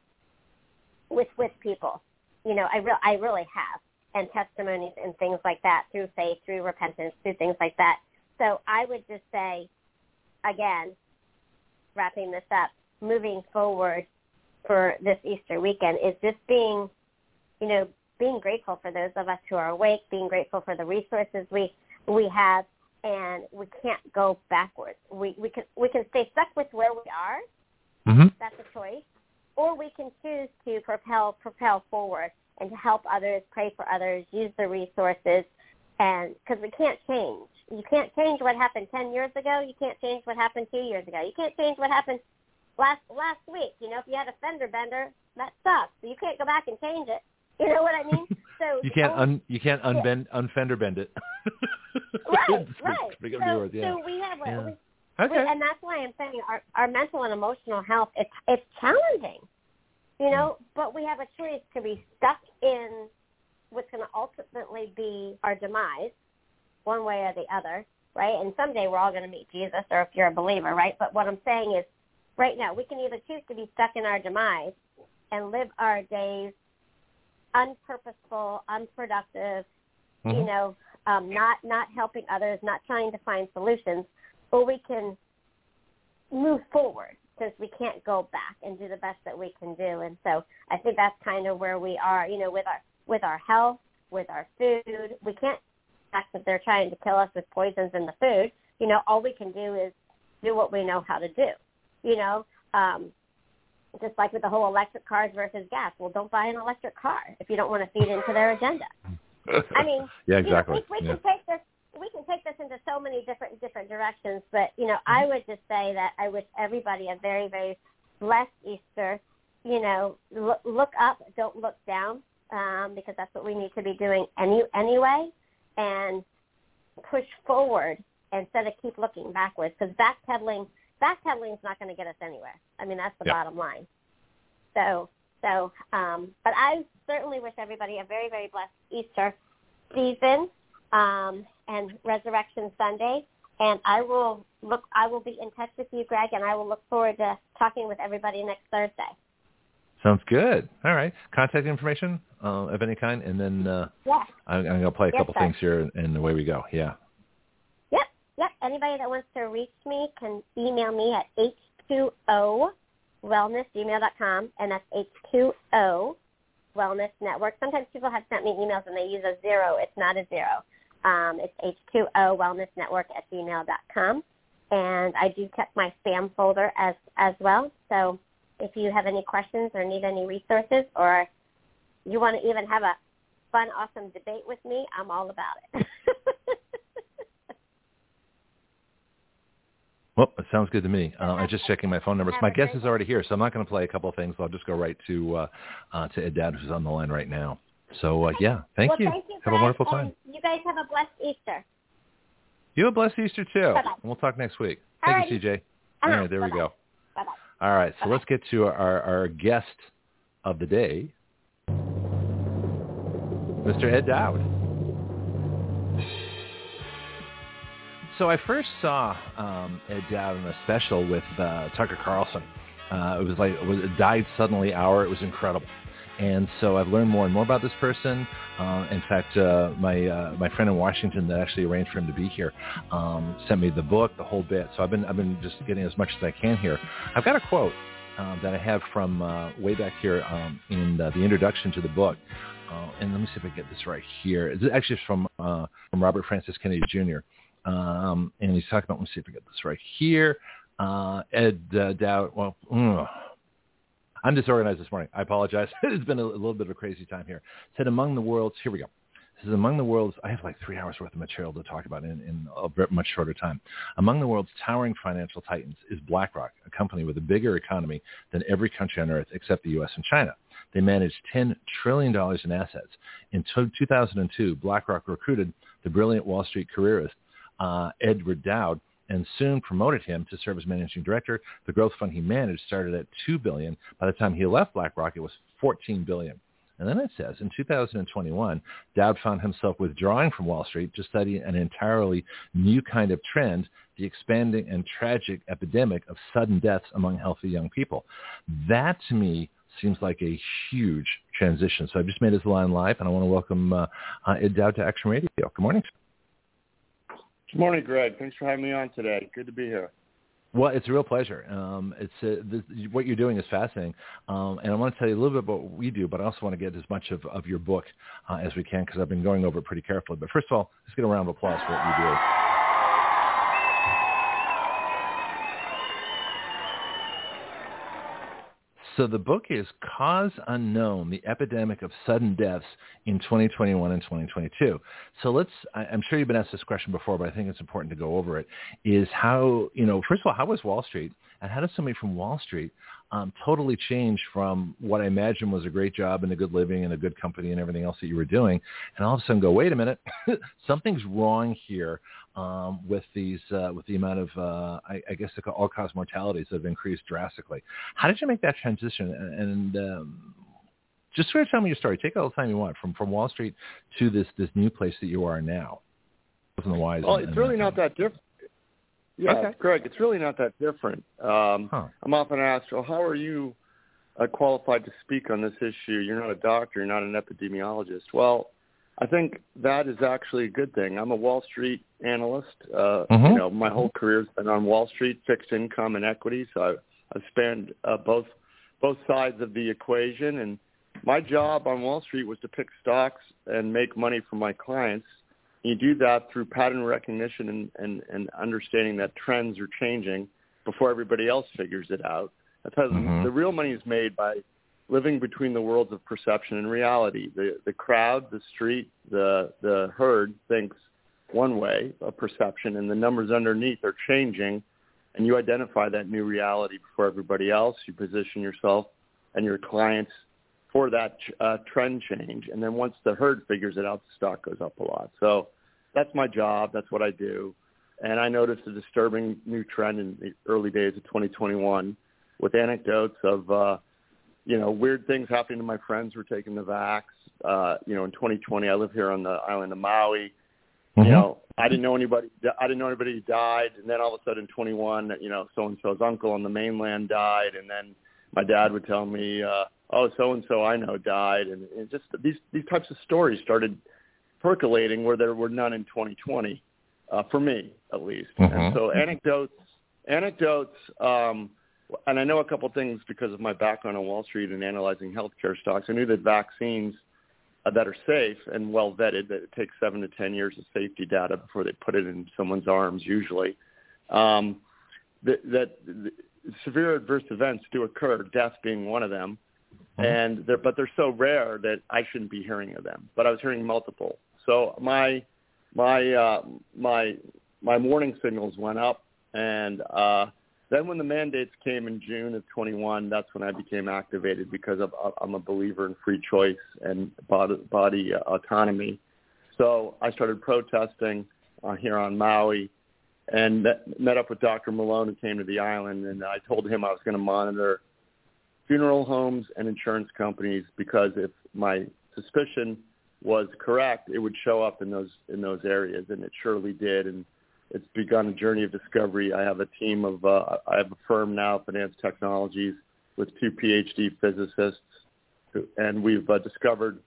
with, with people, you know, I real, I really have and testimonies and things like that through faith, through repentance, through things like that. So I would just say, again, wrapping this up, moving forward for this Easter weekend is just being, you know, being grateful for those of us who are awake, being grateful for the resources we we have, and we can't go backwards. We we can we can stay stuck with where we are. Mm-hmm. That's a choice, or we can choose to propel propel forward and to help others, pray for others, use the resources, and because we can't change. You can't change what happened ten years ago. You can't change what happened two years ago. You can't change what happened last last week. You know, if you had a fender bender, that sucks. So you can't go back and change it. You know what I mean? So You can't un you can't unbend unfender bend it. right, right. a big of So, yeah. so we have, Yeah. we, okay. we, and that's why I'm saying our our mental and emotional health it's it's challenging, you know. Mm. But we have a choice to be stuck in what's going to ultimately be our demise, one way or the other, right? And someday we're all going to meet Jesus, or if you're a believer, right? But what I'm saying is, right now we can either choose to be stuck in our demise and live our days unpurposeful, unproductive, you Mhm. know, um, not not helping others, not trying to find solutions, or we can move forward because we can't go back and do the best that we can do. And so I think that's kind of where we are, you know, with our with our health, with our food. We can't fact that they're trying to kill us with poisons in the food. You know, all we can do is do what we know how to do. You know, um, just like with the whole electric cars versus gas. Well, don't buy an electric car if you don't want to feed into their agenda. I mean, yeah, you know, exactly. we, we yeah. can take this we can take this into so many different different directions, but you know, I would just say that I wish everybody a very very blessed Easter. You know, look, look up, don't look down, um, because that's what we need to be doing any anyway, and push forward instead of keep looking backwards. Because backpedaling backpedaling is not going to get us anywhere. I mean, that's the Yeah. bottom line. So so, um, but I certainly wish everybody a very very blessed Easter season um, and Resurrection Sunday. And I will look. I will be in touch with you, Greg, and I will look forward to talking with everybody next Thursday. Sounds good. All right. Contact information uh, of any kind, and then uh, Yeah. I'm, I'm going to play a Yes, couple sir. things here, and away we go. Yeah. Yep. Anybody that wants to reach me can email me at h2o wellnessgmail.com, and that's h2o wellness network. Sometimes people have sent me emails and they use a zero. It's not a zero. Um, it's h2o wellness network at gmail.com. And I do check my spam folder as as well. So if you have any questions or need any resources or you want to even have a fun, awesome debate with me, I'm all about it. Well, it sounds good to me. Uh, I'm just checking my phone numbers. My guest is already here, so I'm not going to play a couple of things. I'll just go right to uh, uh, to Ed Dowd, who's on the line right now. So uh, yeah, thank well, you. Thank you Have a wonderful time. and You guys have a blessed Easter. You have a blessed Easter too. Bye-bye. And we'll talk next week. All Thank you, CJ. All Uh-huh. there we Bye-bye. go. Bye-bye. All right, so Bye-bye. let's get to our, our guest of the day. Mr. Ed Dowd. So I first saw um, Ed in a special with uh, Tucker Carlson. Uh, it was like it, was, it died suddenly hour. It was incredible. And so I've learned more and more about this person. Uh, in fact, uh, my uh, my friend in Washington that actually arranged for him to be here um, sent me the book, the whole bit. So I've been I've been just getting as much as I can here. I've got a quote uh, that I have from uh, way back here um, in the, the introduction to the book. Uh, and let me see if I get this right here. It's actually from uh, from Robert Francis Kennedy Jr. Um, and he's talking about. Let me see if I get this right here. Uh, Ed uh, Dowd. Well, ugh. I'm disorganized this morning. I apologize. it's been a, a, little bit of a crazy time here. Said among the world's. Here we go. This is among the world's. I have like three hours worth of material to talk about in, in a much shorter time. Among the world's towering financial titans is BlackRock, a company with a bigger economy than every country on earth except the U.S. and China. They managed $10 trillion in assets. In 2002, BlackRock recruited the brilliant Wall Street careerist uh, Edward Dowd and soon promoted him to serve as managing director. The growth fund he managed started at 2 billion. By the time he left BlackRock, it was 14 billion. And then it says, in 2021, Dowd found himself withdrawing from Wall Street to study an entirely new kind of trend, the expanding and tragic epidemic of sudden deaths among healthy young people. That, to me, seems like a huge transition. So I've just made this line live, and I want to welcome uh, uh, Ed Dowd to Action Radio. Good morning. Good morning, Greg. Thanks for having me on today. Good to be here. Well, it's a real pleasure. Um, it's uh, this, what you're doing is fascinating, um, and I want to tell you a little bit about what we do, but I also want to get as much of, of your book uh, as we can because I've been going over it pretty carefully. But first of all, let's get a round of applause for what you do. So the book is Cause Unknown, the epidemic of sudden deaths in 2021 and 2022. So let's, I'm sure you've been asked this question before, but I think it's important to go over it, is how, you know, first of all, how was Wall Street? And how does somebody from Wall Street um, totally change from what I imagine was a great job and a good living and a good company and everything else that you were doing, and all of a sudden go, wait a minute, something's wrong here um, with these uh, with the amount of uh, I, I guess all cause mortalities that have increased drastically. How did you make that transition? And um, just sort of tell me your story. Take all the time you want from from Wall Street to this this new place that you are now. Well, it's really not that different. Yeah, okay. Greg, it's really not that different. Um, huh. I'm often asked, well, how are you uh, qualified to speak on this issue? You're not a doctor. You're not an epidemiologist. Well, I think that is actually a good thing. I'm a Wall Street analyst. Uh, mm-hmm. You know, my whole career's been on Wall Street, fixed income and equity. So I've, I've spanned uh, both both sides of the equation. And my job on Wall Street was to pick stocks and make money for my clients. You do that through pattern recognition and, and, and understanding that trends are changing before everybody else figures it out. That's how mm-hmm. the real money is made by living between the worlds of perception and reality. The the crowd, the street, the the herd thinks one way of perception, and the numbers underneath are changing, and you identify that new reality before everybody else. You position yourself and your clients for that uh, trend change, and then once the herd figures it out, the stock goes up a lot. So that's my job. That's what I do. And I noticed a disturbing new trend in the early days of 2021 with anecdotes of uh, you know, weird things happening to my friends were taking the vax. Uh, you know, in 2020, I live here on the island of Maui. Mm-hmm. You know, I didn't know anybody. I didn't know anybody who died, and then all of a sudden, 21, you know, so and so's uncle on the mainland died, and then my dad would tell me, uh, "Oh, so and so I know died," and, and just these these types of stories started percolating where there were none in 2020, uh, for me at least. Mm-hmm. And so anecdotes, anecdotes. Um, and I know a couple things because of my background on Wall Street and analyzing healthcare stocks. I knew that vaccines uh, that are safe and well vetted, that it takes seven to ten years of safety data before they put it in someone's arms, usually. Um, that, that severe adverse events do occur, death being one of them, mm-hmm. and they're, but they're so rare that I shouldn't be hearing of them. But I was hearing multiple. So my my uh, my my warning signals went up, and uh, then when the mandates came in June of 21, that's when I became activated because of, I'm a believer in free choice and body, body autonomy. So I started protesting uh, here on Maui and met up with Dr. Malone who came to the island and I told him I was going to monitor funeral homes and insurance companies because if my suspicion was correct, it would show up in those in those areas, and it surely did. And it's begun a journey of discovery. I have a team of uh, I have a firm now, Phinance Technologies, with two PhD physicists, who, and we've uh, discovered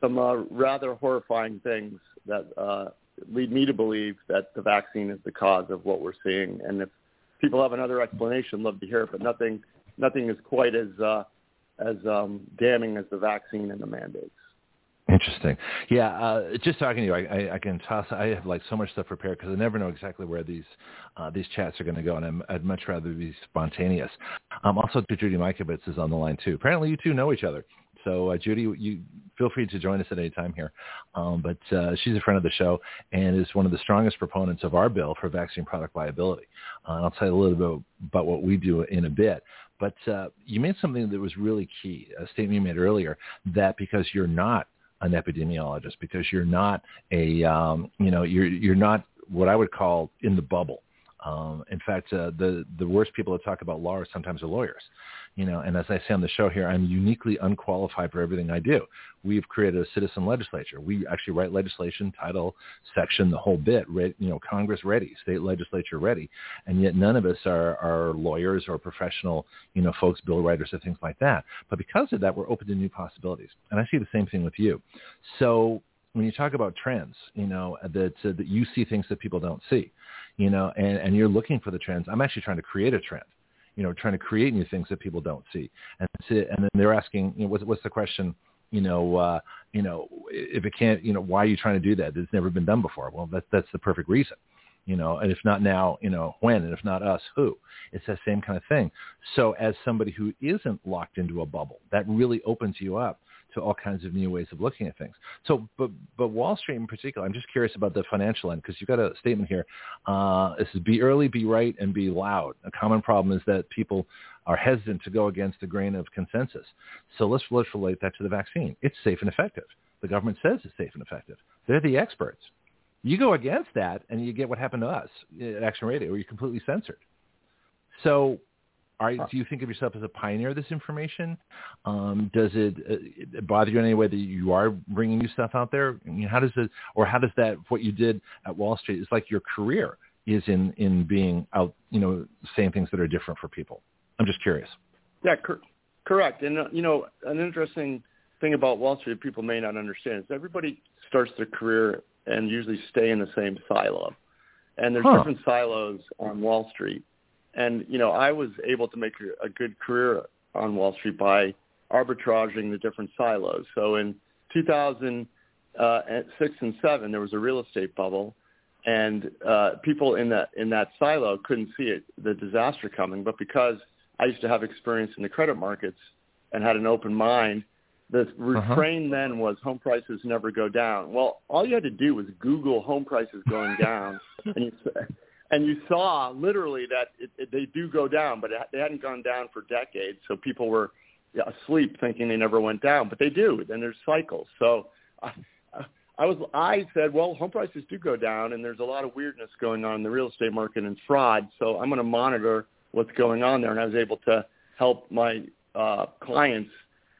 some uh, rather horrifying things that uh, lead me to believe that the vaccine is the cause of what we're seeing. And if people have another explanation, love to hear it. But nothing nothing is quite as uh, as um, damning as the vaccine and the mandates. Interesting. Yeah, uh, just talking to you, I, I, I can toss. I have like so much stuff prepared because I never know exactly where these uh, these chats are going to go, and I'm, I'd much rather be spontaneous. Um, also, Judy Mikovits is on the line too. Apparently, you two know each other. So, uh, Judy, you feel free to join us at any time here. Um, but uh, she's a friend of the show and is one of the strongest proponents of our bill for vaccine product liability. Uh, and I'll tell you a little bit about what we do in a bit. But uh, you made something that was really key, a statement you made earlier, that because you're not an epidemiologist because you're not a um, you know you're you're not what I would call in the bubble. Um, in fact, uh, the the worst people that talk about law are sometimes the lawyers you know, and as I say on the show here, I'm uniquely unqualified for everything I do. We've created a citizen legislature. We actually write legislation, title, section, the whole bit, you know, Congress ready, state legislature ready, and yet none of us are, are lawyers or professional, you know, folks, bill writers or things like that. But because of that, we're open to new possibilities. And I see the same thing with you. So when you talk about trends, you know, that, uh, that you see things that people don't see, you know, and, and you're looking for the trends. I'm actually trying to create a trend you know, trying to create new things that people don't see. And and then they're asking, you know, what's, what's the question? You know, uh, you know, if it can't, you know, why are you trying to do that? It's never been done before. Well, that's that's the perfect reason. You know, and if not now, you know, when? And if not us, who? It's that same kind of thing. So as somebody who isn't locked into a bubble, that really opens you up to all kinds of new ways of looking at things. So, but but Wall Street in particular, I'm just curious about the financial end because you've got a statement here. Uh, this is be early, be right, and be loud. A common problem is that people are hesitant to go against the grain of consensus. So let's let's relate that to the vaccine. It's safe and effective. The government says it's safe and effective. They're the experts. You go against that, and you get what happened to us at Action Radio, where you're completely censored. So are, do you think of yourself as a pioneer of this information? Um, does it, uh, bother you in any way that you are bringing new stuff out there? I mean, how does it, or how does that, what you did at Wall Street, it's like your career is in, in being out, you know, saying things that are different for people. I'm just curious. Yeah, cor- correct. And, uh, you know, an interesting thing about Wall Street people may not understand is everybody starts their career and usually stay in the same silo. And there's huh. different silos on Wall Street. And you know, I was able to make a good career on Wall Street by arbitraging the different silos. So in 2006 and seven, there was a real estate bubble, and uh, people in that in that silo couldn't see it, the disaster coming. But because I used to have experience in the credit markets and had an open mind, the uh-huh. refrain uh-huh. then was home prices never go down. Well, all you had to do was Google home prices going down, and you and you saw literally that it, it, they do go down, but it, they hadn't gone down for decades. So people were asleep thinking they never went down, but they do. Then there's cycles. So I, I was I said, well, home prices do go down, and there's a lot of weirdness going on in the real estate market and fraud. So I'm going to monitor what's going on there, and I was able to help my uh, clients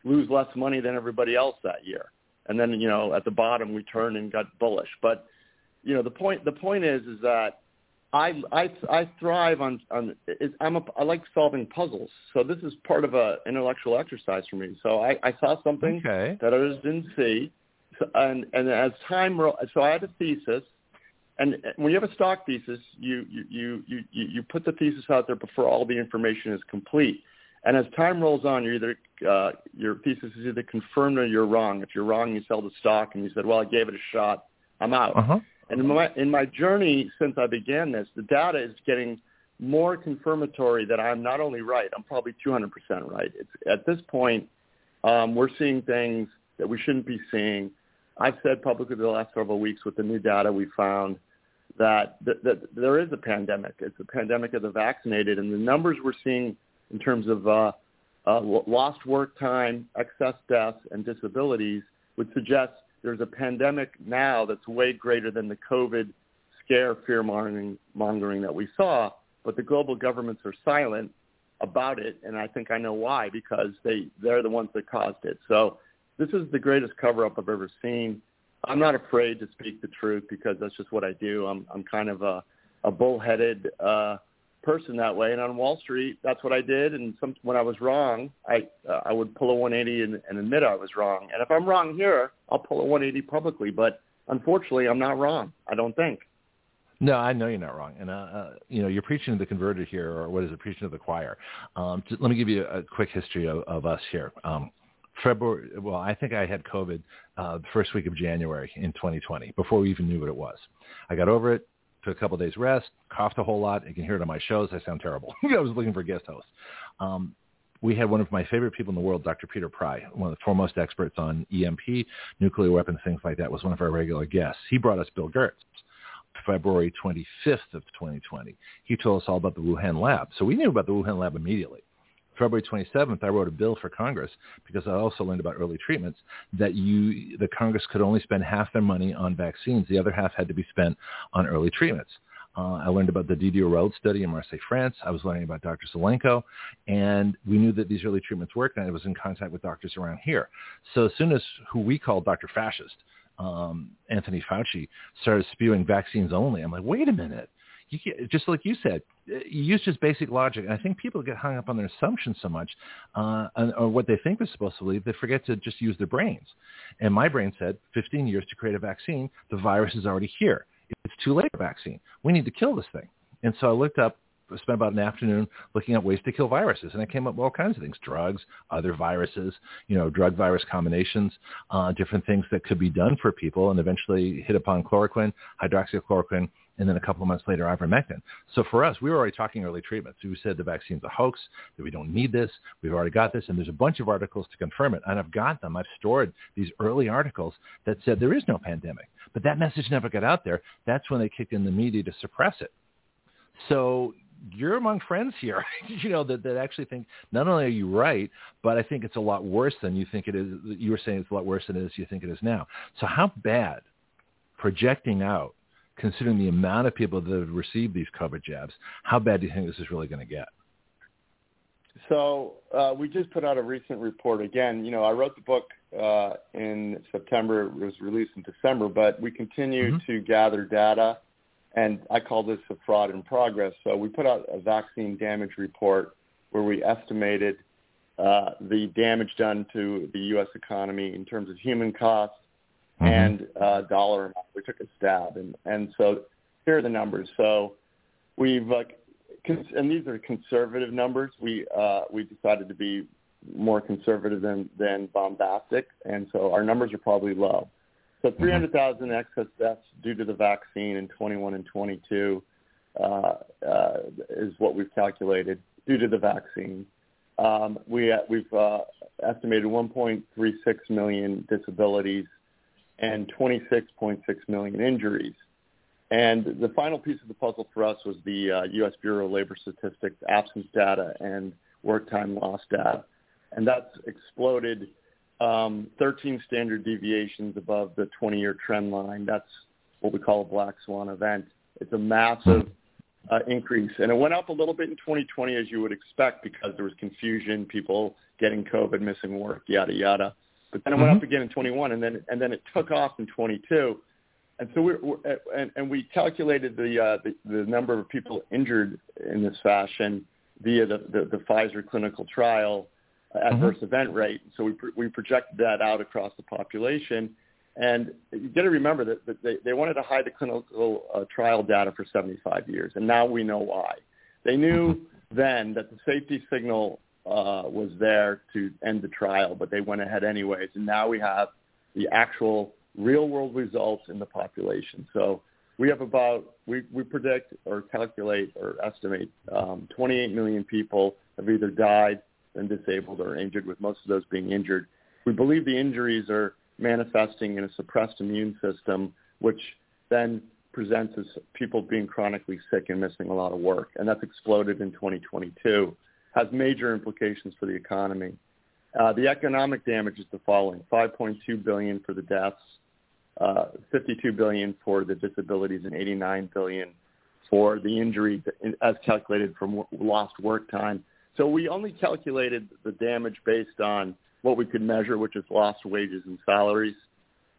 lose less money than everybody else that year. And then you know at the bottom we turned and got bullish. But you know the point the point is is that I I I thrive on on I'm a I like solving puzzles. So this is part of a intellectual exercise for me. So I I saw something okay. that others didn't see, so, and and as time so I had a thesis, and when you have a stock thesis, you you you you you put the thesis out there before all the information is complete. And as time rolls on, you're either uh, your thesis is either confirmed or you're wrong. If you're wrong, you sell the stock, and you said, "Well, I gave it a shot. I'm out." Uh-huh. And in my, in my journey since I began this, the data is getting more confirmatory that I'm not only right, I'm probably 200% right. It's, at this point, um, we're seeing things that we shouldn't be seeing. I've said publicly the last several weeks with the new data we found that, that, that there is a pandemic. It's a pandemic of the vaccinated, and the numbers we're seeing in terms of uh, uh, lost work time, excess deaths, and disabilities would suggest there's a pandemic now that's way greater than the COVID scare fear mongering, that we saw, but the global governments are silent about it, and I think I know why because they they're the ones that caused it. So this is the greatest cover up I've ever seen. I'm not afraid to speak the truth because that's just what I do. I'm I'm kind of a a bullheaded uh, person that way. And on Wall Street, that's what I did. And some, when I was wrong, I uh, I would pull a 180 and, and admit I was wrong. And if I'm wrong here, I'll pull a 180 publicly. But unfortunately, I'm not wrong. I don't think. No, I know you're not wrong, and uh, uh, you know you're preaching to the converted here, or what is it, preaching to the choir. Um, to, let me give you a, a quick history of, of us here. Um, February, well, I think I had COVID uh, the first week of January in 2020, before we even knew what it was. I got over it, took a couple of days rest, coughed a whole lot. You can hear it on my shows. I sound terrible. I was looking for guest host. Um, we had one of my favorite people in the world, Dr. Peter Pry, one of the foremost experts on EMP, nuclear weapons, things like that, was one of our regular guests. He brought us Bill Gertz. February 25th of 2020. He told us all about the Wuhan lab. So we knew about the Wuhan lab immediately. February 27th, I wrote a bill for Congress because I also learned about early treatments that you, the Congress could only spend half their money on vaccines. The other half had to be spent on early treatments. Uh, I learned about the Didier study in Marseille, France. I was learning about Dr. Zelenko, and we knew that these early treatments worked, and I was in contact with doctors around here. So as soon as who we called Dr. Fascist, um, Anthony Fauci, started spewing vaccines only, I'm like, wait a minute you get, just like you said, you use just basic logic. And I think people get hung up on their assumptions so much, uh, or what they think they're supposed to believe, they forget to just use their brains. And my brain said, 15 years to create a vaccine. The virus is already here. It's too late for vaccine. We need to kill this thing. And so I looked up spent about an afternoon looking at ways to kill viruses, and I came up with all kinds of things: drugs, other viruses, you know, drug-virus combinations, uh, different things that could be done for people, and eventually hit upon chloroquine, hydroxychloroquine, and then a couple of months later, ivermectin. So for us, we were already talking early treatments. We said the vaccine's a hoax, that we don't need this, we've already got this, and there's a bunch of articles to confirm it. And I've got them. I've stored these early articles that said there is no pandemic. But that message never got out there. That's when they kicked in the media to suppress it. So you're among friends here, you know, that, that actually think not only are you right, but I think it's a lot worse than you think it is. You were saying it's a lot worse than it is you think it is now. So how bad projecting out considering the amount of people that have received these COVID jabs, how bad do you think this is really going to get? So uh, we just put out a recent report. Again, you know, I wrote the book uh, in September. It was released in December, but we continue mm-hmm. to gather data, and I call this a fraud in progress. So we put out a vaccine damage report where we estimated uh, the damage done to the U.S. economy in terms of human costs, mm-hmm. and uh, dollar amount. We took a stab, and and so here are the numbers. So we've uh, cons- and these are conservative numbers. We uh, we decided to be more conservative than than bombastic, and so our numbers are probably low. So mm-hmm. 300,000 excess deaths due to the vaccine in 21 and 22 uh, uh, is what we've calculated due to the vaccine. Um, we, uh, we've uh, estimated 1.36 million disabilities and 26.6 million injuries. And the final piece of the puzzle for us was the uh, U.S. Bureau of Labor Statistics absence data and work time loss data. And that's exploded um, 13 standard deviations above the 20-year trend line. That's what we call a black swan event. It's a massive uh, increase. And it went up a little bit in 2020, as you would expect, because there was confusion, people getting COVID, missing work, yada, yada. But then it went mm-hmm. up again in 21, and then and then it took off in 22. And so we're, we're and, and we calculated the, uh, the the number of people injured in this fashion via the the, the Pfizer clinical trial adverse mm-hmm. event rate. So we we projected that out across the population. And you got to remember that, that they, they wanted to hide the clinical uh, trial data for 75 years, and now we know why. They knew mm-hmm. then that the safety signal uh, was there to end the trial, but they went ahead anyways. And now we have the actual real-world results in the population. So we have about we, we predict or calculate or estimate um, 28 million people have either died, been disabled, or injured. With most of those being injured, we believe the injuries are manifesting in a suppressed immune system, which then presents as people being chronically sick and missing a lot of work, and that's exploded in 2022 has major implications for the economy. Uh, the economic damage is the following: 5.2 billion for the deaths, uh, 52 billion for the disabilities, and 89 billion for the injuries as calculated from lost work time. So we only calculated the damage based on what we could measure, which is lost wages and salaries.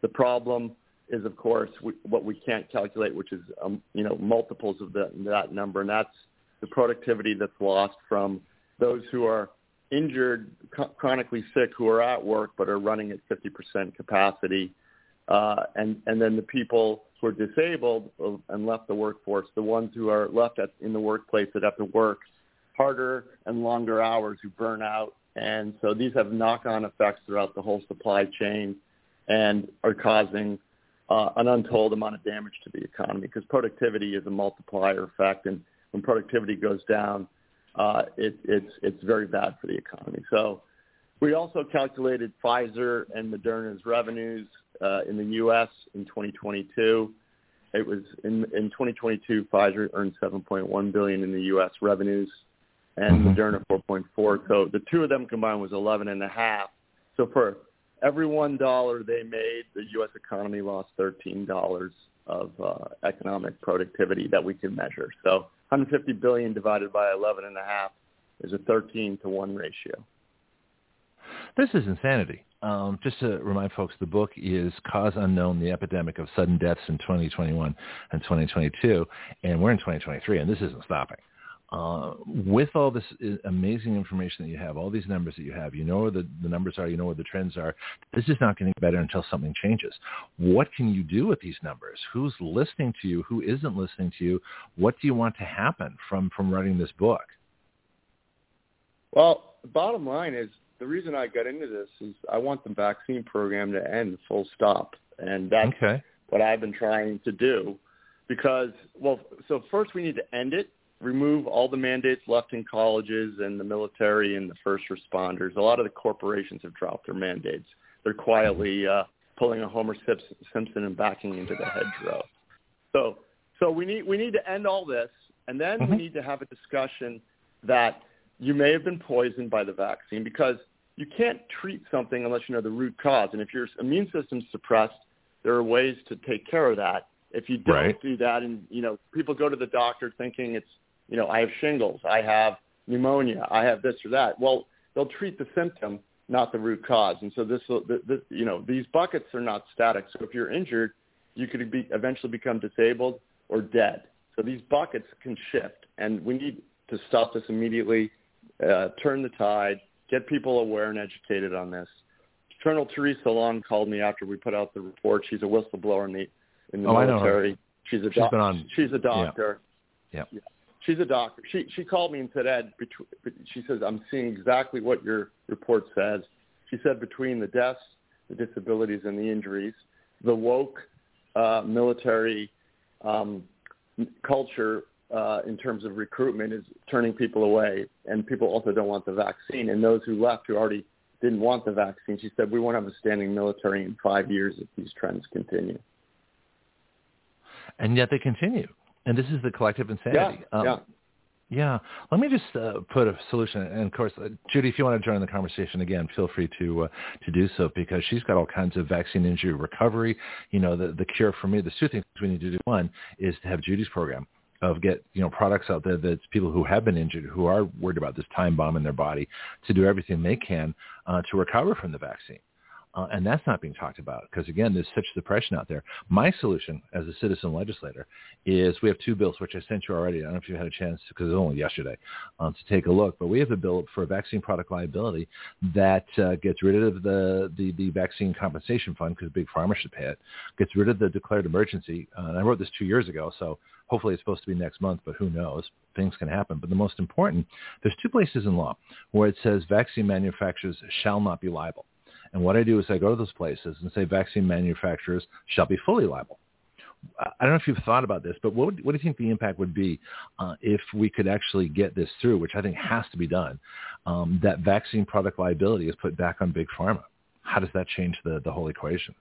The problem is, of course, we, what we can't calculate, which is um, you know multiples of the, that number, and that's the productivity that's lost from those who are injured, chronically sick, who are at work but are running at 50% capacity, uh, and and then the people who are disabled and left the workforce, the ones who are left at, in the workplace that have to work harder and longer hours, who burn out, and so these have knock-on effects throughout the whole supply chain, and are causing uh, an untold amount of damage to the economy because productivity is a multiplier effect, and when productivity goes down, uh, it, it's it's very bad for the economy. So we also calculated Pfizer and Moderna's revenues uh, in the U.S. in 2022. It was in in 2022, Pfizer earned 7.1 billion in the U.S. revenues, and mm-hmm. Moderna 4.4. So the two of them combined was 11 and a half. So for every one dollar they made, the U.S. economy lost 13 dollars of uh, economic productivity that we can measure. So 150 billion divided by 11 and a half is a 13 to 1 ratio. This is insanity. Um, just to remind folks, the book is Cause Unknown, The Epidemic of Sudden Deaths in 2021 and 2022, and we're in 2023, and this isn't stopping. Uh, with all this uh, amazing information that you have, all these numbers that you have, you know where the, the numbers are, you know where the trends are. This is not getting better until something changes. What can you do with these numbers? Who's listening to you? Who isn't listening to you? What do you want to happen from, from writing this book? Well, the bottom line is the reason I got into this is I want the vaccine program to end full stop. And that's okay. what I've been trying to do because, well, so first we need to end it remove all the mandates left in colleges and the military and the first responders. A lot of the corporations have dropped their mandates. They're quietly uh, pulling a Homer Simpson and backing into the hedgerow. So, so we need we need to end all this, and then mm-hmm. we need to have a discussion that you may have been poisoned by the vaccine because you can't treat something unless you know the root cause. And if your immune system's suppressed, there are ways to take care of that. If you don't right. do that, and you know people go to the doctor thinking it's you know, I have shingles, I have pneumonia, I have this or that. Well, they'll treat the symptom, not the root cause. And so this, this you know, these buckets are not static. So if you're injured, you could be, eventually become disabled or dead. So these buckets can shift, and we need to stop this immediately, uh, turn the tide, get people aware and educated on this. Colonel Theresa Long called me after we put out the report. She's a whistleblower in the in the oh, military. She's a she's, doc- on, she's a doctor. Yeah. yeah she's a doctor. She she called me and said, Ed, she says I'm seeing exactly what your report says. She said between the deaths, the disabilities, and the injuries, the woke uh, military um, culture uh, in terms of recruitment is turning people away, and people also don't want the vaccine. And those who left who already didn't want the vaccine, she said, we won't have a standing military in five years if these trends continue. And yet they continue and this is the collective insanity. Yeah, um, yeah. Yeah. Let me just uh, put a solution. And of course, uh, Judy, if you want to join the conversation again, feel free to uh, to do so because she's got all kinds of vaccine injury recovery. You know, the the cure for me. the two things we need to do. One is to have Judy's program of get you know products out there that people who have been injured, who are worried about this time bomb in their body, to do everything they can uh, to recover from the vaccine. Uh, and that's not being talked about because, again, there's such depression out there. My solution as a citizen legislator is we have two bills, which I sent you already. I don't know if you had a chance, because it was only yesterday, um, to take a look. But we have a bill for vaccine product liability that uh, gets rid of the, the, the vaccine compensation fund because big pharma should pay it, gets rid of the declared emergency. Uh, and I wrote this two years ago, so hopefully it's supposed to be next month, but who knows? Things can happen. But the most important, there's two places in law where it says vaccine manufacturers shall not be liable. And what I do is I go to those places and say vaccine manufacturers shall be fully liable. I don't know if you've thought about this, but what, would, what do you think the impact would be uh, if we could actually get this through, which I think has to be done, um, that vaccine product liability is put back on big pharma? How does that change the, the whole equation?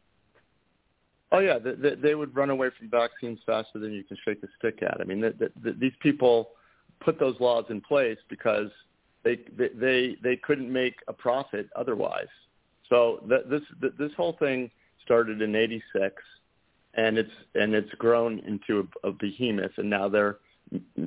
Oh yeah, they, they would run away from vaccines faster than you can shake a stick at. I mean, the, the, these people put those laws in place because they they they couldn't make a profit otherwise. So th- this th- this whole thing started in '86, and it's and it's grown into a, a behemoth, and now they're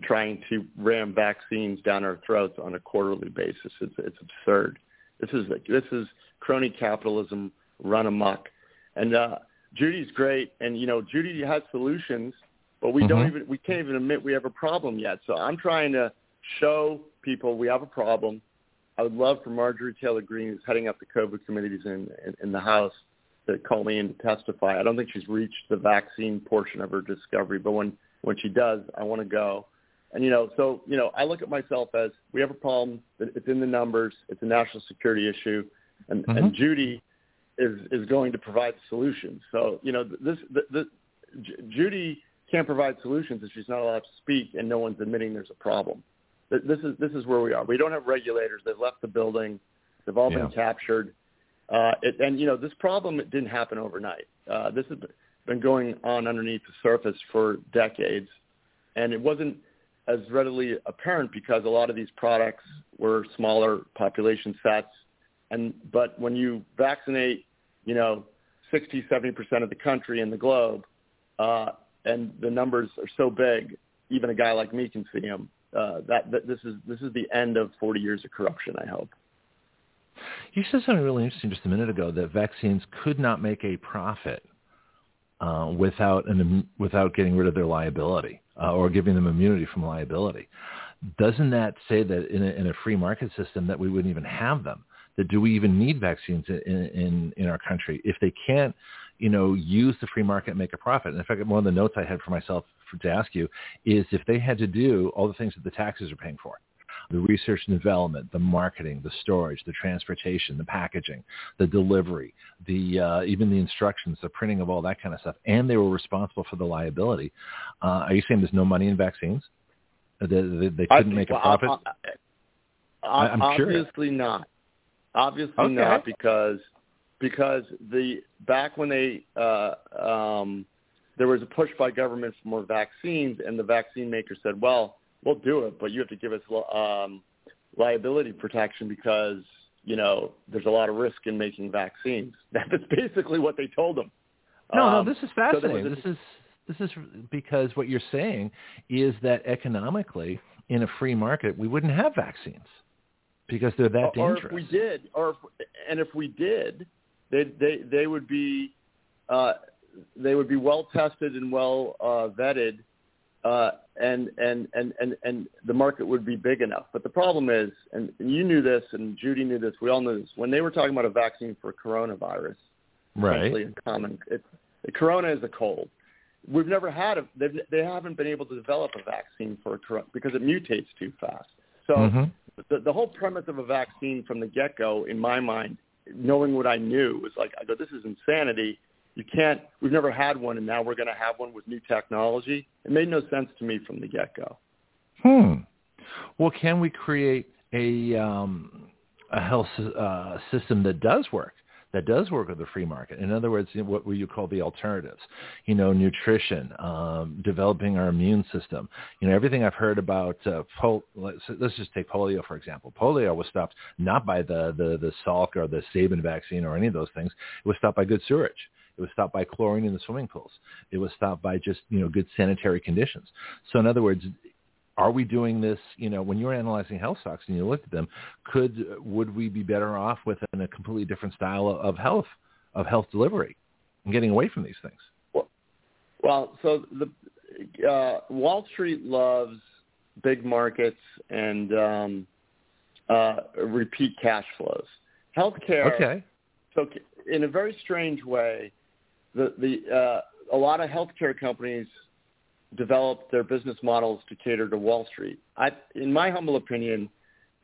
trying to ram vaccines down our throats on a quarterly basis. It's it's absurd. This is this is crony capitalism run amok, and uh, Judy's great, and you know Judy has solutions, but we mm-hmm. don't even we can't even admit we have a problem yet. So I'm trying to show people we have a problem. I would love for Marjorie Taylor Greene, who's heading up the COVID committees in, in, in the House, to call me in to testify. I don't think she's reached the vaccine portion of her discovery, but when when she does, I want to go. And you know, so you know, I look at myself as we have a problem. It's in the numbers. It's a national security issue, and, mm-hmm. and Judy is is going to provide solutions. So you know, this the, the, Judy can't provide solutions if she's not allowed to speak, and no one's admitting there's a problem. This is this is where we are. We don't have regulators. They've left the building. They've all yeah. been captured. Uh, it, and you know, this problem didn't happen overnight. Uh, this has been going on underneath the surface for decades, and it wasn't as readily apparent because a lot of these products were smaller population sets. And but when you vaccinate, you know, 60, 70 percent of the country and the globe, uh, and the numbers are so big, even a guy like me can see them. Uh, that, that this is this is the end of 40 years of corruption. I hope. You said something really interesting just a minute ago that vaccines could not make a profit uh, without an, without getting rid of their liability uh, or giving them immunity from liability. Doesn't that say that in a, in a free market system that we wouldn't even have them? That do we even need vaccines in, in, in our country if they can't, you know, use the free market and make a profit? And in fact, one of the notes I had for myself for, to ask you is if they had to do all the things that the taxes are paying for, the research and development, the marketing, the storage, the transportation, the packaging, the delivery, the uh, even the instructions, the printing of all that kind of stuff, and they were responsible for the liability. Uh, are you saying there's no money in vaccines? They, they, they couldn't make a profit? I, am obviously curious. not. Obviously okay. not because because the back when they uh, um, there was a push by government for more vaccines, and the vaccine maker said, well we'll do it, but you have to give us um, liability protection because you know there's a lot of risk in making vaccines. That's basically what they told them. No, um, no, this is fascinating. So this is this is because what you're saying is that economically, in a free market, we wouldn't have vaccines because they're that dangerous. Or if we did, or if, and if we did, they they they would be uh, they would be well tested and well uh, vetted uh, and, and, and, and, and the market would be big enough. But the problem is, and and you knew this, and Judy knew this, we all knew this, when they were talking about a vaccine for coronavirus, right. in common, it, the corona is a cold. We've never had a, they haven't been able to develop a vaccine for a corona because it mutates too fast. So mm-hmm. the, the whole premise of a vaccine from the get-go, in my mind, knowing what I knew, was like, I go, this is insanity. You can't we've never had one and now we're going to have one with new technology. It made no sense to me from the get go hmm. Well can we create a um a health uh, system that does work that does work with the free market. In other words, what would you call the alternatives, you know, nutrition, um, developing our immune system. You know, everything I've heard about, uh, pol- let's, let's just take polio, for example. Polio was stopped not by the, the, the Salk or the Sabin vaccine or any of those things. It was stopped by good sewage. It was stopped by chlorine in the swimming pools. It was stopped by just, you know, good sanitary conditions. So in other words, are we doing this, you know, when you're analyzing health stocks and you look at them, could, would we be better off with a completely different style of health, of health delivery and getting away from these things? Well, well so the, uh, Wall Street loves big markets and um, uh, repeat cash flows. Healthcare. Okay. So in a very strange way, the the uh, a lot of healthcare companies develop their business models to cater to Wall Street. I, in my humble opinion,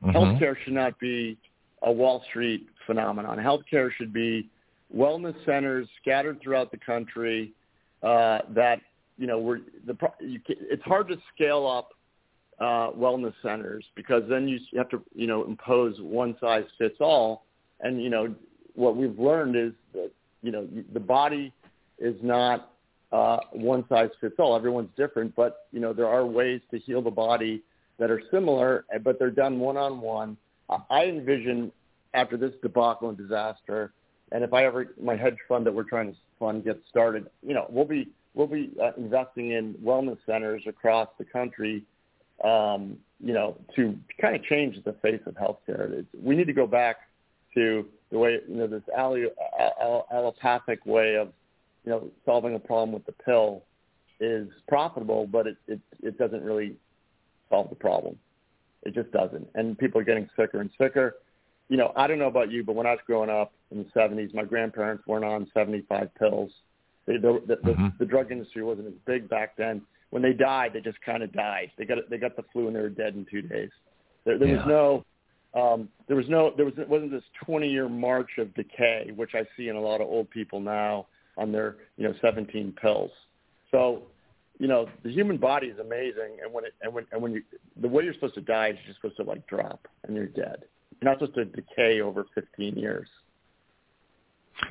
mm-hmm. healthcare should not be a Wall Street phenomenon. Healthcare should be wellness centers scattered throughout the country uh, that you know we're the you, it's hard to scale up uh, wellness centers because then you have to you know impose one size fits all and you know what we've learned is that you know the body is not uh, one size fits all. Everyone's different, but you know there are ways to heal the body that are similar, but they're done one on one. I envision after this debacle and disaster, and if I ever my hedge fund that we're trying to fund gets started, you know we'll be we'll be uh, investing in wellness centers across the country. Um, you know, to kind of change the face of healthcare. It's, we need to go back to the way you know this allo- allopathic way of you know solving a problem with the pill is profitable, but it it, it doesn't really solve the problem. It just doesn't, and people are getting sicker and sicker. You know, I don't know about you, but when I was growing up in the '70s, my grandparents weren't on 75 pills. They, the, the, mm-hmm. the, the drug industry wasn't as big back then. When they died, they just kind of died. They got they got the flu and they were dead in two days. There, there yeah. was no um, there was no there was wasn't this 20 year march of decay, which I see in a lot of old people now on their you know 17 pills. So you know the human body is amazing, and when it and when and when you the way you're supposed to die is you're supposed to like drop and you're dead. You're not supposed to decay over 15 years.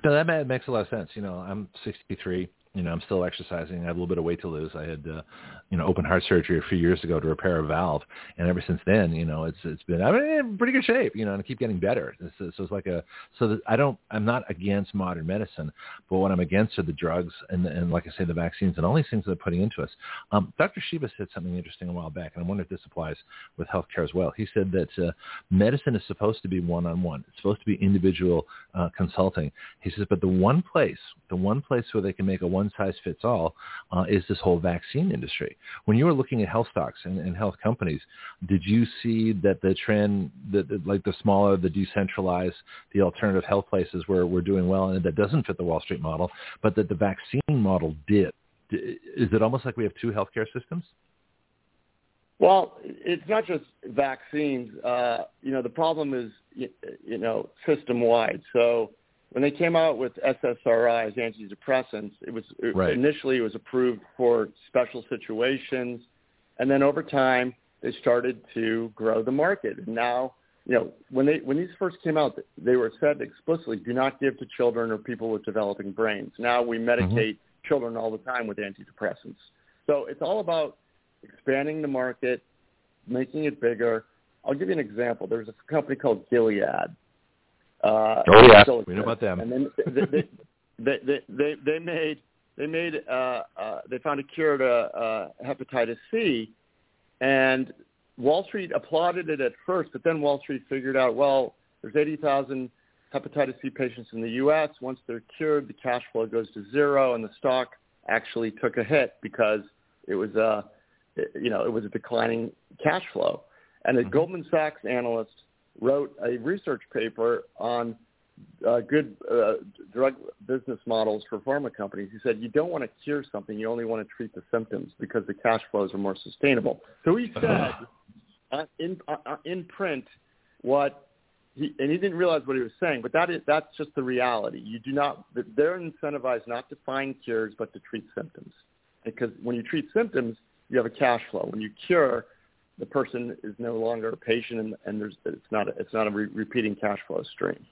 No, that makes a lot of sense. You know, I'm 63 you know, I'm still exercising. I have a little bit of weight to lose. I had, uh, you know, open heart surgery a few years ago to repair a valve, and ever since then, you know, it's it's been I'm in pretty good shape, you know, and I keep getting better. So, so it's like a so that I don't I'm not against modern medicine, but what I'm against are the drugs and and like I say the vaccines and all these things that they're putting into us. Um, Dr. Shiva said something interesting a while back, and I wonder if this applies with healthcare as well. He said that uh, medicine is supposed to be one-on-one. It's supposed to be individual uh, consulting. He says, but the one place, the one place where they can make a one one size fits all uh, is this whole vaccine industry. When you were looking at health stocks and, and health companies, did you see that the trend, that, that like the smaller, the decentralized, the alternative health places were, were doing well and that doesn't fit the Wall Street model, but that the vaccine model did? Is it almost like we have two healthcare systems? Well, it's not just vaccines. Uh, you know, the problem is, you know, system wide. So when they came out with SSRIs, antidepressants, it was right. initially it was approved for special situations, and then over time they started to grow the market. And now, you know, when they when these first came out, they were said explicitly, do not give to children or people with developing brains. Now we medicate mm-hmm. children all the time with antidepressants. So it's all about expanding the market, making it bigger. I'll give you an example. There's a company called Gilead uh, oh yeah, we know about them. And then they, they, they, they, they made they made uh, uh, they found a cure to uh, hepatitis C, and Wall Street applauded it at first, but then Wall Street figured out, well, there's 80,000 hepatitis C patients in the U.S. Once they're cured, the cash flow goes to zero, and the stock actually took a hit because it was a, uh, you know, it was a declining cash flow. And a mm-hmm. Goldman Sachs analyst wrote a research paper on uh, good uh, drug business models for pharma companies. He said you don't want to cure something; you only want to treat the symptoms because the cash flows are more sustainable. So he said uh, in uh, uh, in print what he and he didn't realize what he was saying, but that is that's just the reality. You do not they're incentivized not to find cures but to treat symptoms because when you treat symptoms, you have a cash flow. When you cure, the person is no longer a patient and, and there's it's not a, it's not a re- repeating cash flow stream.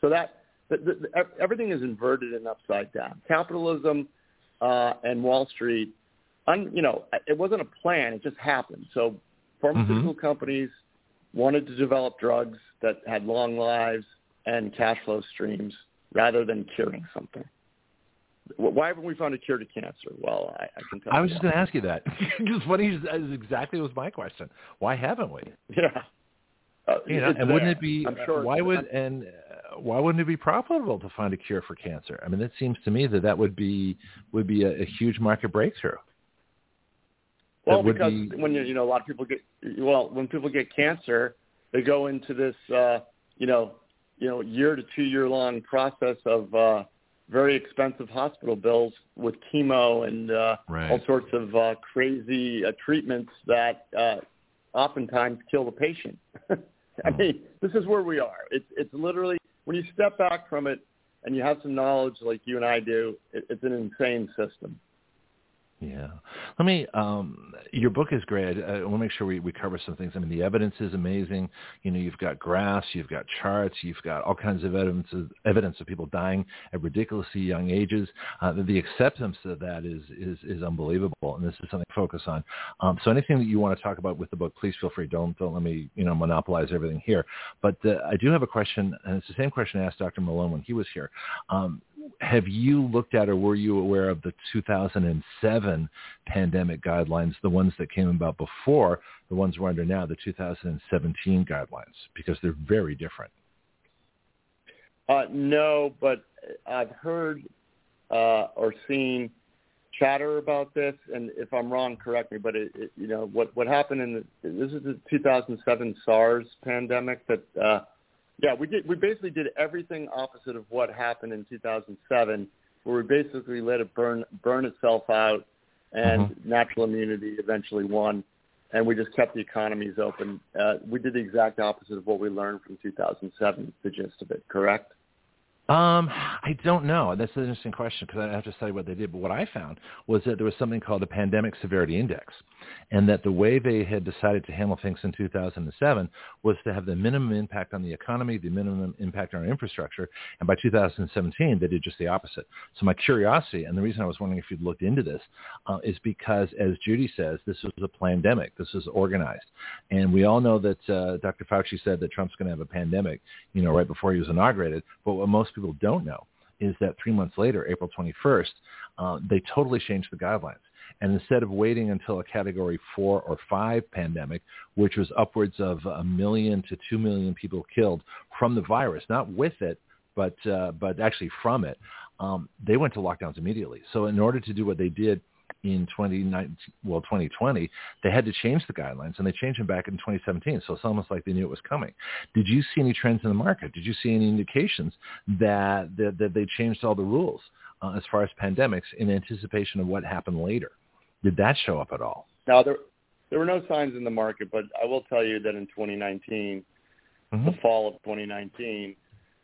So that the, the, everything is inverted and upside down. Capitalism uh, and Wall Street, un, you know, it wasn't a plan; it just happened. So pharmaceutical mm-hmm. companies wanted to develop drugs that had long lives and cash flow streams rather than curing something. Why haven't we found a cure to cancer? Well, I, I can tell. you. I was just going to ask you that. Because funny is exactly was my question. Why haven't we? Yeah. Uh, you know, and there. wouldn't it be? I'm Sure why would and uh, why wouldn't it be profitable to find a cure for cancer? I mean, it seems to me that that would be would be a, a huge market breakthrough. Well, because be... when you you know a lot of people get well when people get cancer, they go into this uh, you know you know year to two year long process of uh, very expensive hospital bills with chemo and uh, right. all sorts of uh, crazy uh, treatments that uh, oftentimes kill the patient. I hmm. mean, this is where we are. It's it's literally when you step back from it and you have some knowledge like you and I do, it, it's an insane system. Yeah. Let me, um, your book is great. I, I want to make sure we, we cover some things. I mean, the evidence is amazing. You know, you've got graphs, you've got charts, you've got all kinds of evidence of, evidence of people dying at ridiculously young ages. Uh, the, the acceptance of that is, is, is unbelievable. And this is something to focus on. Um, so anything that you want to talk about with the book, please feel free. Don't, don't let me, you know, monopolize everything here. But uh, I do have a question, and it's the same question I asked Dr. Malone when he was here. Um, have you looked at or were you aware of the 2007 pandemic guidelines, the ones that came about before the ones we're under now, the 2017 guidelines, because they're very different? Uh, no, but I've heard uh, or seen chatter about this? And if I'm wrong, correct me. But it, it, you know what what happened in the, this is the 2007 SARS pandemic that uh, yeah we did we basically did everything opposite of what happened in 2007, where we basically let it burn burn itself out, and mm-hmm. natural immunity eventually won and we just kept the economies open. Uh, we did the exact opposite of what we learned from 2007, the gist of it, correct? Um, I don't know. That's an interesting question because I have to study what they did. But what I found was that there was something called the Pandemic Severity Index, and that the way they had decided to handle things in 2007 was to have the minimum impact on the economy, the minimum impact on our infrastructure, and by 2017 they did just the opposite. So my curiosity, and the reason I was wondering if you'd looked into this, uh, is because, as Judy says, this was a pandemic. This was organized, and we all know that uh, Dr. Fauci said that Trump's going to have a pandemic, you know, right before he was inaugurated. But what most people don't know is that three months later, April 21st, uh, they totally changed the guidelines. And instead of waiting until a category four or five pandemic, which was upwards of a million to two million people killed from the virus, not with it, but uh, but actually from it, um, they went to lockdowns immediately. So in order to do what they did in 2019, well, 2020, they had to change the guidelines, and they changed them back in 2017. So it's almost like they knew it was coming. Did you see any trends in the market? Did you see any indications that that, that they changed all the rules uh, as far as pandemics in anticipation of what happened later? Did that show up at all? Now there there were no signs in the market, but I will tell you that in 2019, mm-hmm. the fall of 2019,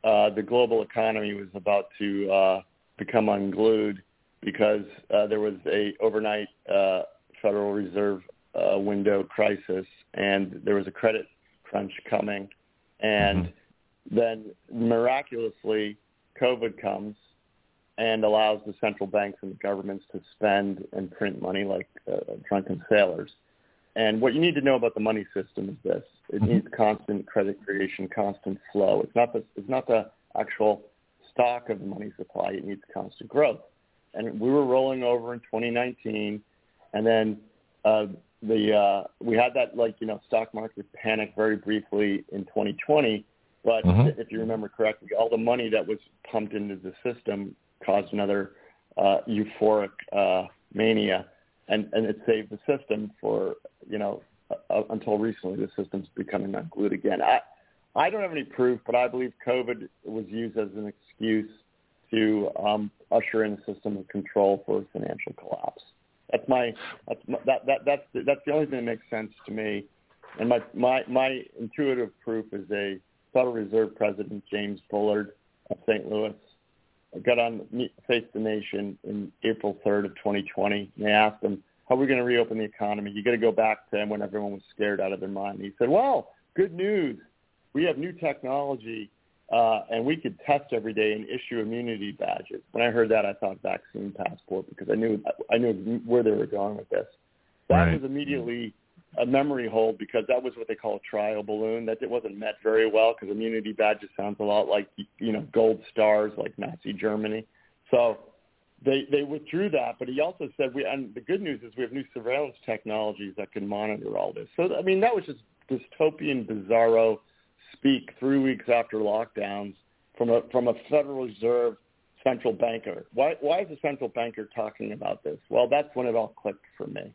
uh, the global economy was about to uh, become unglued because uh, there was a overnight uh, Federal Reserve uh, window crisis, and there was a credit crunch coming, and mm-hmm. then miraculously, COVID comes and allows the central banks and the governments to spend and print money like uh, drunken sailors. And what you need to know about the money system is this: it mm-hmm. needs constant credit creation, constant flow. It's not the it's not the actual stock of the money supply. It needs constant growth and we were rolling over in 2019, and then uh, the uh, we had that like you know stock market panic very briefly in 2020. But mm-hmm. if you remember correctly, all the money that was pumped into the system caused another uh, euphoric uh, mania, and and it saved the system for you know uh, until recently the system's becoming unglued again. I I don't have any proof, but I believe COVID was used as an excuse to um, usher in a system of control for financial collapse. That's my, that's my that, that that's that's the only thing that makes sense to me. And my my my intuitive proof is a Federal Reserve President James Bullard of St. Louis I got on Face the Nation in April 3rd of 2020. And they asked him, how are we going to reopen the economy? You got to go back to him when everyone was scared out of their mind. And he said, well, good news. We have new technology uh, and we could test every day and issue immunity badges. When I heard that, I thought vaccine passport because I knew I knew where they were going with this. That right. was immediately a memory hold because that was what they call a trial balloon. That it wasn't met very well because immunity badges sounds a lot like you know gold stars like Nazi Germany. So they they withdrew that, but he also said we and the good news is we have new surveillance technologies that can monitor all this. So I mean that was just dystopian, bizarro speak three weeks after lockdowns from a from a Federal Reserve central banker. Why why is a central banker talking about this? Well, that's when it all clicked for me.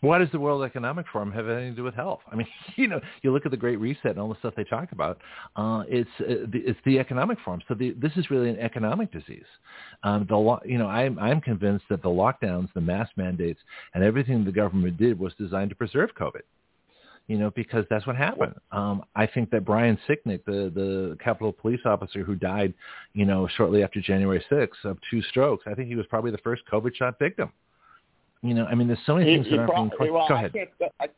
Why does the World Economic Forum have anything to do with health? I mean, you know, you look at the Great Reset and all the stuff they talk about. Uh, it's uh, the, it's the Economic Forum. So the, this is really an economic disease. Um, the lo- you know, I'm I'm convinced that the lockdowns, the mask mandates, and everything the government did was designed to preserve COVID you know, because that's what happened. Um, I think that Brian Sicknick, the the Capitol police officer who died, you know, shortly after January 6th of two strokes, I think he was probably the first COVID shot victim. You know, I mean, there's so many he, things that aren't being. Well, Go ahead. I can't, I,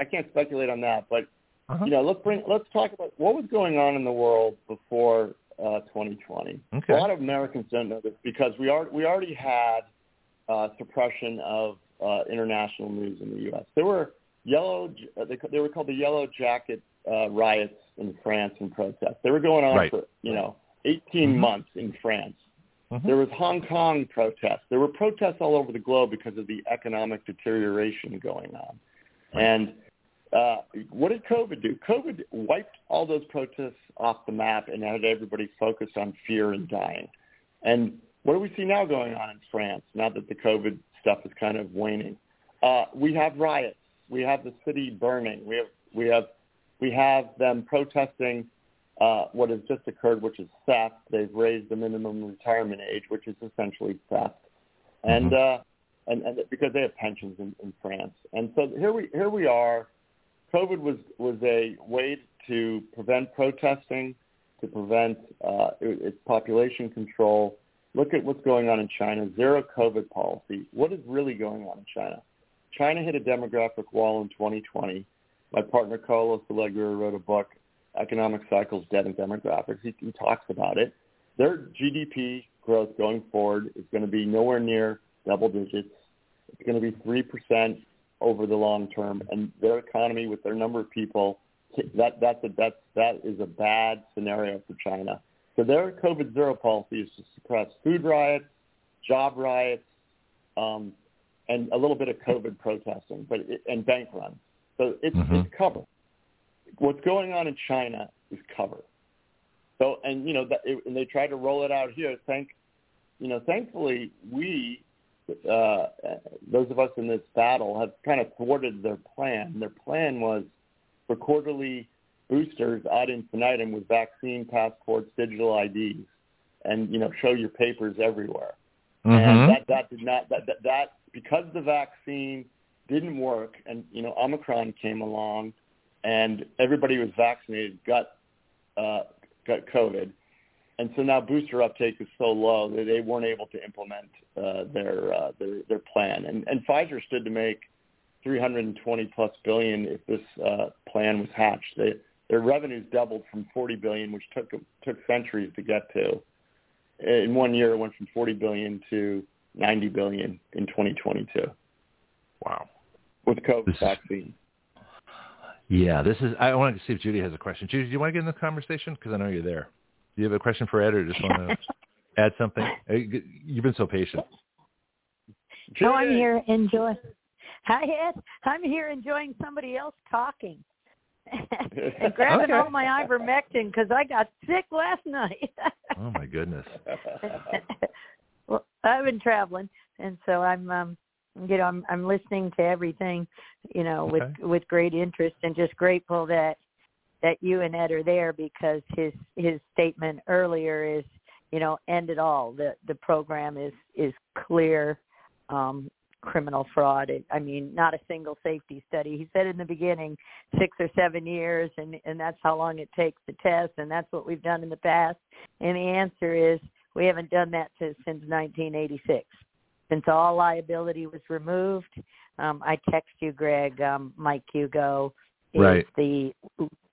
I can't speculate on that, but uh-huh. you know, let's bring let's talk about what was going on in the world before uh, 2020. Okay. A lot of Americans don't know this because we are we already had uh, suppression of uh, international news in the U.S. There were yellow. Uh, they, they were called the Yellow Jacket uh, riots in France and protest. They were going on right. for you know 18 mm-hmm. months in France. Mm-hmm. There was Hong Kong protests. There were protests all over the globe because of the economic deterioration going on. And uh, what did COVID do? COVID wiped all those protests off the map and had everybody focused on fear and dying. And what do we see now going on in France now that the COVID stuff is kind of waning? Uh, we have riots. We have the city burning. We have we have we have them protesting uh, what has just occurred, which is theft. They've raised the minimum retirement age, which is essentially theft, and mm-hmm. uh, and, and because they have pensions in, in France. And so here we here we are. COVID was was a way to prevent protesting, to prevent uh, its population control. Look at what's going on in China. Zero COVID policy. What is really going on in China? China hit a demographic wall in 2020. My partner Carlos Alegria wrote a book, Economic Cycles, Debt and Demographics. He, he talks about it. Their GDP growth going forward is going to be nowhere near double digits. It's going to be 3% over the long term. And their economy with their number of people, that, that's a, that's, that is a bad scenario for China. So their COVID zero policy is to suppress food riots, job riots, um, and a little bit of COVID protesting, but it, and bank runs. So it's, mm-hmm. it's cover. What's going on in China is cover. So and you know that, it, and they try to roll it out here. Thank you know, thankfully we uh, those of us in this battle have kind of thwarted their plan. Their plan was for quarterly boosters ad infinitum with vaccine passports, digital IDs, and you know show your papers everywhere. Mm-hmm. And that that did not that, that that because the vaccine didn't work, and you know Omicron came along, and everybody was vaccinated got uh, got COVID and so now booster uptake is so low that they weren't able to implement uh, their, uh, their their plan. And, and Pfizer stood to make 320 plus billion if this uh, plan was hatched. They, their revenues doubled from 40 billion, which took took centuries to get to. In one year, it went from 40 billion to 90 billion in 2022. Wow! With COVID this vaccine. Yeah, this is. I wanted to see if Judy has a question. Judy, do you want to get in the conversation? Because I know you're there. Do you have a question for Ed, or just want to add something? You've been so patient. Oh, I'm here enjoying. Hi, Ed. I'm here enjoying somebody else talking. and grabbing okay. all my ivermectin because I got sick last night. oh my goodness. well, I've been traveling, and so I'm, um, you know, I'm I'm listening to everything, you know, with with great interest, and just grateful that that you and Ed are there because his his statement earlier is, you know, end it all. The the program is is clear um, criminal fraud. I mean, not a single safety study. He said in the beginning, six or seven years, and and that's how long it takes to test, and that's what we've done in the past. And the answer is we haven't done that since, since 1986. Since all liability was removed, um, I text you, Greg. Um, Mike Hugo is right. the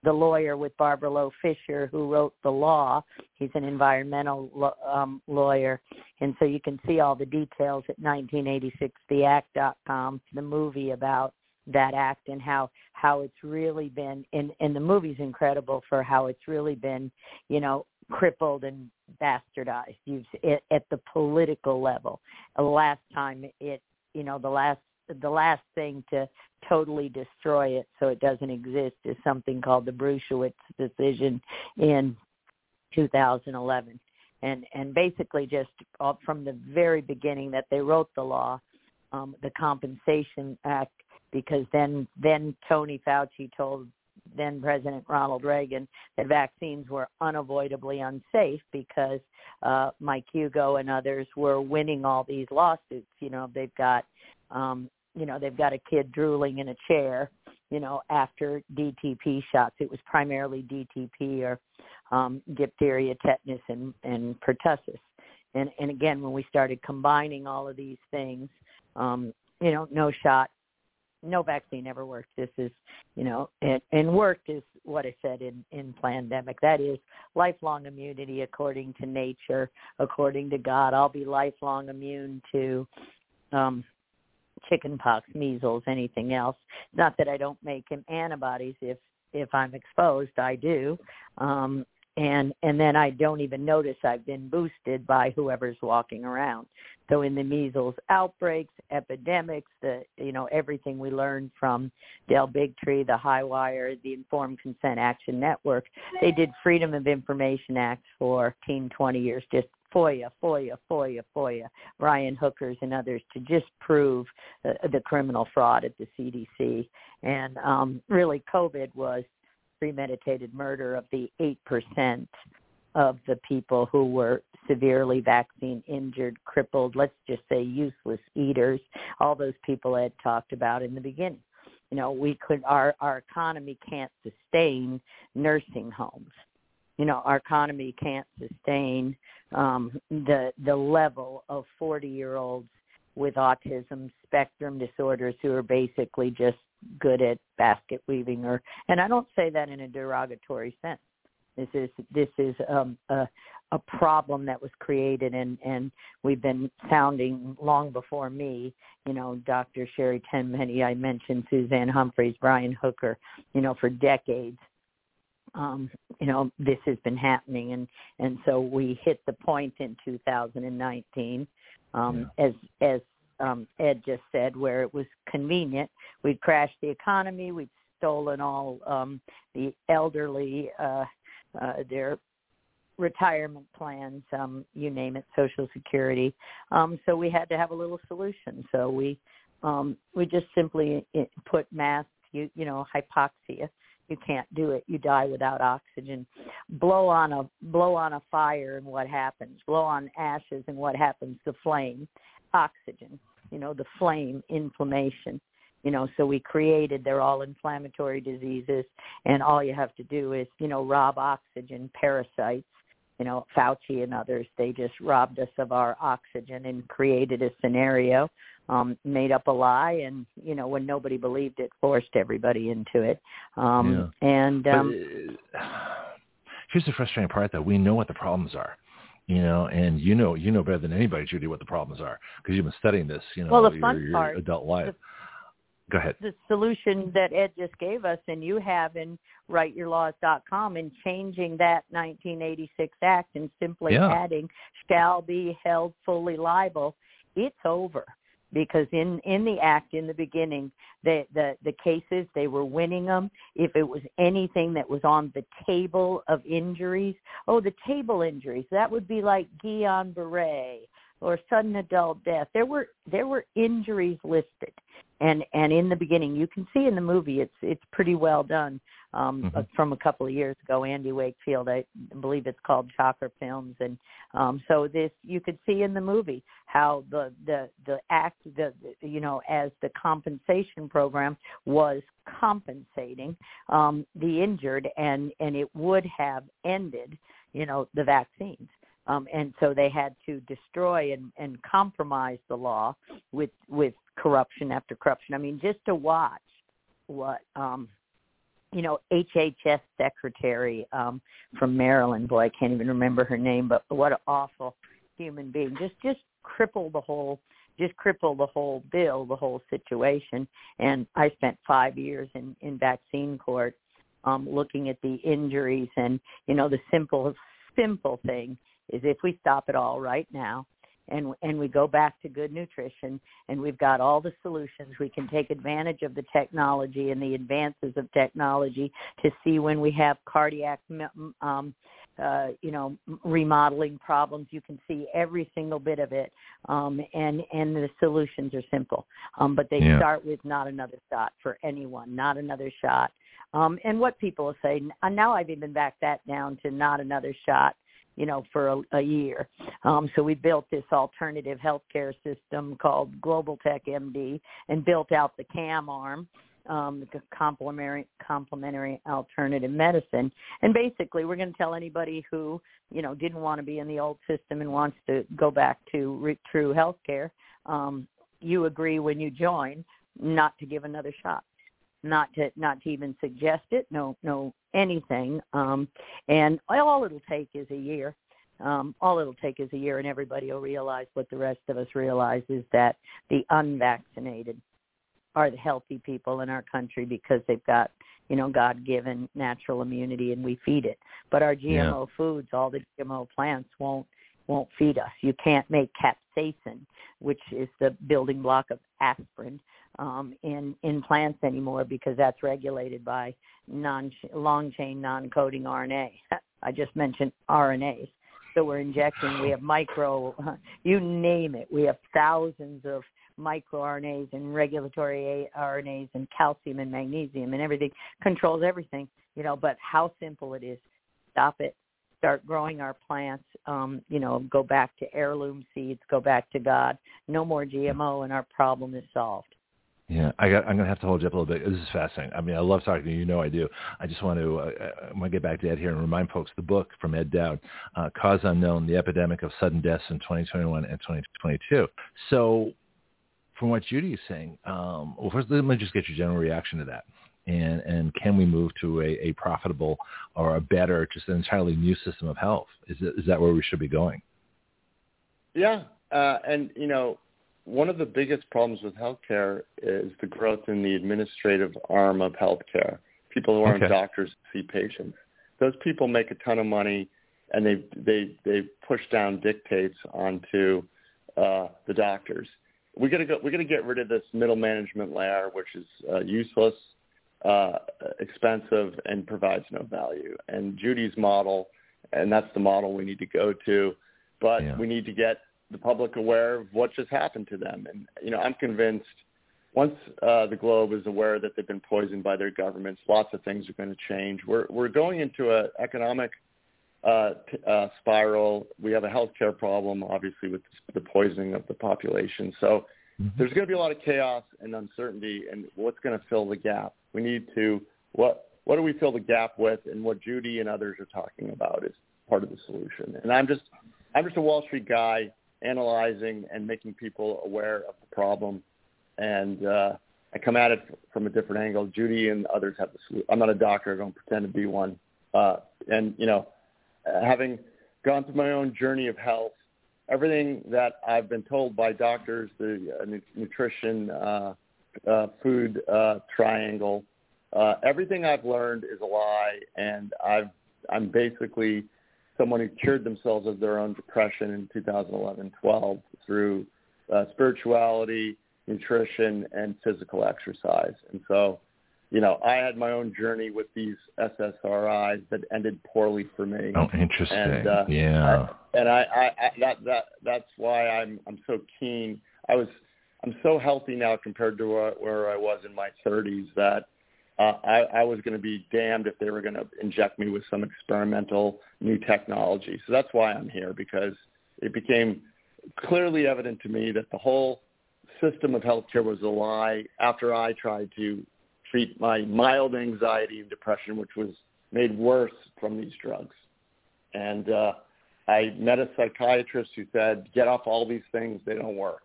the lawyer with Barbara Loe Fisher who wrote the law. He's an environmental um, lawyer, and so you can see all the details at 1986theact.com. The movie about that act and how how it's really been and and the movie's incredible for how it's really been you know crippled and bastardized used it, at the political level. The last time it you know the last the last thing to totally destroy it so it doesn't exist is something called the Bruesewitz decision in 2011 and and basically just from the very beginning that they wrote the law um the compensation act because then then Tony Fauci told then President Ronald Reagan that vaccines were unavoidably unsafe because uh Mike Hugo and others were winning all these lawsuits. You know they've got um you know they've got a kid drooling in a chair you know after DTP shots. It was primarily DTP or um diphtheria tetanus and and pertussis. And and again when we started combining all of these things um you know no shot no vaccine ever worked this is you know and and worked is what i said in in pandemic that is lifelong immunity according to nature according to god i'll be lifelong immune to um chickenpox, measles, anything else. Not that I don't make antibodies if if I'm exposed, I do. Um and and then I don't even notice I've been boosted by whoever's walking around. So in the measles outbreaks, epidemics, the you know everything we learned from Del Bigtree, the High Wire, the Informed Consent Action Network, they did Freedom of Information Acts for 10, 20 years, just FOIA, FOIA, FOIA, FOIA, Brian Hookers and others to just prove uh, the criminal fraud at the CDC. And um, really, COVID was premeditated murder of the 8% of the people who were severely vaccine injured, crippled, let's just say useless eaters, all those people Ed talked about in the beginning. You know, we could our our economy can't sustain nursing homes. You know, our economy can't sustain um the the level of 40-year-olds with autism spectrum disorders who are basically just good at basket weaving or and I don't say that in a derogatory sense. This is this is um, a a problem that was created and and we've been sounding long before me you know dr sherri tenpenny i mentioned suzanne humphries brian hooker you know for decades um you know this has been happening and and so we hit the point in 2019 um yeah. as as um ed just said where it was convenient we'd crashed the economy we'd stolen all um the elderly uh uh their retirement plans, um, you name it, Social Security. Um, so we had to have a little solution. So we um, we just simply eh, put masks. You you know hypoxia. You can't do it. You die without oxygen. Blow on a blow on a fire and what happens? Blow on ashes and what happens? The flame, oxygen. You know the flame, inflammation you know so we created they're all inflammatory diseases and all you have to do is you know rob oxygen parasites you know, Fauci and others, they just robbed us of our oxygen and created a scenario, um, made up a lie, and you know, when nobody believed it, forced everybody into it. Um, yeah. And um, but, uh, here's the frustrating part, though: we know what the problems are. You know, and you know, you know better than anybody, Judy, what the problems are because you've been studying this. You know, well, the fun your, your part, adult life. The, Go ahead. The solution that Ed just gave us, and you have in writeyourlaws.com, and changing that 1986 Act and simply yeah. adding "shall be held fully liable," it's over because in in the act in the beginning the the the cases they were winning them if it was anything that was on the table of injuries oh the table injuries that would be like Guillain-Barré or sudden adult death. There were there were injuries listed. And and in the beginning you can see in the movie it's it's pretty well done um mm-hmm. from a couple of years ago andy wakefield i believe it's called Chalker films and um so this you could see in the movie how the the the act the, the you know as the compensation program was compensating um the injured and and it would have ended you know the vaccines um, and so they had to destroy and, and compromise the law with with corruption after corruption. I mean, just to watch what um, you know HHS secretary um, from Maryland, boy, I can't even remember her name, but what an awful human being. Just just cripple the whole just cripple the whole bill, the whole situation. And I spent five years in in vaccine court um, looking at the injuries and you know the simple simple thing is if we stop it all right now and and we go back to good nutrition and we've got all the solutions. We can take advantage of the technology and the advances of technology to see when we have cardiac um uh you know remodeling problems. You can see every single bit of it um and and the solutions are simple. Um but they yeah. start with not another shot for anyone not another shot. Um and what people say now I've even backed that down to not another shot you know, for a, a year. Um, so we built this alternative healthcare system called Global Tech MD and built out the CAM arm, um, the complementary complementary alternative medicine. And basically, we're going to tell anybody who you know didn't want to be in the old system and wants to go back to re- true healthcare. Um, you agree when you join not to give another shot not to not to even suggest it no no anything um and all it'll take is a year. Um all it'll take is a year and everybody will realize what the rest of us realize is that the unvaccinated are the healthy people in our country because they've got you know god given natural immunity and we feed it. But our gmo yeah. foods all the gmo plants won't won't feed us. You can't make capsaicin which is the building block of aspirin um, in in plants anymore because that's regulated by non long chain non coding RNA. I just mentioned RNAs, that we're injecting. We have micro, you name it. We have thousands of microRNAs and regulatory RNAs and calcium and magnesium and everything controls everything, you know, but how simple it is. Stop it. Start growing our plants, um, you know, go back to heirloom seeds, go back to God. No more GMO and our problem is solved. Yeah, I got, I'm going to have to hold you up a little bit. This is fascinating. I mean, I love talking to you. You know I do. I just want to, uh, uh I'm going to get back to Ed here and remind folks the book from Ed Dowd, uh, Cause Unknown, The Epidemic of Sudden Deaths in 2021 and 2022. So from what Judy is saying, um, well, first let me just get your general reaction to that. And, and can we move to a, a profitable or a better, just an entirely new system of health? Is, it, is that where we should be going? Yeah. Uh, and, you know, one of the biggest problems with healthcare is the growth in the administrative arm of healthcare. People who aren't okay. doctors see patients. Those people make a ton of money, and they they they push down dictates onto uh, the doctors. We got to go. We got to get rid of this middle management layer, which is uh, useless, uh, expensive, and provides no value. And Judy's model, and that's the model we need to go to. But yeah. we need to get the public aware of what just happened to them. And you know, I'm convinced once uh, the globe is aware that they've been poisoned by their governments, lots of things are going to change. We're we're going into an economic uh, t- uh, spiral. We have a healthcare problem, obviously, with the poisoning of the population. So mm-hmm. there's going to be a lot of chaos and uncertainty. And what's going to fill the gap? We need to what what do we fill the gap with? And what Judy and others are talking about is part of the solution. And I'm just I'm just a Wall Street guy analyzing and making people aware of the problem. And uh, I come at it from a different angle. Judy and others have the solution. I'm not a doctor. I don't pretend to be one. Uh, and, you know, having gone through my own journey of health, everything that I've been told by doctors, the uh, nutrition, uh, uh, food uh, triangle, uh, everything I've learned is a lie, and I've I'm basically someone who cured themselves of their own depression in 2011-12 through uh, spirituality, nutrition, and physical exercise. And so, you know, I had my own journey with these SSRIs that ended poorly for me. Oh, interesting. And, uh, yeah. I, and I, I, I that that that's why I'm I'm so keen. I was I'm so healthy now compared to where, where I was in my 30s that uh, I, I was going to be damned if they were going to inject me with some experimental new technology. So that's why I'm here because it became clearly evident to me that the whole system of healthcare was a lie after I tried to treat my mild anxiety and depression, which was made worse from these drugs. And uh, I met a psychiatrist who said, get off all these things. They don't work.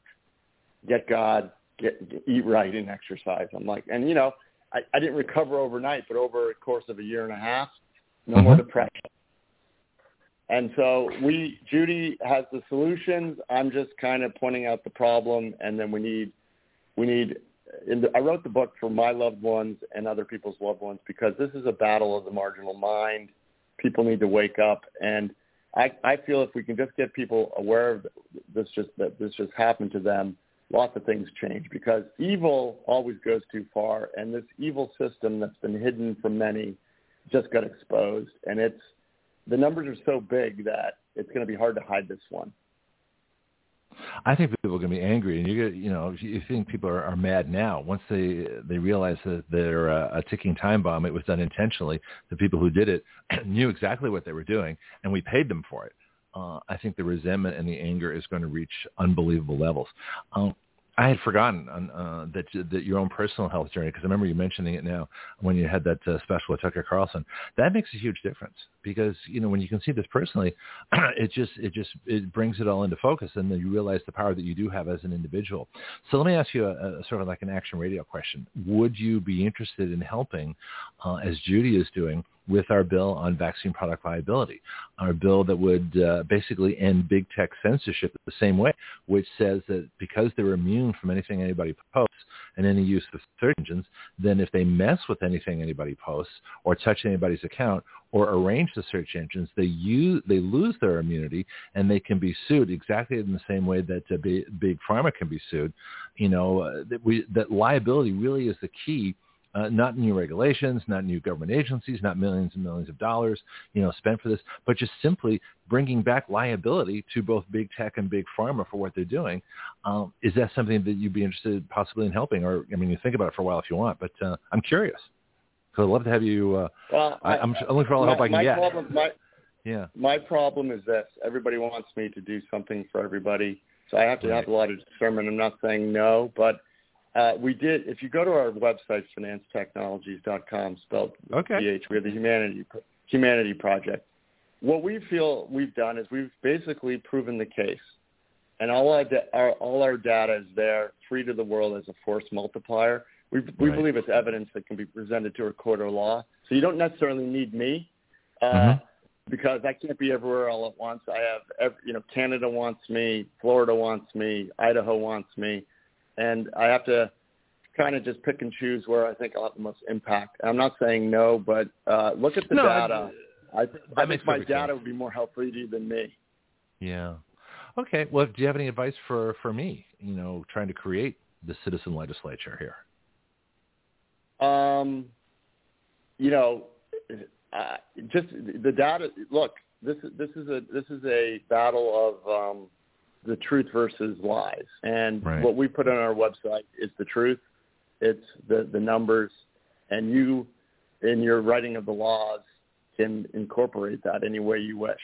Get God, get, eat right and exercise. I'm like, and you know, I, I didn't recover overnight, but over a course of a year and a half, no mm-hmm. more depression. And so we, Judy has the solutions. I'm just kind of pointing out the problem, and then we need, we need. In the, I wrote the book for my loved ones and other people's loved ones because this is a battle of the marginal mind. People need to wake up, and I, I feel if we can just get people aware of this, just that this just happened to them, lots of things change because evil always goes too far, and this evil system that's been hidden from many just got exposed, and it's the numbers are so big that it's going to be hard to hide this one. I think people are going to be angry, and you get, you know, you think people are, are mad now. Once they they realize that they're a, a ticking time bomb, it was done intentionally. The people who did it knew exactly what they were doing, and we paid them for it uh, I think the resentment and the anger is going to reach unbelievable levels. Um, I had forgotten uh, that that your own personal health journey because I remember you mentioning it now when you had that uh, special with Tucker Carlson. That makes a huge difference because you know when you can see this personally, it just it just it brings it all into focus, and then you realize the power that you do have as an individual. So let me ask you a, a sort of like an action radio question: Would you be interested in helping, uh, as Judy is doing? With our bill on vaccine product liability, our bill that would uh, basically end big tech censorship the same way, which says that because they're immune from anything anybody posts and any use of search engines, then if they mess with anything anybody posts or touch anybody's account or arrange the search engines, they use they lose their immunity and they can be sued exactly in the same way that uh, big, big pharma can be sued. You know uh, that we that liability really is the key Uh, not new regulations, not new government agencies, not millions and millions of dollars, you know, spent for this, but just simply bringing back liability to both big tech and big pharma for what they're doing. Um, is that something that you'd be interested possibly in helping? Or, I mean, you think about it for a while if you want, but uh, I'm curious. So I'd love to have you. Uh, well, I, am looking for all the help I can my get. Problem, my, yeah. My problem is this: everybody wants me to do something for everybody, so I have to right. have a lot of discernment. I'm not saying no, but uh, we did. If you go to our website, phinancetechnologies.com, spelled okay. PH, we have the Humanity Humanity Project. What we feel we've done is we've basically proven the case, and all our, our all our data is there, free to the world as a force multiplier. We we right. believe it's evidence that can be presented to a court of law. So you don't necessarily need me. Uh, mm-hmm because I can't be everywhere all at once. I have, every, you know, Canada wants me, Florida wants me, Idaho wants me, and I have to kind of just pick and choose where I think I'll have the most impact. I'm not saying no, but uh, look at the no, data. I, I, I think my data sense. would be more helpful to you than me. Yeah. Okay. Well, do you have any advice for for me? You know, trying to create the citizen legislature here. Um, you know, uh, just the data. Look, this this is a this is a battle of um, the truth versus lies, and right. what we put on our website is the truth. It's the the numbers, and you, in your writing of the laws, can incorporate that any way you wish.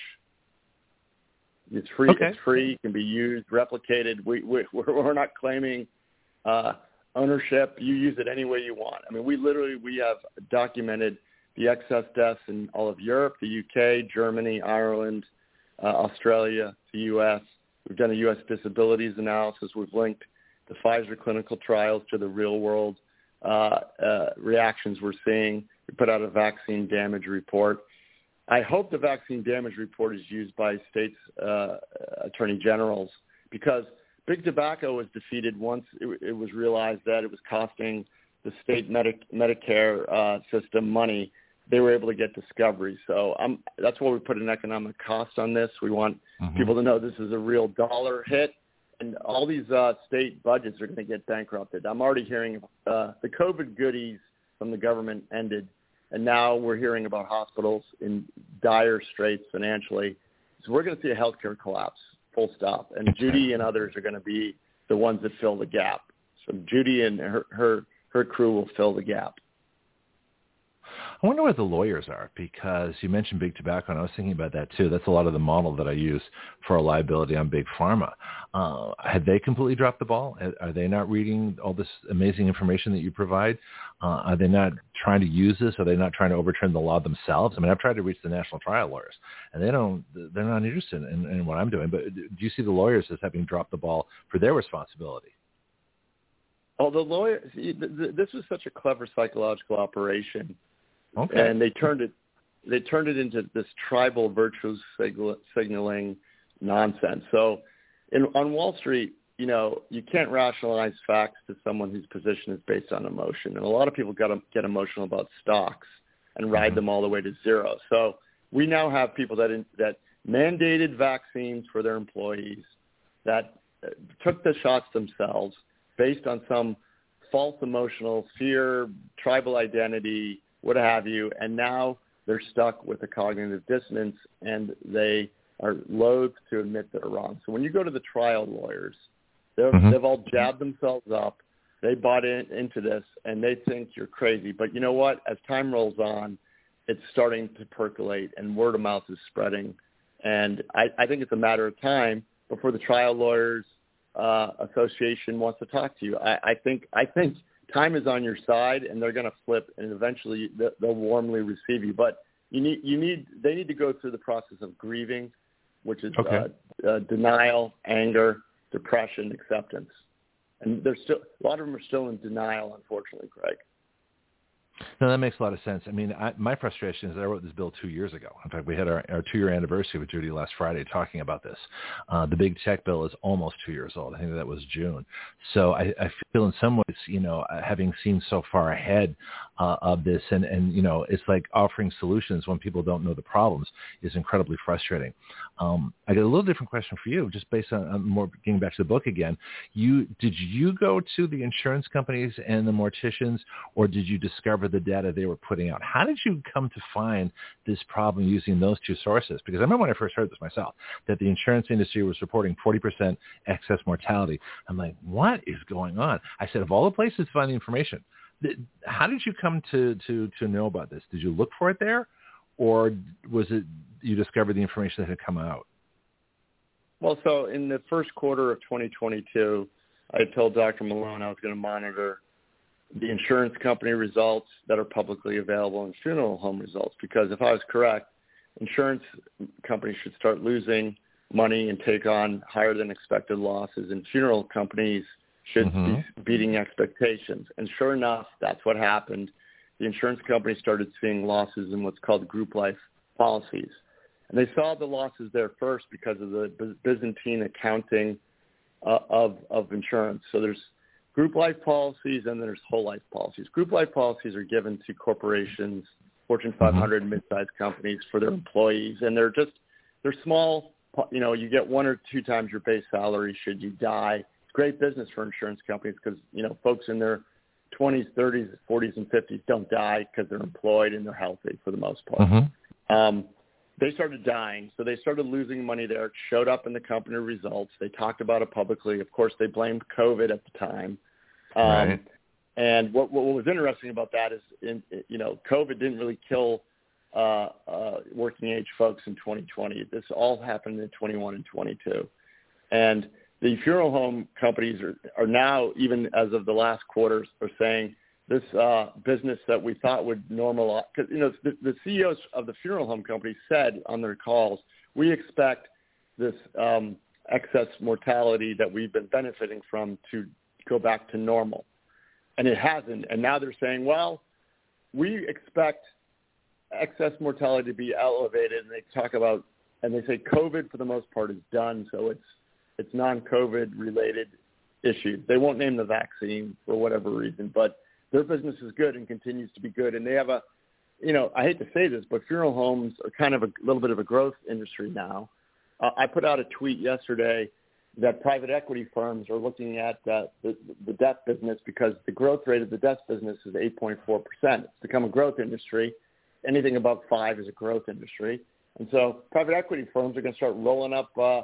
It's free. Okay. It's free. It can be used, replicated. We, we we're not claiming uh, ownership. You use it any way you want. I mean, we literally we have documented the excess deaths in all of Europe, the UK, Germany, Ireland, uh, Australia, the U.S. We've done a U.S. disabilities analysis. We've linked the Pfizer clinical trials to the real world uh, uh, reactions we're seeing. We put out a vaccine damage report. I hope the vaccine damage report is used by states' uh, attorney generals because big tobacco was defeated once it, it was realized that it was costing the state Medi- Medicare uh, system money they were able to get discovery. So um, that's why we put an economic cost on this. We want mm-hmm. people to know this is a real dollar hit, and all these uh, state budgets are going to get bankrupted. I'm already hearing uh, the COVID goodies from the government ended, and now we're hearing about hospitals in dire straits financially. So we're going to see a healthcare collapse, full stop. And Judy and others are going to be the ones that fill the gap. So Judy and her her, her crew will fill the gap. I wonder where the lawyers are because you mentioned big tobacco, and I was thinking about that too. That's a lot of the model that I use for a liability on big pharma. Uh, have they completely dropped the ball? Are they not reading all this amazing information that you provide? Uh, are they not trying to use this? Are they not trying to overturn the law themselves? I mean, I've tried to reach the national trial lawyers, and they don't. They're not interested in, in what I'm doing. But do you see the lawyers as having dropped the ball for their responsibility? Oh, the lawyer. This was such a clever psychological operation Okay. And they turned it they turned it into this tribal virtue signaling nonsense. So in, on Wall Street, you know, you can't rationalize facts to someone whose position is based on emotion. And a lot of people got to get emotional about stocks and ride mm-hmm. them all the way to zero. So we now have people that in, that mandated vaccines for their employees that uh, took the shots themselves based on some false emotional fear, tribal identity, what have you, and now they're stuck with a cognitive dissonance and they are loath to admit they're wrong. So when you go to the trial lawyers, mm-hmm. they've all jabbed themselves up. They bought in, into this and they think you're crazy. But you know what? As time rolls on, it's starting to percolate and word of mouth is spreading. And I, I think it's a matter of time before the trial lawyers uh, association wants to talk to you. I, I think I think time is on your side and they're going to flip and eventually they'll warmly receive you. But you need, you need, they need to go through the process of grieving, which is okay. uh, uh, denial, anger, depression, acceptance. And there's still, a lot of them are still in denial, unfortunately, Craig. No, that makes a lot of sense. I mean, I, my frustration is I wrote this bill two years ago. In fact, we had our, our two-year anniversary with Judy last Friday talking about this. Uh, the big tech bill is almost two years old. I think that was June. So I, I feel in some ways, you know, having seen so far ahead, uh, of this, and and you know it's like offering solutions when people don't know the problems is incredibly frustrating. Um, I got a little different question for you, just based on, on more getting back to the book again. You did you go to the insurance companies and the morticians, or did you discover the data they were putting out? How did you come to find this problem using those two sources? Because I remember when I first heard this myself, that the insurance industry was reporting 40% excess mortality. I'm like, what is going on? I said, of all the places to find the information, how did you come to, to, to know about this? Did you look for it there? Or was it you discovered the information that had come out? Well, so in the first quarter of 2022, I told Dr. Malone I was going to monitor the insurance company results that are publicly available and funeral home results because if I was correct, insurance companies should start losing money and take on higher than expected losses and funeral companies should mm-hmm. be beating expectations. And sure enough, that's what happened. The insurance company started seeing losses in what's called group life policies. And they saw the losses there first because of the Byzantine accounting uh, of, of insurance. So there's group life policies and there's whole life policies. Group life policies are given to corporations, Fortune 500 mm-hmm. mid-sized companies for their employees, and they're just they're small. You know, you get one or two times your base salary should you die. Great business for insurance companies because you know folks in their 20s, 30s, 40s, and 50s don't die because they're employed and they're healthy for the most part. Mm-hmm. Um, they started dying, so they started losing money there. It showed up in the company results. They talked about it publicly. Of course, they blamed COVID at the time. Um, right. And what, what was interesting about that is, in, you know, COVID didn't really kill uh, uh, working age folks in 2020. This all happened in 21 and 22. And the funeral home companies are, are now, even as of the last quarter, are saying this uh, business that we thought would normalize. Because you know, the, the CEOs of the funeral home companies said on their calls, we expect this um, excess mortality that we've been benefiting from to go back to normal, and it hasn't. And now they're saying, well, we expect excess mortality to be elevated, and they talk about and they say COVID for the most part is done, so it's it's non-COVID related issues. They won't name the vaccine for whatever reason, but their business is good and continues to be good. And they have a, you know, I hate to say this, but funeral homes are kind of a little bit of a growth industry now. Uh, I put out a tweet yesterday that private equity firms are looking at uh, the, the death business because the growth rate of the death business is 8.4%. It's become a growth industry. Anything above five is a growth industry. And so private equity firms are going to start rolling up uh,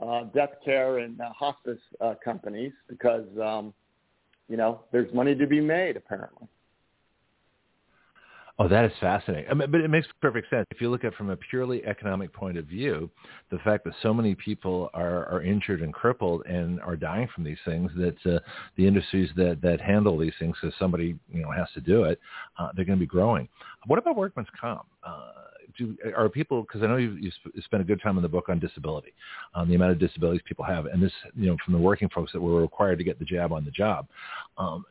uh, death care and uh, hospice uh, companies because um, you know, there's money to be made apparently. Oh, that is fascinating. I mean, but it makes perfect sense. If you look at it from a purely economic point of view, the fact that so many people are, are injured and crippled and are dying from these things, that uh, the industries that, that handle these things, because somebody you know has to do it, uh, they're going to be growing. What about workman's comp? Uh, do are people because I know you you spent a good time in the book on disability, on the amount of disabilities people have, and this you know from the working folks that were required to get the jab on the job. Um,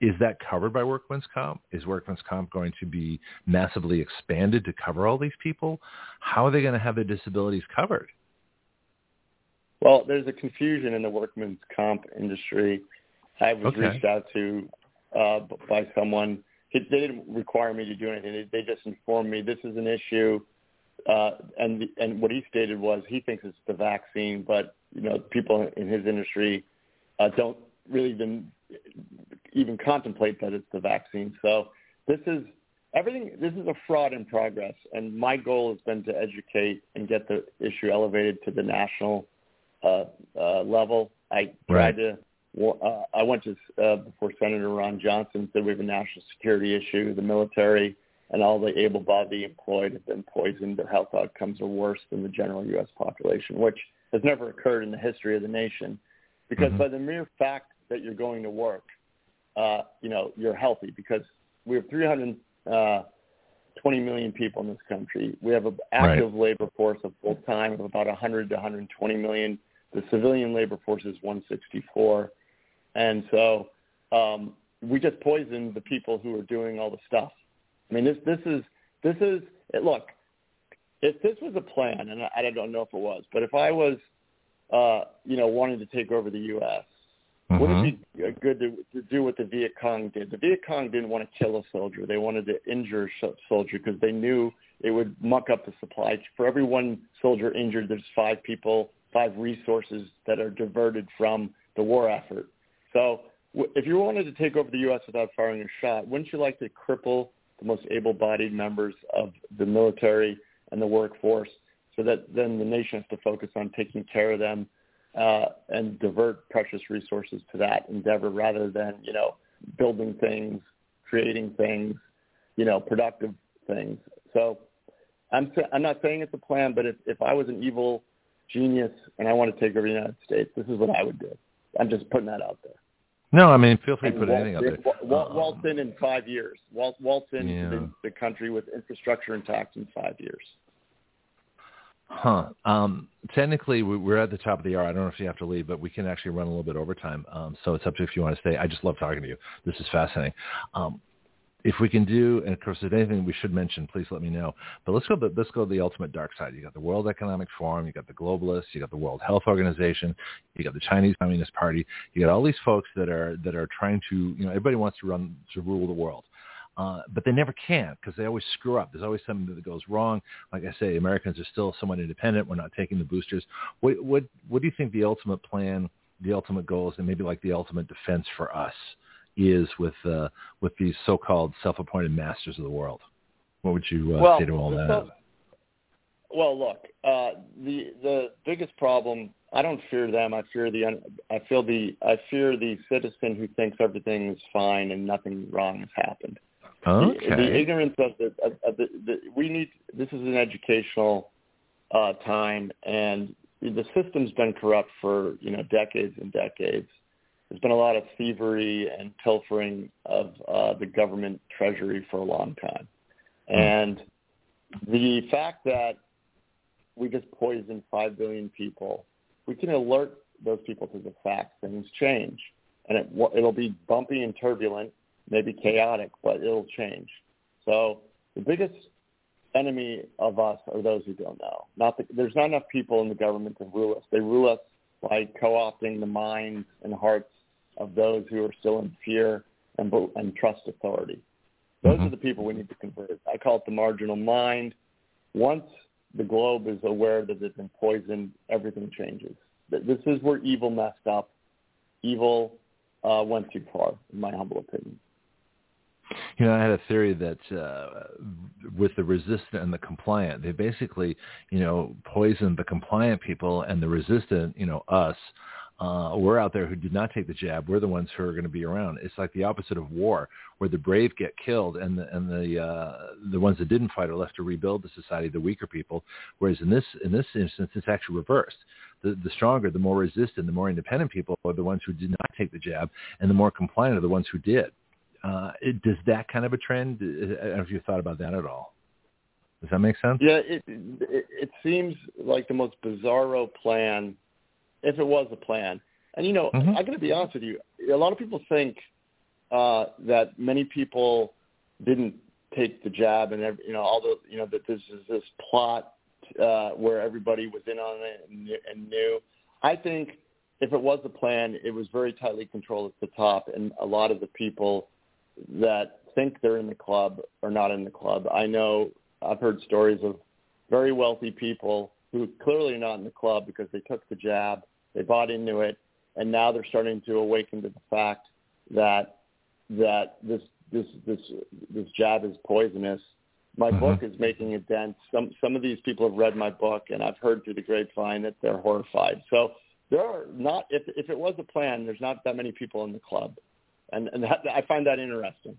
is that covered by workman's comp? Is workman's comp going to be massively expanded to cover all these people? How are they going to have their disabilities covered? Well, there's a confusion in the workman's comp industry. I was okay. reached out to uh, by someone it, they didn't require me to do anything. They, they just informed me this is an issue, uh, and and what he stated was he thinks it's the vaccine, but you know people in his industry uh, don't really even even contemplate that it's the vaccine. So this is everything. This is a fraud in progress, and my goal has been to educate and get the issue elevated to the national uh, uh, level. I tried right. Uh, I went to uh, before Senator Ron Johnson said we have a national security issue. The military and all the able-bodied employed have been poisoned. Their health outcomes are worse than the general U.S. population, which has never occurred in the history of the nation. Because mm-hmm. by the mere fact that you're going to work, uh, you know, you're healthy. Because we have 320 uh, people in this country. We have an active right. labor force of full time of about 100 to 120 million. The civilian labor force is 164. And so um, we just poisoned the people who are doing all the stuff. I mean, this this is this is it, look. If this was a plan, and I, I don't know if it was, but if I was, uh, you know, wanting to take over the U.S., Mm-hmm. Would it be uh, good to, to do what the Viet Cong did? The Viet Cong didn't want to kill a soldier; they wanted to injure a soldier because they knew it would muck up the supply. For every one soldier injured, there's five people, five resources that are diverted from the war effort. So, if you wanted to take over the U.S. without firing a shot, wouldn't you like to cripple the most able-bodied members of the military and the workforce, so that then the nation has to focus on taking care of them uh, and divert precious resources to that endeavor rather than you know building things, creating things, you know, productive things. So I'm I'm not saying it's a plan, but if if I was an evil genius and I want to take over the United States, this is what I would do. I'm just putting that out there. No, I mean, feel free to put anything out there. Waltz, waltz in in five years. Waltz, waltz into yeah. the, the country with infrastructure intact in five years. Huh. Um, technically, we're at the top of the hour. I don't know if you have to leave, but we can actually run a little bit overtime. Um, so it's up to you if you want to stay. I just love talking to you. This is fascinating. Um, if we can do, and of course, if anything we should mention, please let me know. But let's go. To, let's go to the ultimate dark side. You got the World Economic Forum. You got the globalists. You got the World Health Organization. You got the Chinese Communist Party. You got all these folks that are that are trying to. You know, everybody wants to run to rule the world. Uh, but they never can because they always screw up. There's always something that goes wrong. Like I say, Americans are still somewhat independent. We're not taking the boosters. What, what, what do you think the ultimate plan, the ultimate goals, and maybe like the ultimate defense for us is with uh, with these so-called self-appointed masters of the world? What would you uh, well, say to all that? So, well, look, uh, the the biggest problem. I don't fear them. I fear the. I feel the. I fear the citizen who thinks everything is fine and nothing wrong has happened. Okay. The, the ignorance of the, of, of the, the we need. This is an educational uh, time, and the system's been corrupt for you know decades and decades. There's been a lot of thievery and pilfering of uh, the government treasury for a long time, hmm. and the fact that we just poisoned five billion people, we can alert those people to the fact things change, and it it'll be bumpy and turbulent maybe chaotic, but it'll change. So the biggest enemy of us are those who don't know. Not the, there's not enough people in the government to rule us. They rule us by co-opting the minds and hearts of those who are still in fear and, and trust authority. Those mm-hmm. are the people we need to convert. I call it the marginal mind. Once the globe is aware that it's been poisoned, everything changes. This is where evil messed up. Evil uh, went too far, in my humble opinion. You know, I had a theory that uh, with the resistant and the compliant, they basically, you know, poisoned the compliant people and the resistant, you know, us. Uh, we're out there who did not take the jab. We're the ones who are going to be around. It's like the opposite of war, where the brave get killed and the and the uh, the ones that didn't fight are left to rebuild the society, the weaker people. Whereas in this in this instance, it's actually reversed. The, the stronger, the more resistant, the more independent people are the ones who did not take the jab, and the more compliant are the ones who did. Uh, it, does that kind of a trend? I don't know if you thought about that at all. Does that make sense? Yeah, it, it it seems like the most bizarro plan, if it was a plan. And you know, mm-hmm. I got to be honest with you. A lot of people think uh, that many people didn't take the jab, and every, you know, all the you know that this is this plot uh, where everybody was in on it and, and knew. I think if it was a plan, it was very tightly controlled at the top, and a lot of the people that think they're in the club are not in the club. I know I've heard stories of very wealthy people who clearly not in the club because they took the jab, they bought into it, and now they're starting to awaken to the fact that that this this this this jab is poisonous. My mm-hmm. book is making a dent. Some some of these people have read my book, and I've heard through the grapevine that they're horrified. So there are not if if it was a plan, there's not that many people in the club and and that, I find that interesting.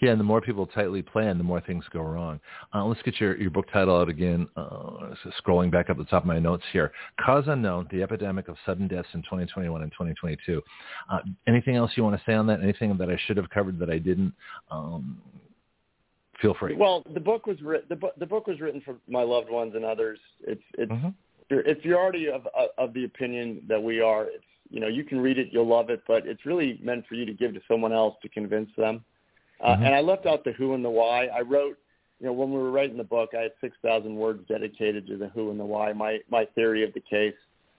Yeah, and the more people tightly plan, the more things go wrong. Uh, let's get your, your book title out again. Uh, scrolling back up the top of my notes here. Cause Unknown, The Epidemic of Sudden Deaths in 2021 and 2022. Uh, anything else you want to say on that? Anything that I should have covered that I didn't? Um, feel free. Well, the book was written. The, bu- the book was written for my loved ones and others. It's it's mm-hmm. if you're already of of the opinion that we are, it's you know, you can read it, you'll love it, but it's really meant for you to give to someone else to convince them. Uh, mm-hmm. And I left out the who and the why. I wrote, you know, when we were writing the book, I had 6,000 words dedicated to the who and the why, my, my theory of the case.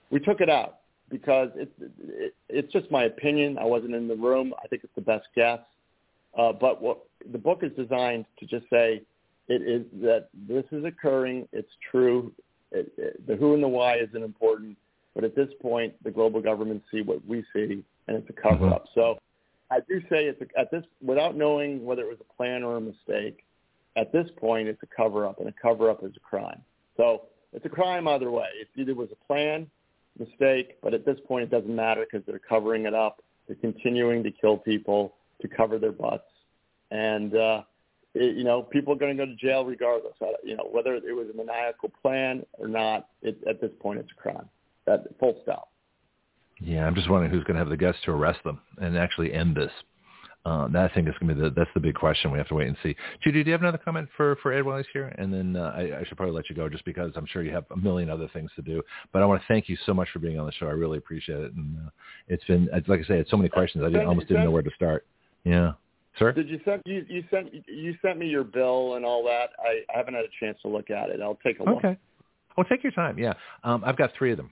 We took it out because it, it, it's just my opinion. I wasn't in the room. I think it's the best guess. Uh, but what the book is designed to just say it is that this is occurring. It's true. It, it, the who and the why isn't important, but at this point, the global governments see what we see, and it's a cover up. Mm-hmm. So I do say it's a, at this without knowing whether it was a plan or a mistake. At this point, it's a cover up, and a cover up is a crime. So it's a crime either way. It either was a plan, mistake, but at this point, it doesn't matter because they're covering it up. They're continuing to kill people to cover their butts, and uh, it, you know, people are going to go to jail regardless. You know, whether it was a maniacal plan or not, it, at this point, it's a crime. That full stop. Yeah, I'm just wondering who's going to have the guts to arrest them and actually end this. Uh, that I think is going to be the that's the big question. We have to wait and see. Judy, do you have another comment for for Ed while he's here? And then uh, I, I should probably let you go just because I'm sure you have a million other things to do. But I want to thank you so much for being on the show. I really appreciate it. And uh, it's been like I say, it's so many questions. I didn't, almost didn't know where to start. Yeah. Sir? Did you send you, you sent you sent me your bill and all that? I, I haven't had a chance to look at it. I'll take a look. Okay. Well, take your time. Yeah, um, I've got three of them: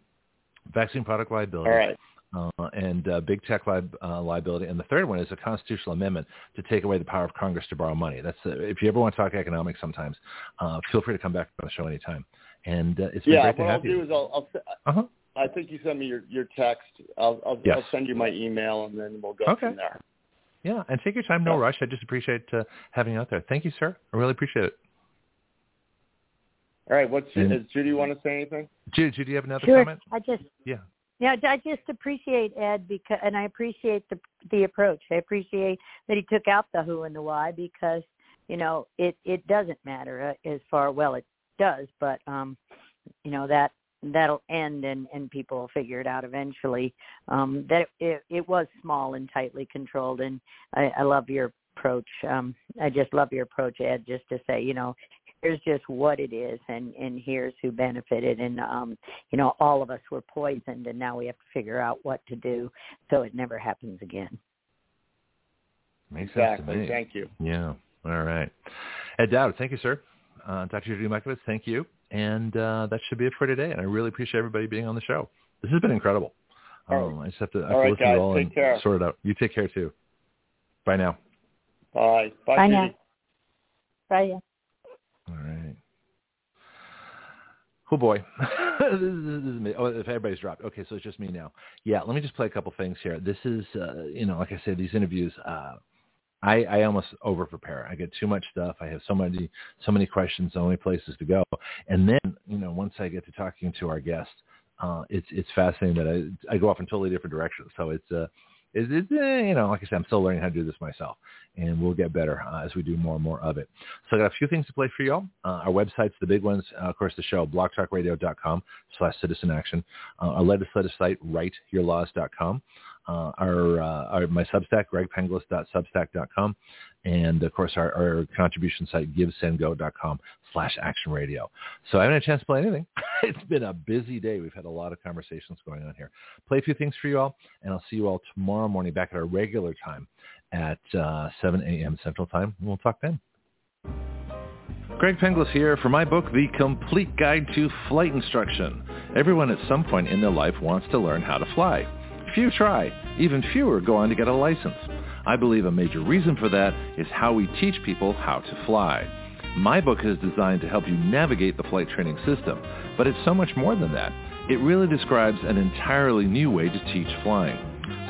vaccine product liability, all right. Uh, and uh, big tech li- uh, liability, and the third one is a constitutional amendment to take away the power of Congress to borrow money. That's uh, if you ever want to talk economics, sometimes uh, feel free to come back on the show anytime. And uh, it's been yeah, great to what I'll do is I'll, I'll uh-huh. I think you send me your your text. I'll I'll, yes. I'll send you my email, and then we'll go okay. from there. Yeah, and take your time. No rush. I just appreciate uh, having you out there. Thank you, sir. I really appreciate it. All right. What's and, does Judy want to say anything? Judy, Judy, you have another sure. comment? I just yeah. Yeah, I just appreciate Ed because, and I appreciate the the approach. I appreciate that he took out the who and the why because you know it it doesn't matter uh, as far well it does, but um, you know that that'll end and and people will figure it out eventually um that it it was small and tightly controlled and i i love your approach um i just love your approach ed just to say you know here's just what it is and and here's who benefited and um you know all of us were poisoned and now we have to figure out what to do so it never happens again makes exactly. sense to me thank you yeah all right ed dowd thank you sir uh, dr judy mikovits thank you and uh, that should be it for today. And I really appreciate everybody being on the show. This has been incredible. Um, I just have to, I have all to right, listen guys, to all and care. sort it out. You take care too. Bye now. Bye. Bye, Bye Judy. now. Bye. Yeah. All right. Oh boy, this, is, this is me. Oh, if everybody's dropped, okay, so it's just me now. Yeah, let me just play a couple things here. This is, uh, you know, like I said, these interviews. Uh, I, I almost over prepare. I get too much stuff. I have so many so many questions, so many places to go. And then, you know, once I get to talking to our guest, uh, it's it's fascinating that I I go off in totally different directions. So it's uh is it eh, you know like I said I'm still learning how to do this myself, and we'll get better uh, as we do more and more of it. So I got a few things to play for y'all. Uh, our websites, the big ones, uh, of course, the show blogtalkradio.com slash citizen action. Uh, our legislative site, writeyourlaws.com uh, our, uh, our my Substack, gregpenglis.substack.com, and of course our, our contribution site, givesendgo.com slash action radio. So I haven't had a chance to play anything. it's been a busy day. We've had a lot of conversations going on here. Play a few things for you all, and I'll see you all tomorrow morning back at our regular time at uh, 7 a.m. Central Time. And we'll talk then. Greg Penglis here for my book, The Complete Guide to Flight Instruction. Everyone at some point in their life wants to learn how to fly. Few try. Even fewer go on to get a license. I believe a major reason for that is how we teach people how to fly. My book is designed to help you navigate the flight training system, but it's so much more than that. It really describes an entirely new way to teach flying.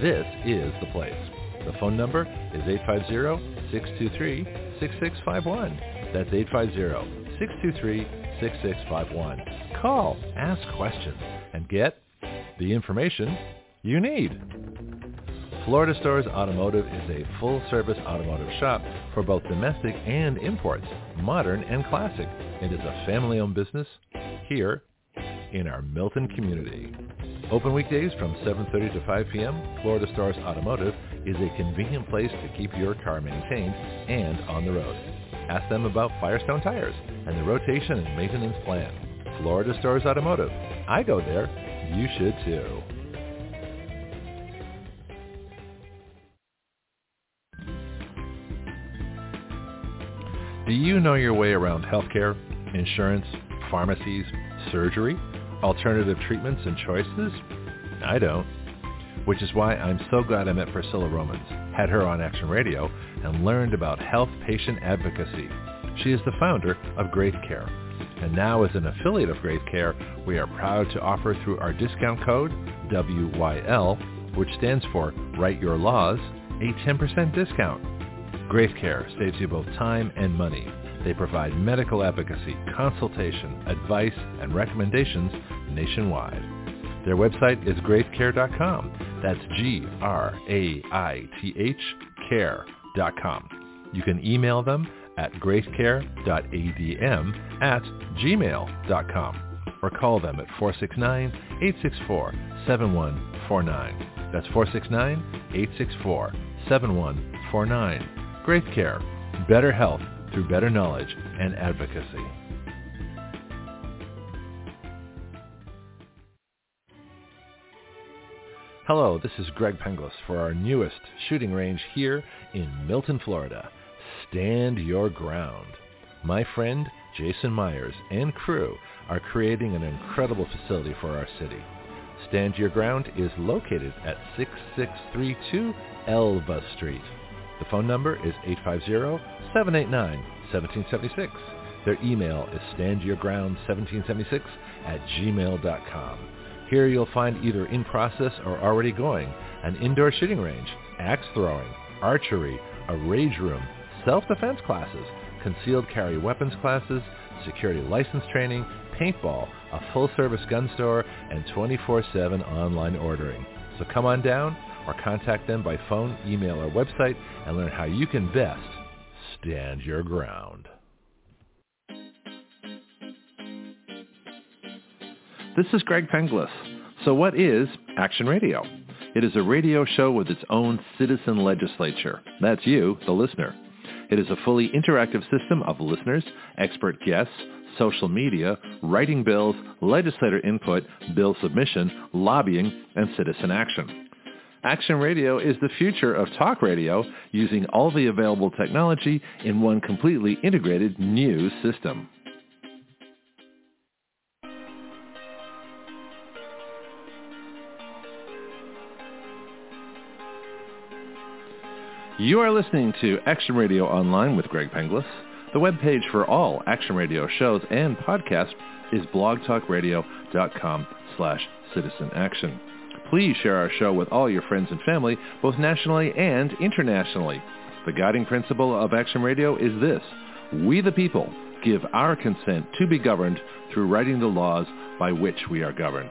this is the place. The phone number is 850-623-6651. That's 850-623-6651. Call, ask questions, and get the information you need. Florida Stores Automotive is a full-service automotive shop for both domestic and imports, modern and classic. It is a family-owned business here in our Milton community. Open weekdays from 7.30 to 5 p.m., Florida Stars Automotive is a convenient place to keep your car maintained and on the road. Ask them about Firestone tires and the rotation and maintenance plan. Florida Stars Automotive. I go there. You should too. Do you know your way around healthcare, insurance, pharmacies, surgery, alternative treatments and choices? I don't. Which is why I'm so glad I met Priscilla Romans, had her on Action Radio, and learned about health patient advocacy. She is the founder of Graith Care. And now as an affiliate of Graith Care, we are proud to offer through our discount code, WYL, which stands for Write Your Laws, a 10% discount. Graith Care saves you both time and money. They provide medical advocacy, consultation, advice, and recommendations nationwide. Their website is graithcare.com. That's G-R-A-I-T-H care.com. You can email them at graithcare.adm at gmail.com or call them at 469-864-7149. That's 469-864-7149. Graith Care, better health through better knowledge and advocacy. Hello, this is Greg Penglis for our newest shooting range here in Milton, Florida. Stand your ground. My friend Jason Myers and crew are creating an incredible facility for our city. Stand Your Ground is located at 6632 Elva Street. The phone number is 850-789-1776. Their email is standyourground1776 at gmail.com. Here you'll find either in process or already going an indoor shooting range, axe throwing, archery, a rage room, self-defense classes, concealed carry weapons classes, security license training, paintball, a full-service gun store, and 24-7 online ordering. So come on down or contact them by phone, email, or website and learn how you can best stand your ground. This is Greg Penglis. So what is Action Radio? It is a radio show with its own citizen legislature. That's you, the listener. It is a fully interactive system of listeners, expert guests, social media, writing bills, legislator input, bill submission, lobbying, and citizen action. Action Radio is the future of talk radio using all the available technology in one completely integrated new system. You are listening to Action Radio Online with Greg Penglis. The webpage for all Action Radio shows and podcasts is blogtalkradio.com slash citizenaction. Please share our show with all your friends and family, both nationally and internationally. The guiding principle of Action Radio is this. We the people give our consent to be governed through writing the laws by which we are governed.